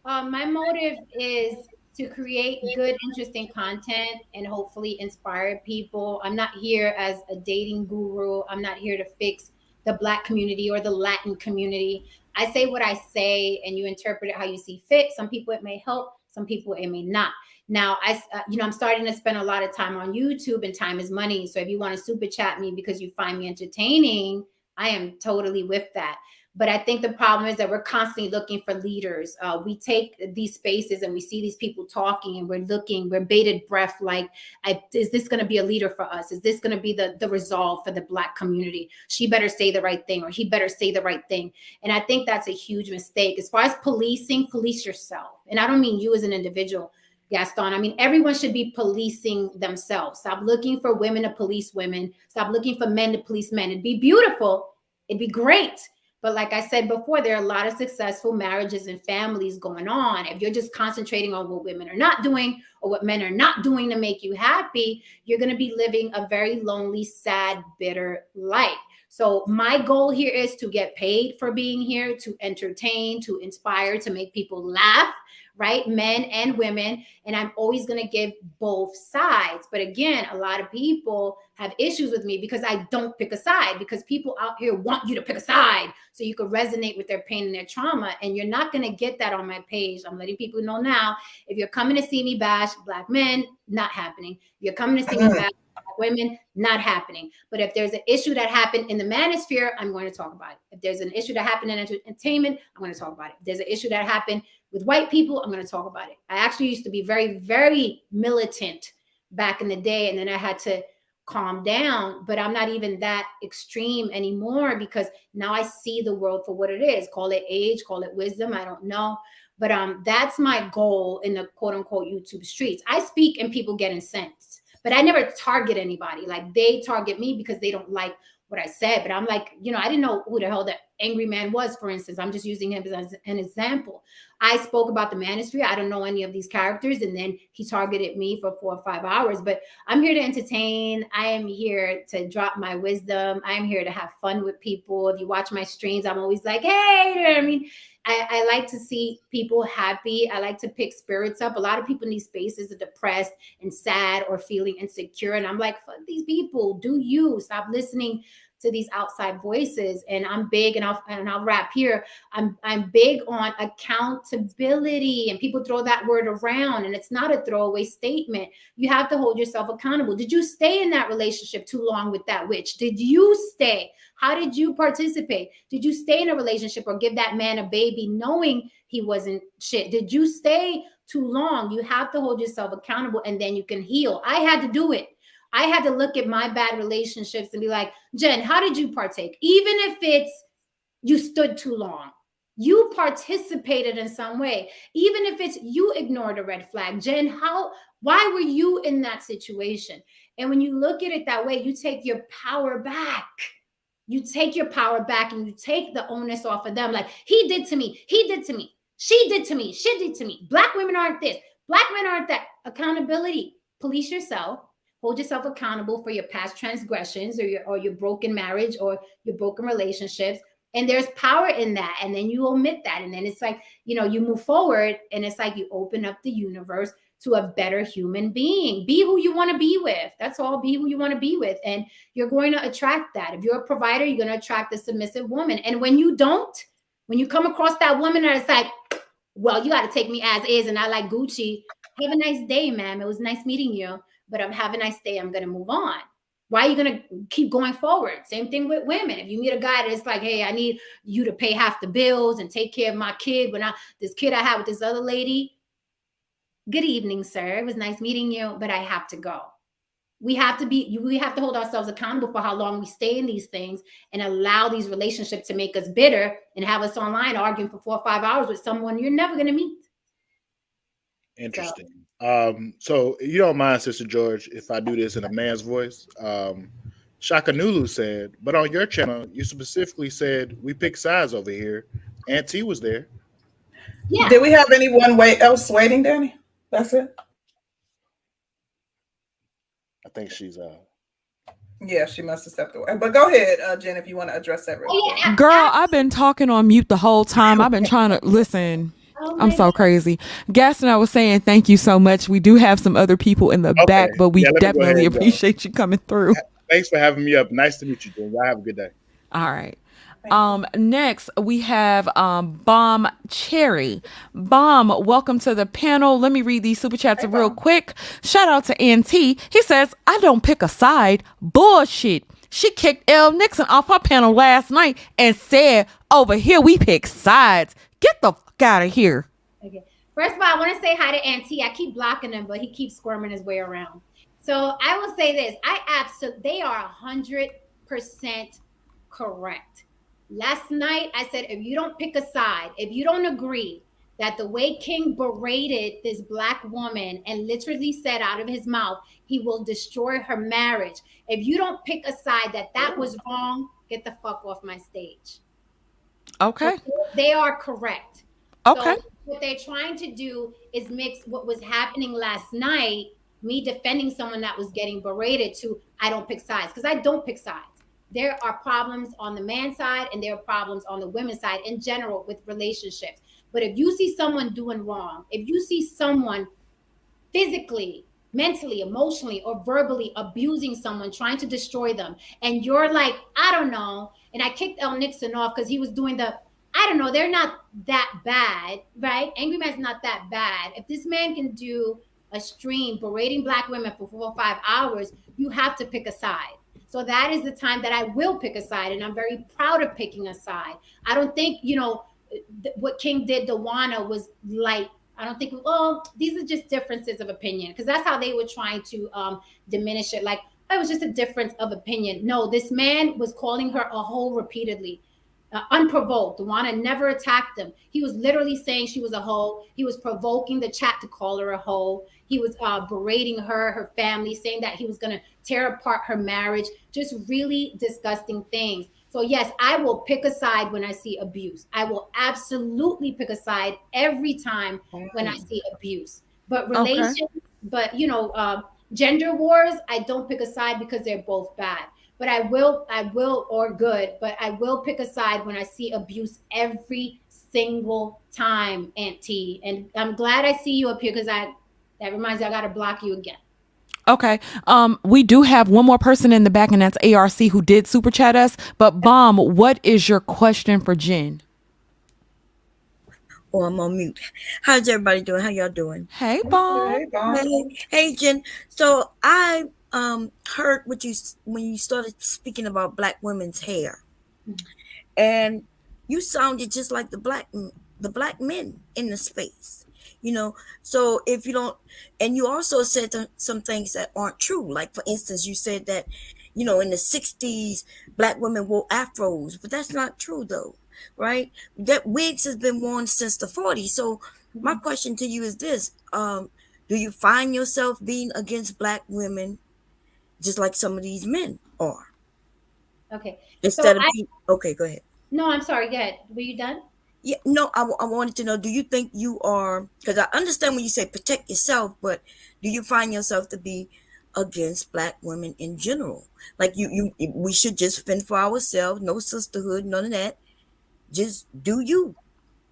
Um, my motive is to create good, interesting content and hopefully inspire people. I'm not here as a dating guru. I'm not here to fix the Black community or the Latin community. I say what I say, and you interpret it how you see fit. Some people it may help, some people it may not. Now, I, uh, you know, I'm starting to spend a lot of time on YouTube, and time is money. So if you want to super chat me because you find me entertaining, I am totally with that. But I think the problem is that we're constantly looking for leaders. Uh, we take these spaces and we see these people talking, and we're looking, we're bated breath. Like, I, is this going to be a leader for us? Is this going to be the the resolve for the Black community? She better say the right thing, or he better say the right thing. And I think that's a huge mistake. As far as policing, police yourself. And I don't mean you as an individual. Gaston. I mean, everyone should be policing themselves. Stop looking for women to police women. Stop looking for men to police men. It'd be beautiful. It'd be great. But like I said before, there are a lot of successful marriages and families going on. If you're just concentrating on what women are not doing or what men are not doing to make you happy, you're going to be living a very lonely, sad, bitter life. So, my goal here is to get paid for being here, to entertain, to inspire, to make people laugh, right? Men and women. And I'm always going to give both sides. But again, a lot of people have issues with me because I don't pick a side, because people out here want you to pick a side so you can resonate with their pain and their trauma. And you're not going to get that on my page. I'm letting people know now if you're coming to see me bash black men, not happening. If you're coming to see me mm-hmm. bash women, not happening. But if there's an issue that happened in the manosphere, I'm going to talk about it. If there's an issue that happened in entertainment, I'm going to talk about it. If there's an issue that happened with white people, I'm going to talk about it. I actually used to be very, very militant back in the day, and then I had to calm down, but I'm not even that extreme anymore because now I see the world for what it is. Call it age, call it wisdom, I don't know. But um that's my goal in the quote unquote YouTube streets. I speak and people get incensed, but I never target anybody. Like they target me because they don't like what I said, but I'm like, you know, I didn't know who the hell that angry man was, for instance. I'm just using him as an example. I spoke about the manosphere. I don't know any of these characters. And then he targeted me for four or five hours. But I'm here to entertain. I am here to drop my wisdom. I'm here to have fun with people. If you watch my streams, I'm always like, hey, I mean? I, I, like to see people happy. I like to pick spirits up. A lot of people in these spaces are depressed and sad or feeling insecure. And I'm like, fuck these people. Do you stop listening to these outside voices? And I'm big, and I'll and I'll wrap here. I'm I'm big on accountability, and people throw that word around, and it's not a throwaway statement. You have to hold yourself accountable. Did you stay in that relationship too long with that witch? Did you stay? How did you participate? Did you stay in a relationship or give that man a baby knowing he wasn't shit? Did you stay too long? You have to hold yourself accountable and then you can heal. I had to do it. I had to look at my bad relationships and be like, Jen, how did you partake? Even if it's you stood too long, you participated in some way. Even if it's you ignored a red flag, Jen, how, why were you in that situation? And when you look at it that way, you take your power back you take your power back and you take the onus off of them. Like, he did to me, he did to me, she did to me, she did to me. Black women aren't this, black men aren't that. Accountability. Police yourself, hold yourself accountable for your past transgressions or your or your broken marriage or your broken relationships. And there's power in that. And then you omit that. And then it's like, you know, you move forward and it's like you open up the universe to a better human being. Be who you want to be with. That's all. Be who you want to be with. And you're going to attract that. If you're a provider, you're going to attract a submissive woman. And when you don't, when you come across that woman and it's like, well, you got to take me as is, and I like Gucci. Have a nice day, ma'am. It was nice meeting you, but I'm have a nice day. I'm going to move on. Why are you going to keep going forward? Same thing with women. If you meet a guy that's like, hey, I need you to pay half the bills and take care of my kid when I this kid I have with this other lady, Good evening, sir. It was nice meeting you, but I have to go. We have to be, we have to hold ourselves accountable for how long we stay in these things and allow these relationships to make us bitter and have us online arguing for four or five hours with someone you're never going to meet. Interesting. So. Um, so you don't mind, Sister George, if I do this in a man's voice? Um, Shaka Nulu said, but on your channel, you specifically said we pick sides over here. Auntie was there. Yeah. Did we have anyone wait else waiting, Danny? That's it. I think she's uh yeah, she must have stepped away. But go ahead, uh, Jen, if you want to address that real oh, quick. Girl, I've been talking on mute the whole time. I've been trying to listen. Oh I'm so crazy. Gaston, I was saying thank you so much. We do have some other people in the okay. back, but we yeah, definitely appreciate you coming through. Thanks for having me up. Nice to meet you, Jen. Y'all have a good day. All right. Um, next we have um Bomb Cherry. Bomb, welcome to the panel. Let me read these super chats Hey, real Bomb. quick. Shout out to NT. He says, I don't pick a side. Bullshit. She kicked L Nixon off her panel last night and said, Over here we pick sides. Get the fuck out of here. Okay. First of all, I want to say hi to Auntie. I keep blocking him, but he keeps squirming his way around. So I will say this: I absolutely they are hundred percent correct. Last night I said, if you don't pick a side, if you don't agree that the way King berated this black woman and literally said out of his mouth, he will destroy her marriage. If you don't pick a side that that was wrong, get the fuck off my stage. Okay. They are correct. Okay. So what they're trying to do is mix what was happening last night, me defending someone that was getting berated, to I don't pick sides because I don't pick sides. There are problems on the man side and there are problems on the women's side in general with relationships. But if you see someone doing wrong, if you see someone physically, mentally, emotionally, or verbally abusing someone, trying to destroy them, and you're like, I don't know, and I kicked El Nixon off because he was doing the I don't know, they're not that bad, right? Angry Man's not that bad. If this man can do a stream berating black women for four or five hours, you have to pick a side. So that is the time that I will pick a side, and I'm very proud of picking a side. I don't think, you know, th- what King did to Wana was light. I don't think, oh, these are just differences of opinion, because that's how they were trying to um, diminish it. Like, oh, it was just a difference of opinion. No, this man was calling her a hoe repeatedly uh, unprovoked. Dewana never attacked him. He was literally saying she was a hoe. He was provoking the chat to call her a hoe. He was uh, berating her, her family, saying that he was going to tear apart her marriage. Just really disgusting things. So, yes, I will pick a side when I see abuse. I will absolutely pick a side every time when I see abuse. But Okay. relations, but you know, uh, gender wars, I don't pick a side because they're both bad but I will, I will, or good, but I will pick a side when I see abuse every single time, Aunt T. And I'm glad I see you up here because I that reminds me I gotta block you again. Okay. Um, we do have one more person in the back, and that's ARC who did super chat us. But Bomb, what is your question for Jen? Oh, I'm on mute. How's everybody doing? How y'all doing? Hey, Bomb. Hey, Bomb. Hey, hey, Jen. So I um heard what you when you started speaking about black women's hair, and you sounded just like the black the black men in the space. You know, so if you don't, and you also said some things that aren't true. Like for instance, you said that, you know, in the '60s, black women wore afros, but that's not true though, right? That wigs has been worn since the '40s. So my question to you is this: um, Do you find yourself being against black women, just like some of these men are? Okay. Instead of I- being, okay, go ahead. No, I'm sorry. Go ahead. Were you done? Yeah, no, I, I wanted to know do you think you are, because I understand when you say protect yourself, but do you find yourself to be against black women in general? Like you, you, we should just fend for ourselves, no sisterhood, none of that. Just do you.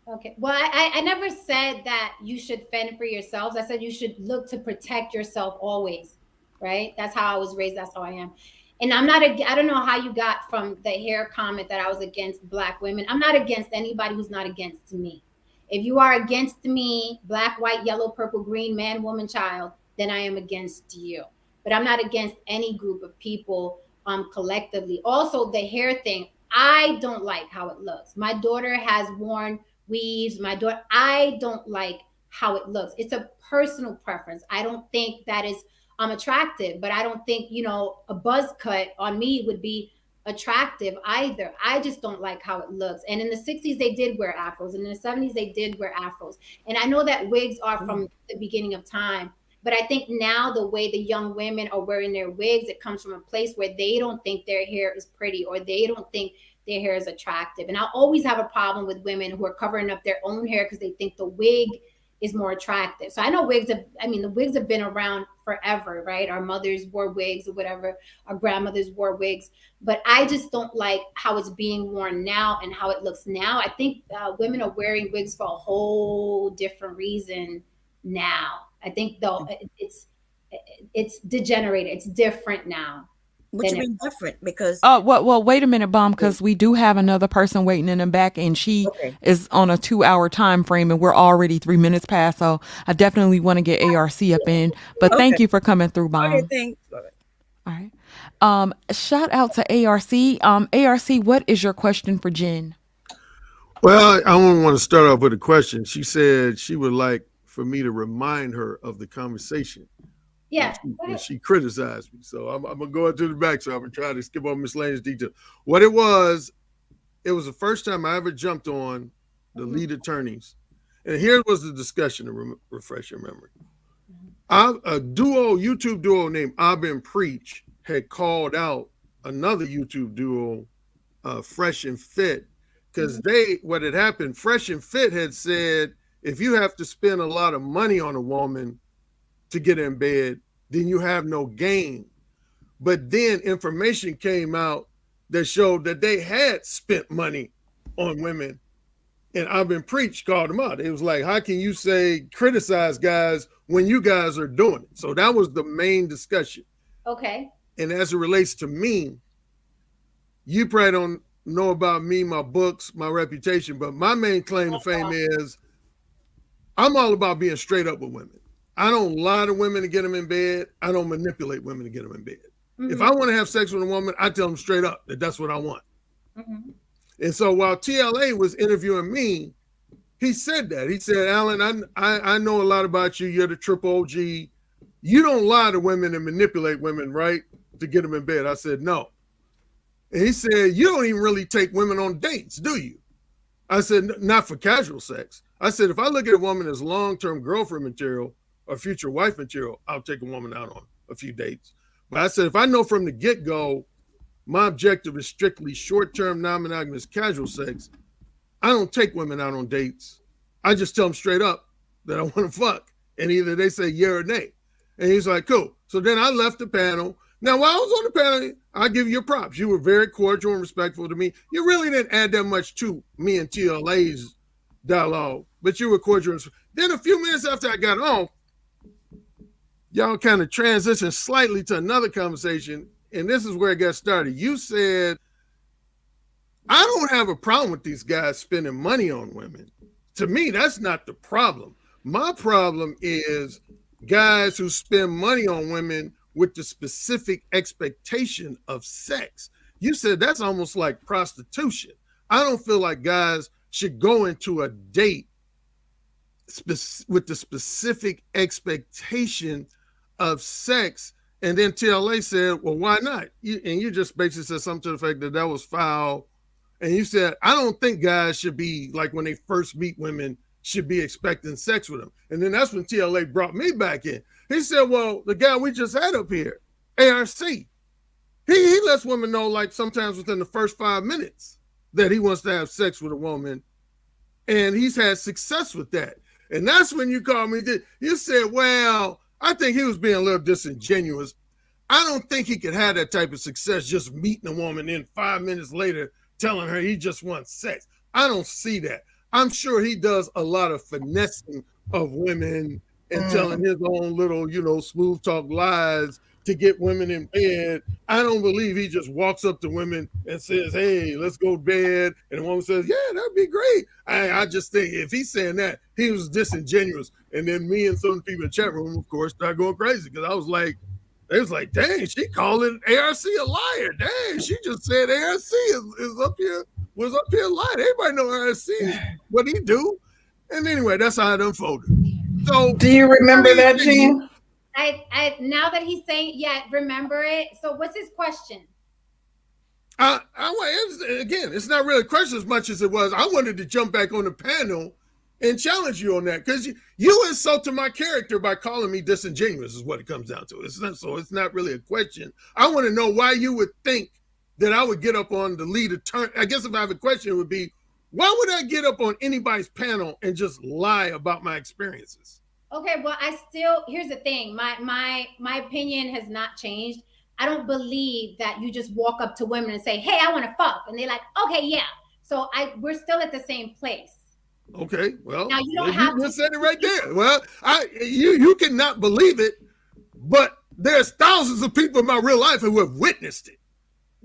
Okay. Well, I I never said that you should fend for yourselves. I said you should look to protect yourself always, right? That's how I was raised. That's how I am. And I'm not, ag- I don't know how you got from the hair comment that I was against black women. I'm not against anybody who's not against me. If you are against me, black, white, yellow, purple, green, man, woman, child, then I am against you. But I'm not against any group of people um, collectively. Also, the hair thing, I don't like how it looks. My daughter has worn weaves. My daughter, I don't like how it looks. It's a personal preference. I don't think that is um attractive, but I don't think you know a buzz cut on me would be attractive either. I just don't like how it looks. And in the 60s, they did wear afros, and in the 70s, they did wear afros. And I know that wigs are from the beginning of time. But I think now the way the young women are wearing their wigs, it comes from a place where they don't think their hair is pretty or they don't think their hair is attractive. And I always have a problem with women who are covering up their own hair because they think the wig is more attractive. So I know wigs have, I mean, the wigs have been around forever, right? Our mothers wore wigs or whatever, our grandmothers wore wigs. But I just don't like how it's being worn now and how it looks now. I think uh, women are wearing wigs for a whole different reason now. I think though it's it's degenerated. It's different now. What you Then mean different? Because Uh, well, well, wait a minute, Bomb, because we do have another person waiting in the back, and she Okay. is on a two-hour time frame, and we're already three minutes past. So I definitely want to get ARC up in. But thank you for coming through, Bomb. okay, thanks. All right. Um, shout out to ARC. Um, ARC, what is your question for Jen? Well, I only want to start off with a question. She said she would like for me to remind her of the conversation Yeah. she, go when ahead. she criticized me. So I'm, I'm gonna go into the back. So I'm gonna try to skip over Miss Lane's detail. What it was, it was the first time I ever jumped on the lead attorneys, and here was the discussion to rem- refresh your memory. I, a duo, YouTube duo named Ab and Preach had called out another YouTube duo, uh, Fresh and Fit, because they what had happened. Fresh and Fit had said if you have to spend a lot of money on a woman to get in bed, then you have no game. But then information came out that showed that they had spent money on women. And I've been preached, called them out. It was like, how can you say criticize guys when you guys are doing it? So that was the main discussion. Okay. And as it relates to me, you probably don't know about me, my books, my reputation, but my main claim to fame is I'm all about being straight up with women. I don't lie to women to get them in bed. I don't manipulate women to get them in bed. If Mhm, I want to have sex with a woman, I tell them straight up that that's what I want. mhm. And so while TLA was interviewing me, he said that. He said, Alan, I, I, I know a lot about you. You're the triple OG. You don't lie to women and manipulate women, right? To get them in bed. I said, no. And he said, you don't even really take women on dates, do you? I said, not for casual sex. I said, if I look at a woman as long-term girlfriend material or future wife material, I'll take a woman out on a few dates. But I said, if I know from the get-go my objective is strictly short-term non-monogamous casual sex. I don't take women out on dates. I just tell them straight up that i want to fuck. And either they say yeah or nay. And he's like cool. So then i left the panel. Now while i was on the panel i give you props. You were very cordial and respectful to me. You really didn't add that much to me and tla's dialogue but you were cordial then a few minutes after i got on y'all kind of transitioned slightly to another conversation and this is where it got started. You said, I don't have a problem with these guys spending money on women. To me, that's not the problem. My problem is guys who spend money on women with the specific expectation of sex. You said that's almost like prostitution. I don't feel like guys should go into a date with the specific expectation of sex and then TLA said, "Well, why not?" You, and you just basically said something to the fact that that was foul. And you said, "I don't think guys should be like when they first meet women should be expecting sex with them." And then that's when TLA brought me back in. He said, "Well, the guy we just had up here, ARC, he he lets women know like sometimes within the first five minutes that he wants to have sex with a woman, and he's had success with that. And that's when you called me. You said, "Well." I think he was being a little disingenuous. I don't think he could have that type of success just meeting a woman in five minutes later telling her he just wants sex. I don't see that. I'm sure he does a lot of finessing of women and Mm. telling his own little, you know, smooth talk lies to get women in bed. I don't believe he just walks up to women and says, Hey, let's go bed. And the woman says, Yeah, that'd be great. I, I just think if he's saying that, he was disingenuous. And then me and some people in the chat room, of course, started going crazy because I was like, they was like, dang, she calling ARC a liar. Dang, she just said ARC is, is up here, was up here lying. Everybody know ARC what he do. And anyway, that's how it unfolded. So Do you remember that, Gene? I, I now that he's saying, yeah, remember it. So what's his question? I, I it's, again, it's not really a question as much as it was. I wanted to jump back on the panel and challenge you on that because you, you insulted my character by calling me disingenuous is what it comes down to. It's not so. It's not really a question. I want to know why you would think that I would get up on the lead attorney. I guess if I have a question, it would be why would I get up on anybody's panel and just lie about my experiences? Okay, well, I still here's the thing. My my my opinion has not changed. I don't believe that you just walk up to women and say, "Hey, I want to fuck," and they're like, "Okay, yeah." So I we're still at the same place. Okay, well, Now, you don't you have to- just said it right there. Well, I you you cannot believe it, but there's thousands of people in my real life who have witnessed it.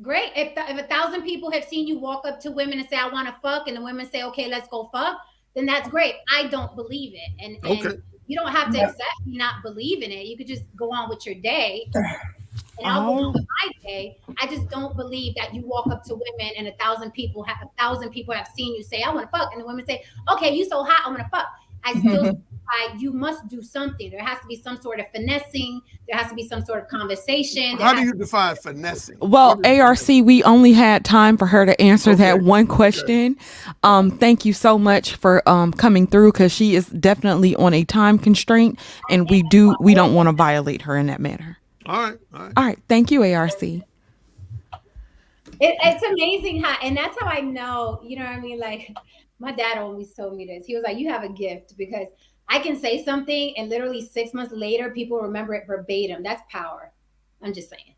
Great. If, th- if a thousand people have seen you walk up to women and say, I want to fuck, and the women say, okay, let's go fuck, then that's great. I don't believe it. And, and Okay. You don't have to accept me not believing it. You could just go on with your day. And I'll go Oh. on with my day. I just don't believe that you walk up to women and a thousand people have a thousand people have seen you say, I want to fuck. And the women say, Okay, you so hot, I want to fuck. I still I, you must do something. There has to be some sort of finessing. There has to be some sort of conversation. There How do you define finessing? Well, ARC, we only had time for her to answer that one question. Um, thank you so much for um coming through because she is definitely on a time constraint, and we do we don't want to violate her in that manner. All right, all right. All right, thank you, ARC. it, it's amazing how and that's how i know you know what i mean like my dad always told me this he was like you have a gift because i can say something and literally six months later people remember it verbatim. That's power. I'm just saying.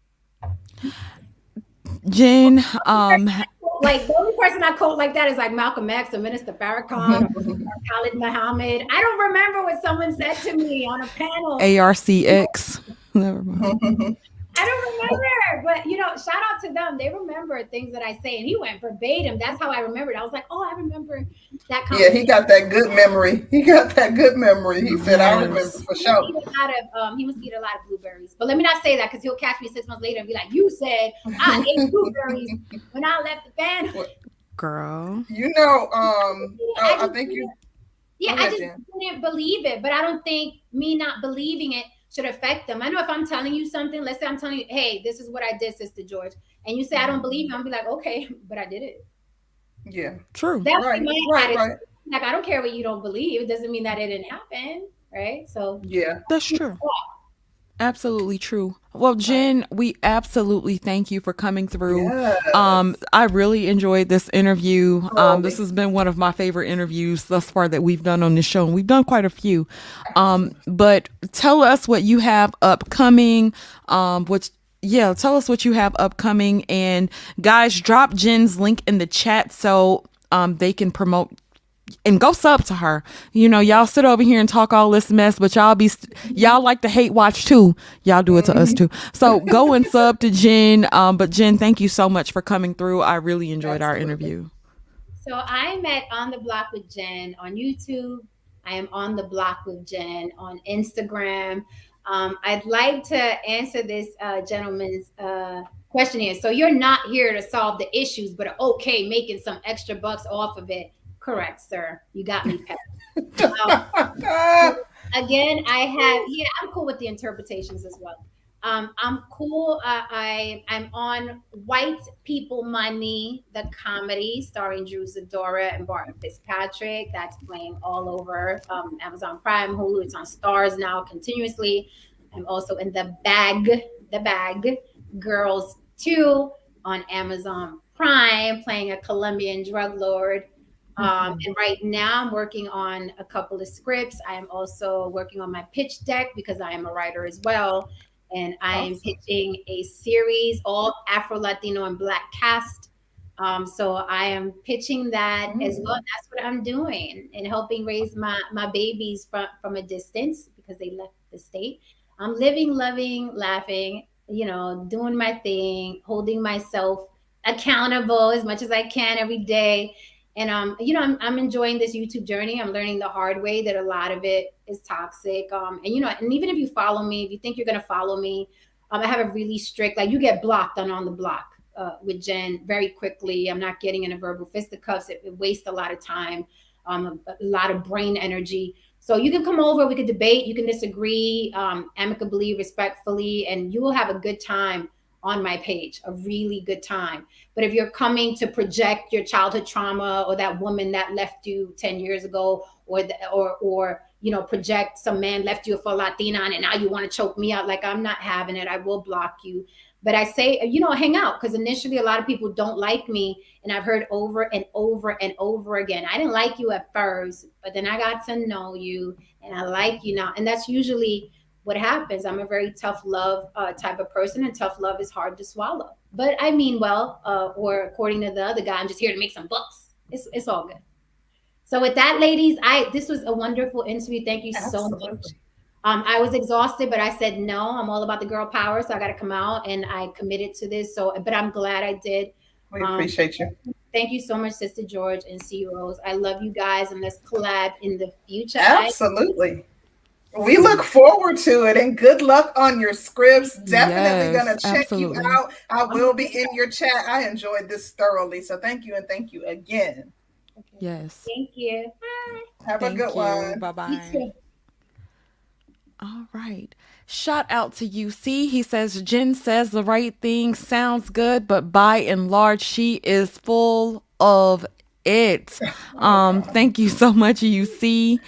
Jen, um, like the only person i quote like that is like malcolm x or minister farrakhan or khalid muhammad. I don't remember what someone said to me on a panel. ARCX. Never mind. I don't remember, but you know, shout out to them. They remember things that I say, and he went verbatim. That's how I remembered. I was like, oh, I remember that. Yeah, he got that good memory. He got that good memory. He said, "I remember for sure." must eat a lot of um, he must eat a lot of blueberries. But let me not say that because he'll catch me six months later and be like, "You said I ate blueberries when I left the band." Girl. You know, um, oh, I think you. Yeah, I just Jen. didn't believe it, but I don't think me not believing it should affect them. I know if I'm telling you something, let's say I'm telling you, hey, this is what I did, Sister George, and you say I don't mm-hmm. believe you, I'm be like, okay, but I did it. Yeah, True. That's right, my right, attitude. right. Like I don't care what you don't believe. It doesn't mean that it didn't happen, right? So Yeah, That's true. Absolutely true. Well, Jen, we absolutely thank you for coming through. Yes. Um, I really enjoyed this interview. Um, Oh, this me- has been one of my favorite interviews thus far that we've done on this show, and we've done quite a few. Um, but tell us what you have upcoming. Um, which yeah, tell us what you have upcoming, and guys, drop Jen's link in the chat so um they can promote and go sub to her. You know, y'all sit over here and talk all this mess, but y'all be y'all like to hate watch too. Y'all do it to us too. So go and sub to Jen. Um, but Jen, thank you so much for coming through. I really enjoyed our interview. So I'm at On the Block with Jen on YouTube. I am on the block with Jen on Instagram. Um, I'd like to answer this uh, gentleman's uh, question here. So you're not here to solve the issues, but okay making some extra bucks off of it. Correct, sir. You got me. Um, again, I have yeah, I'm cool with the interpretations as well. Um, I'm cool. Uh, I I'm on White People Money, the comedy starring Drew Sidora and Barton Fitzpatrick. That's playing all over um, Amazon Prime, Hulu. It's on Starz now continuously. I'm also in the Bag, the Bag Girls 2 on Amazon Prime, playing a Colombian drug lord. Um, and right now, I'm working on a couple of scripts. I am also working on my pitch deck because I am a writer as well. And I am Awesome. pitching a series, all Afro Latino and Black cast. Um, so I am pitching that as well. That's what I'm doing and helping raise my my babies from from a distance because they left the state. I'm living, loving, laughing, you know, doing my thing, holding myself accountable as much as I can every day. And um, you know, I'm, I'm enjoying this YouTube journey. I'm learning the hard way that a lot of it is toxic. Um, and you know, and even if you follow me, if you think you're gonna follow me, um, I have a really strict like you get blocked on on the block uh, with Jen very quickly. I'm not getting in a verbal fisticuffs. It, it wastes a lot of time, um, a, a lot of brain energy. So you can come over, we could debate, you can disagree um, amicably, respectfully, and you will have a good time on my page, a really good time. But if you're coming to project your childhood trauma or that woman that left you 10 years ago, or the, or or you know, project some man left you for Latina and now you want to choke me out, like I'm not having it. I will block you. But I say, you know, hang out because initially a lot of people don't like me, and I've heard over and over and over again. I didn't like you at first, but then I got to know you, and I like you now. And that's usually what happens. I'm a very tough love uh, type of person, and tough love is hard to swallow. But I mean well, uh, or according to the other guy, I'm just here to make some bucks. It's it's all good. So with that, ladies, I this was a wonderful interview. Thank you so much. Um, I was exhausted, but I said no. I'm all about the girl power, so I got to come out, and I committed to this. So, but I'm glad I did. We Um, appreciate you. Thank you so much, Sister George and C Rose. I love you guys, and let's collab in the future. Absolutely. We look forward to it and good luck on your scripts. Definitely Yes, gonna check absolutely. you out. I will be in your chat. I enjoyed this thoroughly. So thank you and thank you again. Yes. Thank you. Have Thank a good you. one. Bye bye. All right. Shout out to UC. He says Jen says the right thing, sounds good, but by and large, she is full of it. Um, thank you so much, UC.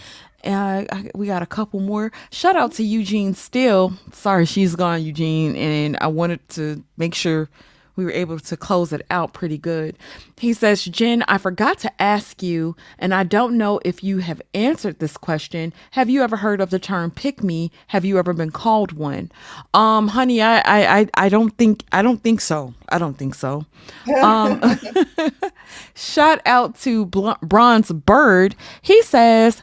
Uh, I, we got a couple more. Shout out to Eugene Still. Sorry, she's gone, Eugene, and I wanted to make sure we were able to close it out pretty good. He says, Jen, I forgot to ask you, and I don't know if you have answered this question. Have you ever heard of the term pick me? Have you ever been called one? Um, honey, I I I, I don't think I don't think so. I don't think so. Um shout out to Bl- Bronze Bird. He says,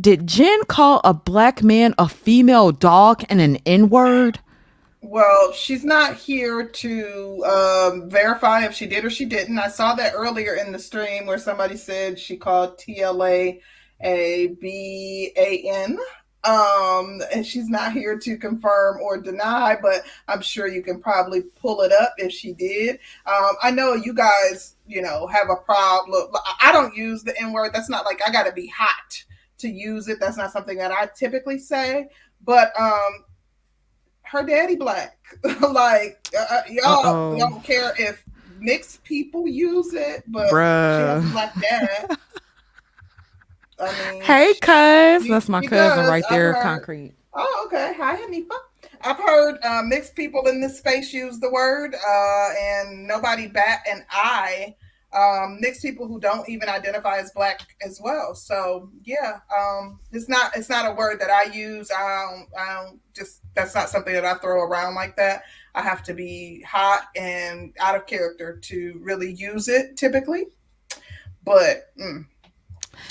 Did Jen call a black man a female dog and an N-word? Well, she's not here to um, verify if she did or she didn't. I saw that earlier in the stream where somebody said she called TLA a B A N. Um, and she's not here to confirm or deny, but I'm sure you can probably pull it up if she did. Um, I know you guys, you know, have a problem. I don't use the N word. That's not like I got to be hot to use it. That's not something that I typically say. But um, her daddy black. like uh, y'all Uh-oh. don't care if mixed people use it, but Bruh. she has black dad. I mean, Hey, cuz. That's my cousin right there, heard- concrete. Oh, okay. Hi, Hanifa. I've heard uh, mixed people in this space use the word, uh, and nobody bat an eye. Um, mixed people who don't even identify as black as well. So yeah, um, it's not it's not a word that I use. I don't, I don't just that's not something that I throw around like that. I have to be hot and out of character to really use it typically. But mm,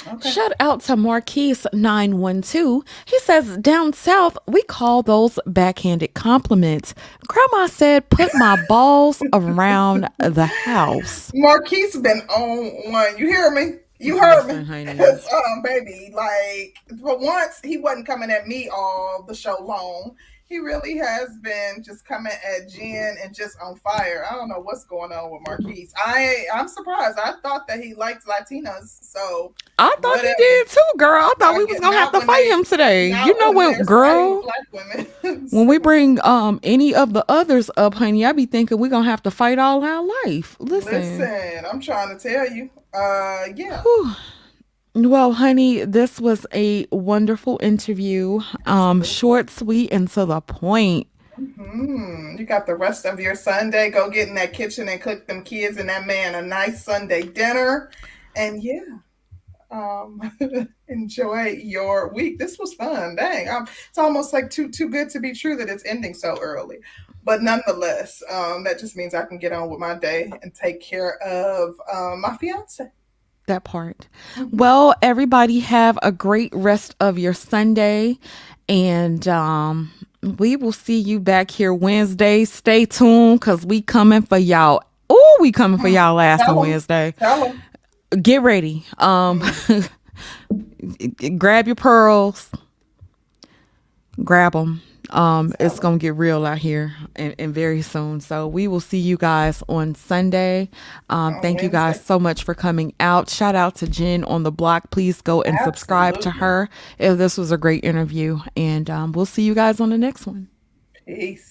okay. Shout out to Marquise912. He says, Down south, we call those backhanded compliments. Grandma said, Put my balls around the house. Marquise been on one. You hear me? You heard me. Listen, honey. 'Cause, um, baby, like for once he wasn't coming at me all the show long. He really has been just coming at Jen and just on fire. I don't know what's going on with Marquise. I I'm surprised. I thought that he liked Latinas. So I thought Whatever. you did too, girl. I thought we was gonna have to fight they- him today. You know what, girl? women. When we bring um any of the others up, honey, I be thinking we're gonna have to fight all our life. Listen. listen, I'm trying to tell you. Uh, yeah. Whew. Well, honey, this was a wonderful interview. Um, short, sweet, and to the point. Hmm. You got the rest of your Sunday. Go get in that kitchen and cook them kids and that man a nice Sunday dinner. And yeah, um, enjoy your week. This was fun. Dang, um, it's almost like too too good to be true that it's ending so early. But nonetheless, um, that just means I can get on with my day and take care of um, my fiance. That part. Well, everybody have a great rest of your Sunday. And um, we will see you back here Wednesday. Stay tuned because we coming for y'all. Oh, we coming for y'all last on. Wednesday. Get ready. Um, grab your pearls. Grab them. Um, it's gonna get real out here and, and very soon. So we will see you guys on Sunday. Um, On thank you guys so much for coming out. Shout out to Jen on the block. Please go and subscribe to her. If this was a great interview, and um, we'll see you guys on the next one. Peace.